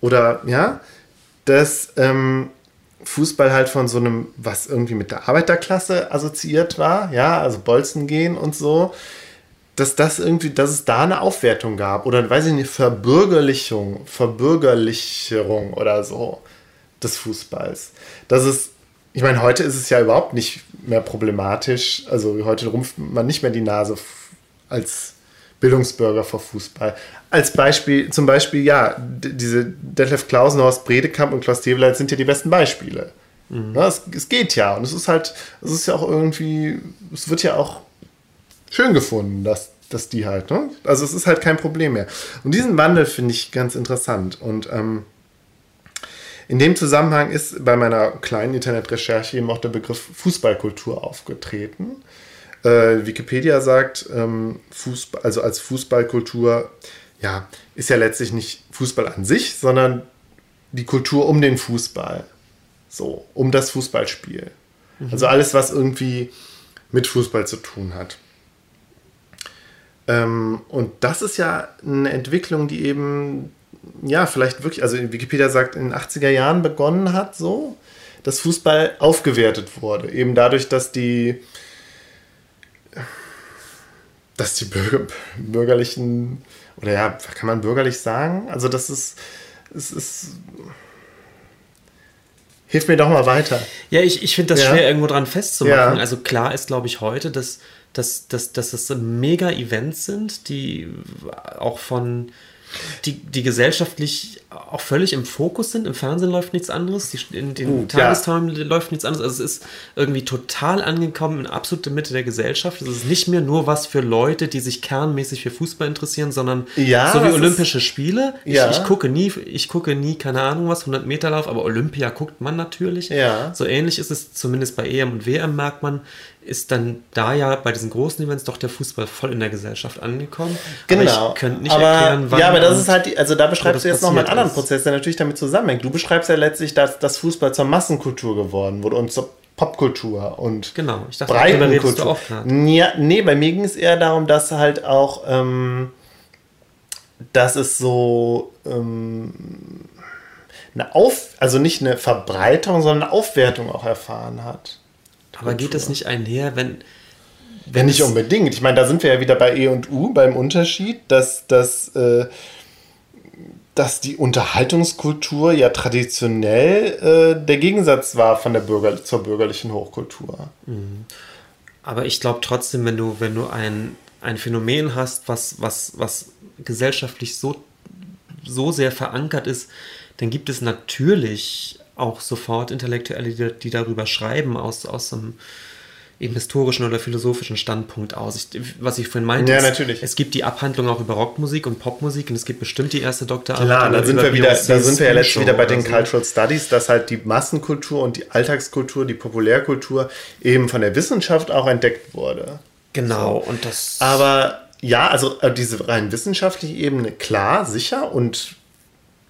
Oder ja, dass ähm, Fußball halt von so einem, was irgendwie mit der Arbeiterklasse assoziiert war, ja, also Bolzen gehen und so, dass das irgendwie, dass es da eine Aufwertung gab oder weiß ich nicht, Verbürgerlichung, Verbürgerlicherung oder so des Fußballs. Dass es ich meine, heute ist es ja überhaupt nicht mehr problematisch. Also heute rumpft man nicht mehr die Nase als Bildungsbürger vor Fußball. Als Beispiel, zum Beispiel, ja, diese Detlef Klausen, Horst Bredekamp und Klaus Teweleit sind ja die besten Beispiele. Mhm. Ja, es, es, geht ja und es ist halt, es ist ja auch irgendwie, es wird ja auch schön gefunden, dass, dass die halt, ne? Also es ist halt kein Problem mehr. Und diesen Wandel finde ich ganz interessant und ähm, in dem Zusammenhang ist bei meiner kleinen Internetrecherche eben auch der Begriff Fußballkultur aufgetreten. Äh, Wikipedia sagt, ähm, Fußball, also als Fußballkultur, ja, ist ja letztlich nicht Fußball an sich, sondern die Kultur um den Fußball. So, um das Fußballspiel. Mhm. Also alles, was irgendwie mit Fußball zu tun hat. Ähm, und das ist ja eine Entwicklung, die eben ja, vielleicht wirklich, also Wikipedia sagt, in den 80er Jahren begonnen hat, so, dass Fußball aufgewertet wurde. Eben dadurch, dass die, dass die Bürger, bürgerlichen, oder ja, kann man bürgerlich sagen? Also, das ist, es ist, Hilf mir doch mal weiter. Ja, ich, ich finde das ja. schwer irgendwo dran festzumachen. Ja. Also klar ist, glaube ich, heute, dass, dass, dass, dass es Mega-Events sind, die auch von die, die gesellschaftlich auch völlig im Fokus sind. Im Fernsehen läuft nichts anderes, die, in den uh, Tagestagen ja. läuft nichts anderes. Also es ist irgendwie total angekommen in absolute Mitte der Gesellschaft. Es ist nicht mehr nur was für Leute, die sich kernmäßig für Fußball interessieren, sondern ja, so wie Olympische ist, Spiele. Ich, ja. ich, gucke nie, ich gucke nie, keine Ahnung was, 100 Meter Lauf, aber Olympia guckt man natürlich. So ähnlich ist es zumindest bei EM und WM merkt man, ist dann da ja bei diesen großen Events doch der Fußball voll in der Gesellschaft angekommen. Genau. Aber ich könnte nicht aber, erklären, wann. Ja, aber das ist halt, die, also da beschreibst du jetzt nochmal einen anderen ist. Prozess, der natürlich damit zusammenhängt. Du beschreibst ja letztlich, dass das Fußball zur Massenkultur geworden wurde und zur Popkultur und genau. ich dachte, Breitenkultur. Ja, nee, bei mir ging es eher darum, dass halt auch, ähm, dass es so ähm, eine Auf, also nicht eine Verbreitung, sondern eine Aufwertung auch erfahren hat. Aber geht das nicht einher, wenn. Wenn nicht unbedingt. Ich meine, da sind wir ja wieder bei E und U beim Unterschied, dass, dass, äh, dass die Unterhaltungskultur ja traditionell äh, der Gegensatz war von der Bürger zur bürgerlichen Hochkultur. Mhm. Aber ich glaube trotzdem, wenn du, wenn du ein, ein Phänomen hast, was, was, was gesellschaftlich so, so sehr verankert ist, dann gibt es natürlich auch sofort Intellektuelle, die, die darüber schreiben, aus, aus einem eben historischen oder philosophischen Standpunkt aus. Ich, was ich vorhin meinte, Ja, es- natürlich. es gibt die Abhandlung auch über Rockmusik und Popmusik und es gibt bestimmt die erste Doktorarbeit. Klar, da sind wir wieder, da sind wir ja letztens Show wieder bei den so. Cultural Studies, dass halt die Massenkultur und die Alltagskultur, die Populärkultur eben von der Wissenschaft auch entdeckt wurde. Genau, und das. Aber ja, also äh, diese rein wissenschaftliche Ebene, klar, sicher. Und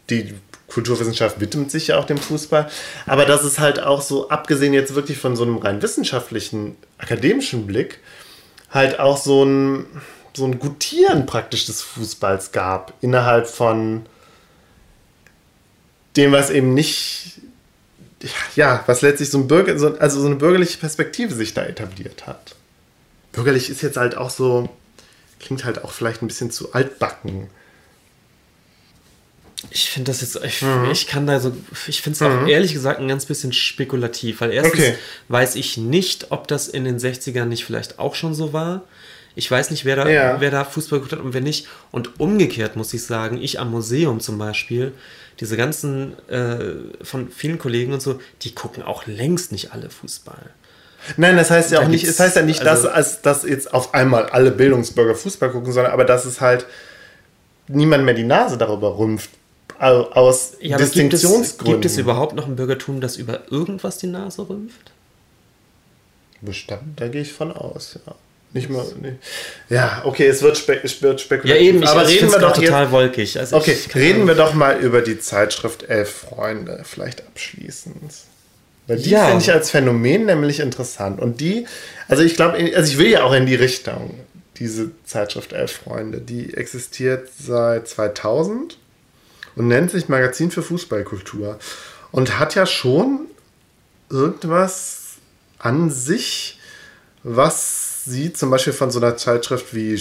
die Kulturwissenschaft widmet sich ja auch dem Fußball. Aber das ist halt auch so, abgesehen jetzt wirklich von so einem rein wissenschaftlichen, akademischen Blick, halt auch so ein, so ein Gutieren praktisch des Fußballs gab. Innerhalb von dem, was eben nicht, ja, was letztlich so ein Bürger, so, also so eine bürgerliche Perspektive sich da etabliert hat. Bürgerlich ist jetzt halt auch so, klingt halt auch vielleicht ein bisschen zu altbacken. Ich finde das jetzt, ich, Mhm. ich kann da so, ich finde es auch ehrlich gesagt ein ganz bisschen spekulativ, weil erstens Okay. weiß ich nicht, ob das in den 60ern nicht vielleicht auch schon so war. Ich weiß nicht, wer da, Ja. wer da Fußball geguckt hat und wer nicht. Und umgekehrt muss ich sagen, ich am Museum zum Beispiel, diese ganzen äh, von vielen Kollegen und so, die gucken auch längst nicht alle Fußball. Nein, das heißt ja Da auch nicht, es heißt ja nicht, also- dass, dass jetzt auf einmal alle Bildungsbürger Fußball gucken, sondern aber dass es halt niemand mehr die Nase darüber rümpft. Au- Aus Ja, aber gibt es, Distinktionsgründen. gibt es überhaupt noch ein Bürgertum, das über irgendwas die Nase rümpft? Bestimmt, da gehe ich von aus, ja. Nicht mal. Nee. Ja, okay, es wird, spe es wird Ja, spekulativ. eben, ich, aber also reden finde wir es doch jetzt. total wolkig. Also Okay, reden wir doch mal über die Zeitschrift Elf Freunde, vielleicht abschließend. Weil die Ja. finde ich als Phänomen nämlich interessant. Und die, also ich glaube, also ich will ja auch in die Richtung, diese Zeitschrift Elf Freunde. Die existiert seit 2000 und nennt sich Magazin für Fußballkultur. Und hat ja schon irgendwas an sich, was sie zum Beispiel von so einer Zeitschrift wie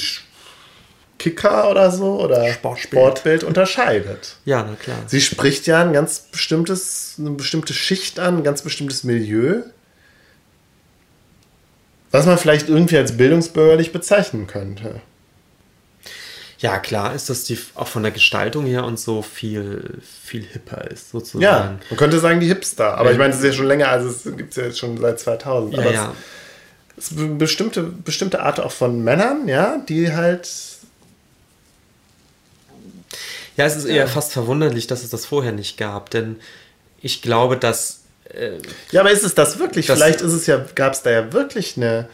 Kicker oder so oder Sportbild. Sportbild unterscheidet. Ja, na klar. Sie spricht ja ein ganz bestimmtes, eine bestimmte Schicht an, ein ganz bestimmtes Milieu, was man vielleicht irgendwie als bildungsbürgerlich bezeichnen könnte. Ja, klar ist, dass die auch von der Gestaltung her und so viel, viel hipper ist, sozusagen. Ja, man könnte sagen die Hipster, aber ich meine, das ist ja schon länger, also es gibt es ja jetzt schon seit 2000. Ja, aber ja. es ist eine bestimmte, bestimmte Art auch von Männern, ja, die halt Ja, es ist eher fast verwunderlich, dass es das vorher nicht gab, denn ich glaube, dass äh, Ja, aber ist es das wirklich? Vielleicht ist es ja, gab es da ja wirklich eine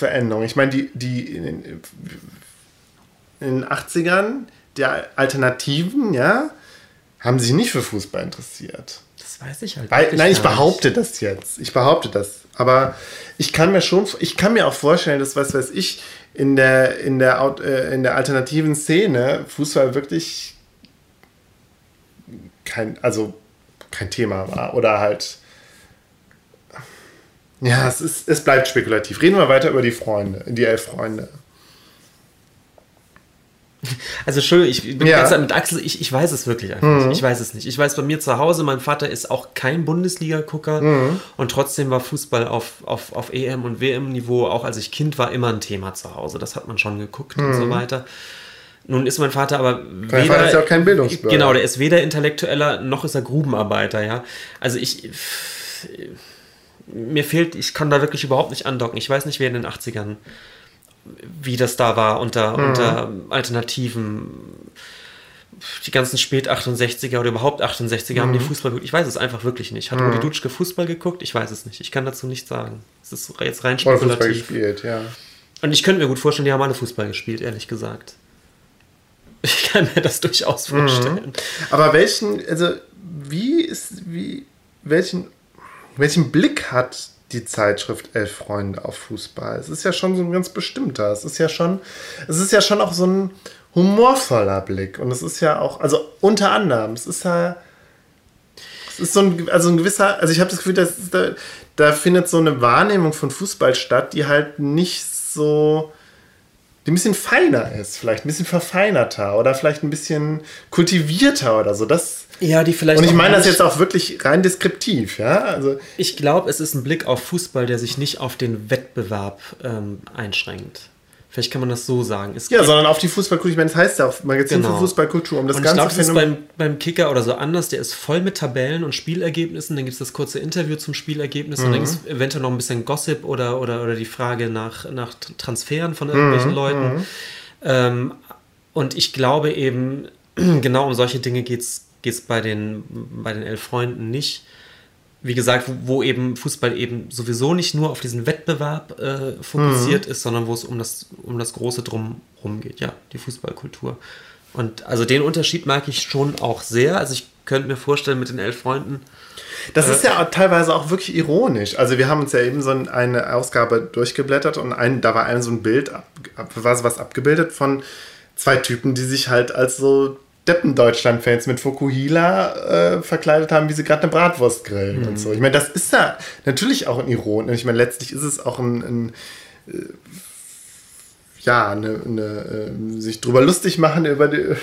Veränderung. Ich meine, die, die in, den- in den 80ern, der Alternativen, ja, haben sich nicht für Fußball interessiert. das weiß ich halt. Weil, nein, ich gar nicht. behaupte das jetzt. Ich behaupte das. Aber ich kann mir schon, ich kann mir auch vorstellen, dass, was weiß ich, in der, in der, äh, in der alternativen Szene Fußball wirklich kein, also kein Thema war. Oder halt. Ja, es, ist, es bleibt spekulativ. Reden wir weiter über die Freunde, die elf Freunde. Also Entschuldigung, ich bin Ja. ganz mit Axel, ich, ich weiß es wirklich einfach nicht. Ich weiß es nicht. Ich weiß bei mir zu Hause, mein Vater ist auch kein Bundesliga-Gucker und trotzdem war Fußball auf, auf, auf EM- und WM-Niveau, auch als ich Kind war, immer ein Thema zu Hause. Das hat man schon geguckt und so weiter. Nun ist mein Vater aber weder, Vater ist ja auch kein Bildungsbürger. Genau, der ist weder Intellektueller noch ist er Grubenarbeiter, ja. Also ich mir fehlt, ich kann da wirklich überhaupt nicht andocken. Ich weiß nicht, wer in den 80ern wie das da war unter, Mhm. unter Alternativen. Die ganzen spät 68er oder überhaupt 68er haben die Mhm. Fußball geguckt. Ich weiß es einfach wirklich nicht. Hat Rudi Dutschke Fußball geguckt? Ich weiß es nicht. Ich kann dazu nichts sagen. Es ist jetzt rein Oder Fußball spekulativ. gespielt, ja. Und ich könnte mir gut vorstellen, die haben alle Fußball gespielt, ehrlich gesagt. Ich kann mir das durchaus Mhm. vorstellen. Aber welchen, also wie ist, wie, welchen, welchen Blick hat die Zeitschrift Elf Freunde auf Fußball? Es ist ja schon so ein ganz bestimmter. Es ist ja schon, es ist ja schon auch so ein humorvoller Blick. Und es ist ja auch, also unter anderem, es ist ja, es ist so ein, also ein gewisser, also ich habe das Gefühl, dass da, da findet so eine Wahrnehmung von Fußball statt, die halt nicht so, die ein bisschen feiner ist, vielleicht ein bisschen verfeinerter oder vielleicht ein bisschen kultivierter oder so. Das, Ja, die vielleicht. und ich meine das jetzt auch wirklich rein deskriptiv, ja. Also, Ich glaube, es ist ein Blick auf Fußball, der sich nicht auf den Wettbewerb ähm, einschränkt. Vielleicht kann man das so sagen. Es ja, sondern auf die Fußballkultur. Ich meine, das heißt ja auch Magazin genau. für Fußballkultur, um das und Ganze ich glaub, das ist beim, beim Kicker oder so anders. Der ist voll mit Tabellen und Spielergebnissen. Dann gibt es das kurze Interview zum Spielergebnis mhm. und dann gibt es eventuell noch ein bisschen Gossip oder, oder, oder die Frage nach, nach Transferen von irgendwelchen mhm. Leuten. Mhm. Ähm, und ich glaube eben, genau um solche Dinge geht es bei den, bei den Elf Freunden nicht wie gesagt, wo, wo, eben Fußball eben sowieso nicht nur auf diesen Wettbewerb äh, fokussiert mhm. ist, sondern wo es um das, um das große Drumherum geht, ja, die Fußballkultur. Und also den Unterschied mag ich schon auch sehr. Also ich könnte mir vorstellen, mit den elf Freunden. Das äh, ist ja teilweise auch wirklich ironisch. Also wir haben uns ja eben so eine Ausgabe durchgeblättert und ein, da war ein so ein Bild, war was abgebildet von zwei Typen, die sich halt als so Deppen-Deutschland-Fans mit Fokuhila äh, verkleidet haben, wie sie gerade eine Bratwurst grillen mhm. und so. Ich meine, das ist ja natürlich auch ein Iron. Ich meine, letztlich ist es auch ein, ein äh, ja, eine, eine äh, sich drüber lustig machen über die,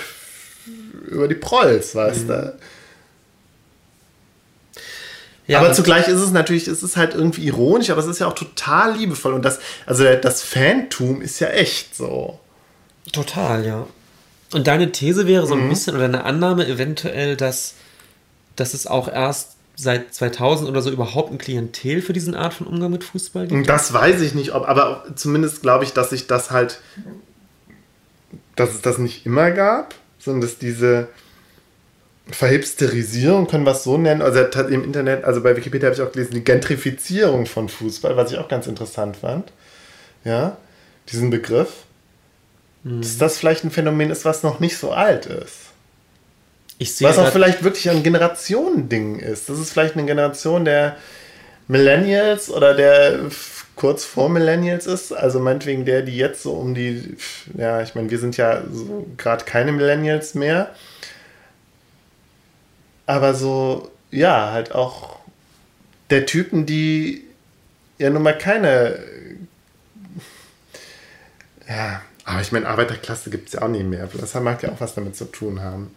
über die Prolls, weißt mhm. du? Ja, aber zugleich ist es natürlich, es ist halt irgendwie ironisch, aber es ist ja auch total liebevoll. Und das, also das Fantum ist ja echt so. Total, ja. Und deine These wäre so ein mhm. bisschen oder eine Annahme eventuell, dass, dass es auch erst seit 2000 oder so überhaupt ein Klientel für diesen Art von Umgang mit Fußball gibt? Das weiß ich nicht, ob, aber zumindest glaube ich, dass sich das halt, dass es das nicht immer gab, sondern dass diese Verhipsterisierung, können wir es so nennen, also im Internet, also bei Wikipedia habe ich auch gelesen, die Gentrifizierung von Fußball, was ich auch ganz interessant fand. Ja, diesen Begriff Mhm. Dass das vielleicht ein Phänomen ist, was noch nicht so alt ist. Was auch vielleicht wirklich ein Generationending ist. Das ist vielleicht eine Generation der Millennials oder der kurz vor Millennials ist. Also meinetwegen der, die jetzt so um die, ja, ich meine, wir sind ja so gerade keine Millennials mehr. Aber so, ja, halt auch der Typen, die ja nun mal keine, ja, aber ich meine, Arbeiterklasse gibt es ja auch nicht mehr. Das mag ja auch was damit zu tun haben.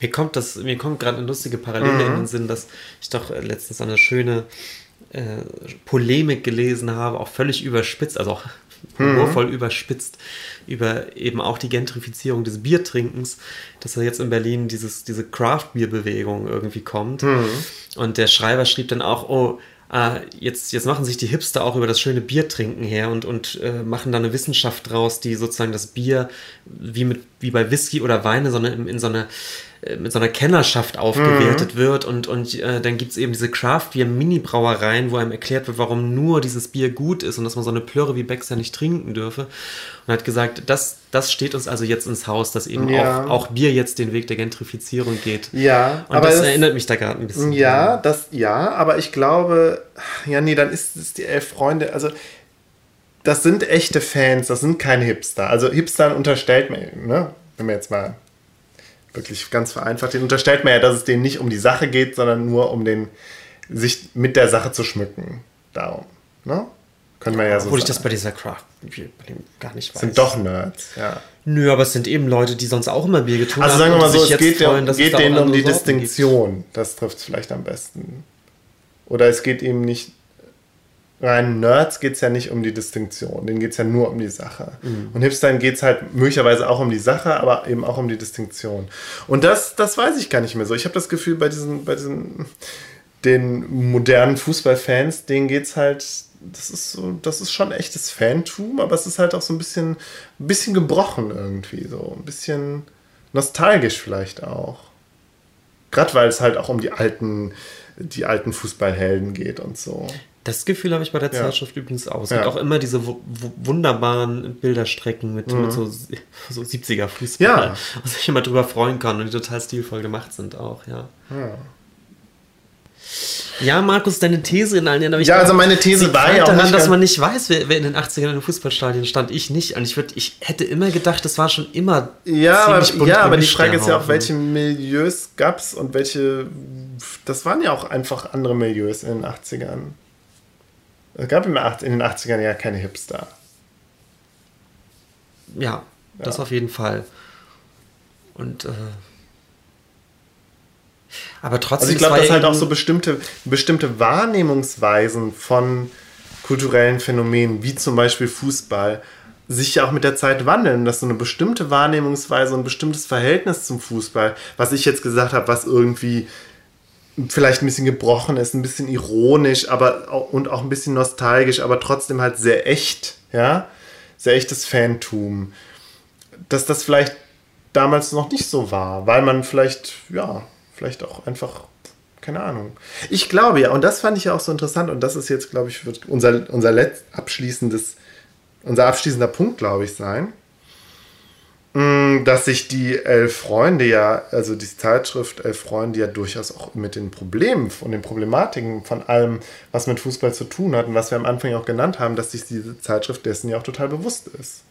Mir kommt das, mir kommt gerade eine lustige Parallele mhm. in den Sinn, dass ich doch letztens eine schöne äh, Polemik gelesen habe, auch völlig überspitzt, also auch mhm. humorvoll mhm. überspitzt, über eben auch die Gentrifizierung des Biertrinkens, dass da jetzt in Berlin dieses, diese Craft-Bier-Bewegung irgendwie kommt. Mhm. Und der Schreiber schrieb dann auch, oh, ah, jetzt, jetzt machen sich die Hipster auch über das schöne Biertrinken her und, und äh, machen da eine Wissenschaft draus, die sozusagen das Bier wie, mit, wie bei Whisky oder Weine, sondern in, in so eine mit so einer Kennerschaft aufgewertet mhm. wird und, und äh, dann gibt es eben diese Craft-Bier-Mini-Brauereien, wo einem erklärt wird, warum nur dieses Bier gut ist und dass man so eine Plörre wie Becks ja nicht trinken dürfe. Und hat gesagt, das, das steht uns also jetzt ins Haus, dass eben ja. auch, auch Bier jetzt den Weg der Gentrifizierung geht. Ja, und aber das, das erinnert mich da gerade ein bisschen. Ja, das, ja, aber ich glaube, ja, nee, dann ist es die elf Freunde, also das sind echte Fans, das sind keine Hipster. Also Hipstern unterstellt man, ne? wenn wir jetzt mal wirklich ganz vereinfacht, den unterstellt man ja, dass es denen nicht um die Sache geht, sondern nur um den, sich mit der Sache zu schmücken. Darum. Ne? Können wir ja so Obwohl ich das bei dieser Craft gar nicht weiß. Sind doch Nerds, ja. Nö, aber es sind eben Leute, die sonst auch immer Bier getrunken haben. Also sagen wir mal so, es geht, freuen, geht denen um die Sorten Distinktion. Gibt. Das trifft es vielleicht am besten. Oder es geht ihm nicht rein Nerds geht es ja nicht um die Distinktion, denen geht es ja nur um die Sache. Mhm. Und Hipstern geht es halt möglicherweise auch um die Sache, aber eben auch um die Distinktion. Und das, das weiß ich gar nicht mehr so. Ich habe das Gefühl, bei diesen, bei diesen den modernen Fußballfans, denen geht es halt, das ist so, das ist schon echtes Fantum, aber es ist halt auch so ein bisschen, ein bisschen gebrochen irgendwie, so ein bisschen nostalgisch vielleicht auch. Gerade weil es halt auch um die alten, die alten Fußballhelden geht und so. Das Gefühl habe ich bei der Zeitschrift ja. übrigens auch. Es ja. gibt auch immer diese wunderbaren Bilderstrecken mit, mhm. mit so, so 70er Fußball, ja. wo sich immer drüber freuen kann und die total stilvoll gemacht sind auch, ja. Ja, ja Markus, deine These in allen aber ich Ja, also meine These war ja auch daran, dass man nicht weiß, wer, wer, in den 80ern in den Fußballstadien stand. Ich nicht. Und ich, würd, ich hätte immer gedacht, das war schon immer ja, aber, ja, aber die Frage ist ja auch, welche Milieus gab es und welche. Das waren ja auch einfach andere Milieus in den 80ern. Es gab in den 80ern ja keine Hipster. Ja, ja. das auf jeden Fall. Und äh, aber trotzdem. Also ich glaube, dass halt auch so bestimmte, bestimmte Wahrnehmungsweisen von kulturellen Phänomenen, wie zum Beispiel Fußball, sich ja auch mit der Zeit wandeln, dass so eine bestimmte Wahrnehmungsweise und ein bestimmtes Verhältnis zum Fußball, was ich jetzt gesagt habe, was irgendwie vielleicht ein bisschen gebrochen ist, ein bisschen ironisch, aber und auch ein bisschen nostalgisch, aber trotzdem halt sehr echt, ja, sehr echtes Fantum, dass das vielleicht damals noch nicht so war, weil man vielleicht, ja, vielleicht auch einfach, keine Ahnung. Ich glaube ja, und das fand ich ja auch so interessant, und das ist jetzt, glaube ich, wird unser, unser letzt abschließendes, unser abschließender Punkt, glaube ich, sein, dass sich die Elf Freunde ja, also die Zeitschrift Elf Freunde ja durchaus auch mit den Problemen und den Problematiken von allem, was mit Fußball zu tun hat und was wir am Anfang auch genannt haben, dass sich diese Zeitschrift dessen ja auch total bewusst ist.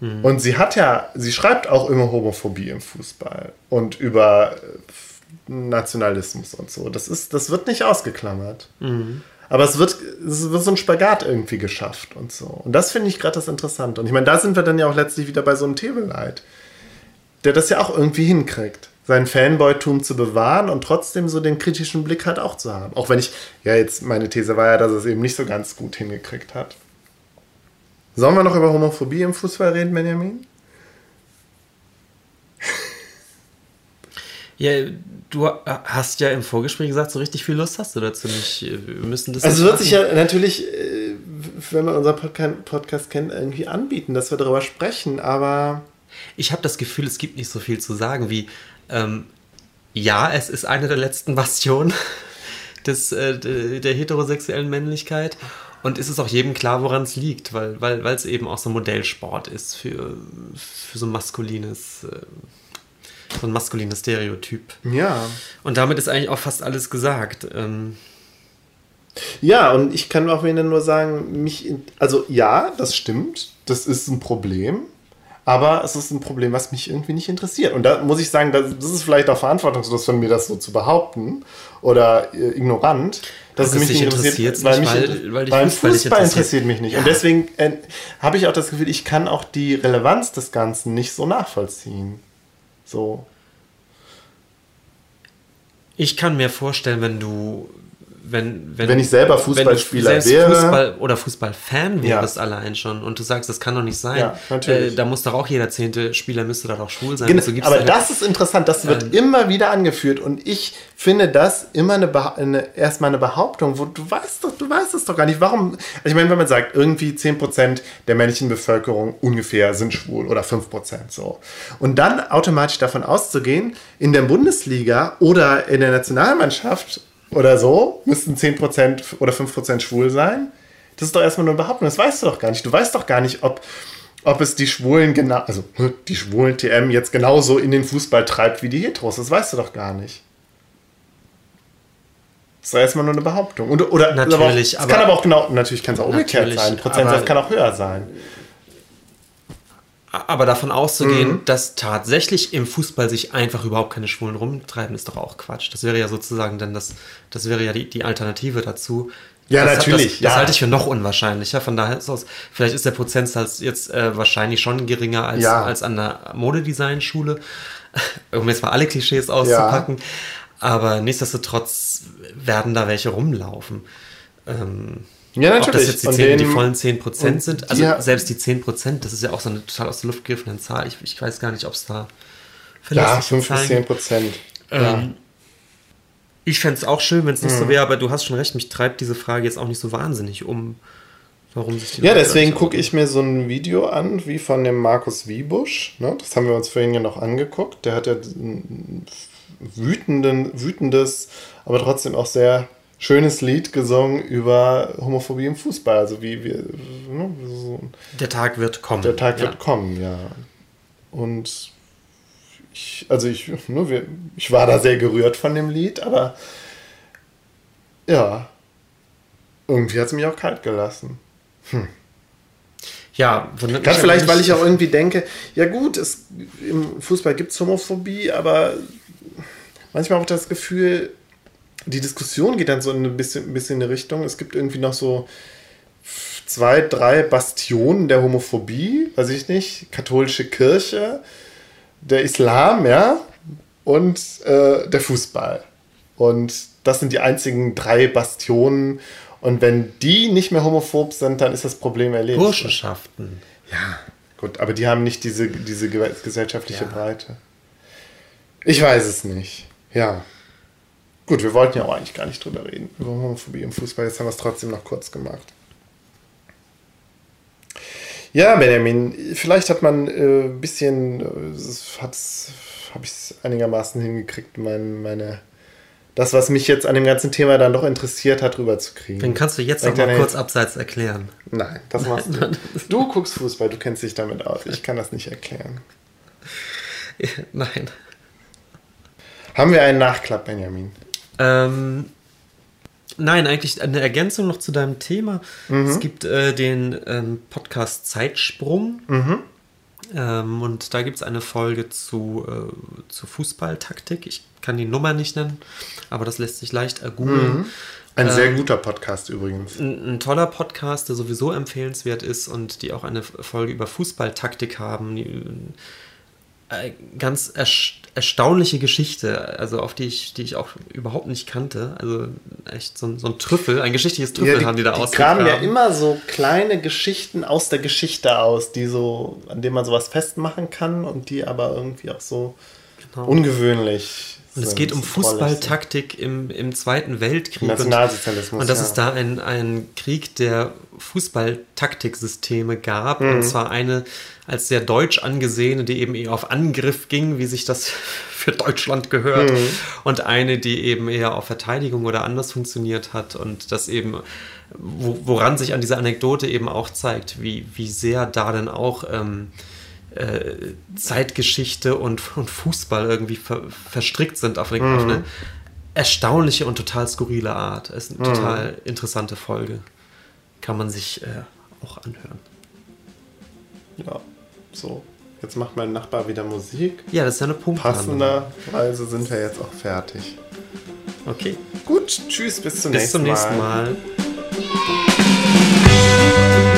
Mhm. Und sie hat ja, sie schreibt auch immer Homophobie im Fußball und über äh, Nationalismus und so. Das, ist, das wird nicht ausgeklammert. Mhm. Aber es wird, es wird so ein Spagat irgendwie geschafft und so. Und das finde ich gerade das Interessante. Und ich meine, da sind wir dann ja auch letztlich wieder bei so einem Tebeleit, der das ja auch irgendwie hinkriegt, sein Fanboytum zu bewahren und trotzdem so den kritischen Blick halt auch zu haben. Auch wenn ich, ja, jetzt meine These war ja, dass es eben nicht so ganz gut hingekriegt hat. Sollen wir noch über Homophobie im Fußball reden, Benjamin? Ja, du hast ja im Vorgespräch gesagt, so richtig viel Lust hast du dazu nicht. Wir müssen das. Also, es wird sich ja natürlich, äh, wenn man unseren Podcast kennt, irgendwie anbieten, dass wir darüber sprechen, aber. Ich habe das Gefühl, es gibt nicht so viel zu sagen wie, ähm, ja, es ist eine der letzten Bastionen des, äh, der heterosexuellen Männlichkeit. Und ist es auch jedem klar, woran es liegt, weil, weil, weil es eben auch so ein Modellsport ist für, für so ein maskulines, äh, so ein maskulines Stereotyp. Ja. Und damit ist eigentlich auch fast alles gesagt. Ähm, ja, und ich kann auch wieder nur sagen, mich, also ja, das stimmt, das ist ein Problem, aber es ist ein Problem, was mich irgendwie nicht interessiert. Und da muss ich sagen, das, ist vielleicht auch verantwortungslos von mir, das so zu behaupten oder äh, ignorant dass es mich nicht interessiert, weil, mich, weil, weil, weil Fußball, Fußball interessiert mich nicht. Ja. Und deswegen äh, habe ich auch das Gefühl, ich kann auch die Relevanz des Ganzen nicht so nachvollziehen. So. Ich kann mir vorstellen, wenn du wenn, wenn, wenn ich selber Fußballspieler wäre. Fußball oder Fußballfan wärst ja. allein schon und du sagst, das kann doch nicht sein. Ja, natürlich. Äh, da muss doch auch jeder zehnte Spieler müsste da doch schwul sein. Genau. So aber das ist interessant, das wird ähm, immer wieder angeführt und ich finde das immer eine, eine, erstmal eine Behauptung, wo du weißt doch, du weißt es doch gar nicht. Warum? Also ich meine, wenn man sagt, irgendwie 10% der männlichen Bevölkerung ungefähr sind schwul oder 5% so. Und dann automatisch davon auszugehen, in der Bundesliga oder in der Nationalmannschaft oder so, müssten 10% oder 5% schwul sein. Das ist doch erstmal nur eine Behauptung, das weißt du doch gar nicht. Du weißt doch gar nicht, ob, ob es die Schwulen genau, also ne, die schwulen TM jetzt genauso in den Fußball treibt wie die Heteros. Das weißt du doch gar nicht. Das ist doch erstmal nur eine Behauptung. Und, oder, natürlich, es kann aber auch genau, natürlich kann es auch umgekehrt sein. Prozentsatz kann auch höher sein. Aber davon auszugehen, mhm. dass tatsächlich im Fußball sich einfach überhaupt keine Schwulen rumtreiben, ist doch auch Quatsch. Das wäre ja sozusagen dann das, das wäre ja die, die Alternative dazu. Ja, das, natürlich. Das, das ja. halte ich für noch unwahrscheinlicher. Von daher ist aus, vielleicht ist der Prozentsatz jetzt äh, wahrscheinlich schon geringer als, ja. als an der Modedesign-Schule, um jetzt mal alle Klischees auszupacken. Ja. Aber nichtsdestotrotz werden da welche rumlaufen. Ähm, ja, natürlich. Ob das jetzt die, 10, die vollen 10% sind, also die, selbst die 10%, das ist ja auch so eine total aus der Luft gegriffene Zahl. Ich, ich weiß gar nicht, ob es da Ja, 5 bis 10 Prozent. Ähm, Ich fände es auch schön, wenn es nicht mhm. so wäre, aber du hast schon recht, mich treibt diese Frage jetzt auch nicht so wahnsinnig um, warum sich die Ja, Leute deswegen gucke ich mir so ein Video an, wie von dem Markus Wiebusch. Ne? Das haben wir uns vorhin ja noch angeguckt. Der hat ja ein wütenden, wütendes, aber trotzdem auch sehr schönes Lied gesungen über Homophobie im Fußball. Also wie wir. Ne, so der Tag wird kommen. Der Tag ja. wird kommen, ja. Und ich, also ich, ne, wir, ich war da sehr gerührt von dem Lied, aber ja, irgendwie hat es mich auch kalt gelassen. Hm. Ja, Ganz vielleicht, weil ich auch irgendwie denke, ja gut, es, im Fußball gibt es Homophobie, aber manchmal auch das Gefühl, die Diskussion geht dann so ein bisschen, ein bisschen in eine Richtung. Es gibt irgendwie noch so zwei, drei Bastionen der Homophobie, weiß ich nicht, katholische Kirche, der Islam, ja, und äh, der Fußball. Und das sind die einzigen drei Bastionen. Und wenn die nicht mehr homophob sind, dann ist das Problem erledigt. Burschenschaften. Ja, gut, aber die haben nicht diese, diese ge- gesellschaftliche Ja. Breite. Ich weiß es nicht. Ja. Gut, wir wollten ja auch eigentlich gar nicht drüber reden, über Homophobie im Fußball. Jetzt haben wir es trotzdem noch kurz gemacht. Ja, Benjamin, vielleicht hat man äh, ein bisschen, äh, hat's, habe ich es einigermaßen hingekriegt, mein, meine, das, was mich jetzt an dem ganzen Thema dann doch interessiert hat, rüberzukriegen. Dann kannst du jetzt noch mal kurz abseits erklären. Nein, das machst du. Du guckst Fußball, du kennst dich damit aus. Ich kann das nicht erklären. Nein. Haben wir einen Nachklapp, Benjamin? Ähm, nein, eigentlich eine Ergänzung noch zu deinem Thema. Mhm. Es gibt äh, den ähm, Podcast Zeitsprung. Mhm. Ähm, und da gibt es eine Folge zu, äh, zu Fußballtaktik. Ich kann die Nummer nicht nennen, aber das lässt sich leicht ergoogeln. Ein Ähm, sehr guter Podcast übrigens. Ein, ein toller Podcast, der sowieso empfehlenswert ist und die auch eine Folge über Fußballtaktik haben. Die, äh, ganz erst erstaunliche Geschichte, also auf die ich, die ich auch überhaupt nicht kannte. Also echt so, ein- so ein Trüffel, ein geschichtliches Trüffel haben die da die ausgegraben. graben ja immer so kleine Geschichten aus der Geschichte aus, die so, an denen man sowas festmachen kann und die aber irgendwie auch so Genau. ungewöhnlich Und es geht um. Fußballtaktik im, im Zweiten Weltkrieg. Und, Nationalsozialismus. und dass ja. es da ein, ein Krieg der Fußballtaktiksysteme gab. Mhm. Und zwar eine als sehr deutsch angesehene, die eben eher auf Angriff ging, wie sich das für Deutschland gehört. Mhm. Und eine, die eben eher auf Verteidigung oder anders funktioniert hat. Und das eben, wo, woran sich an dieser Anekdote eben auch zeigt, wie, wie sehr da dann auch. Ähm, äh, Zeitgeschichte und, und Fußball irgendwie ver, verstrickt sind auf eine, auf Mhm. eine erstaunliche und total skurrile Art. Es ist eine total interessante Folge. Kann man sich äh, auch anhören. ja, so. Jetzt macht mein Nachbar wieder Musik. Ja, das ist ja eine Punktlandung. Passenderweise sind wir jetzt auch fertig. Okay, Gut, tschüss, bis zum bis nächsten zum Mal. nächsten Mal.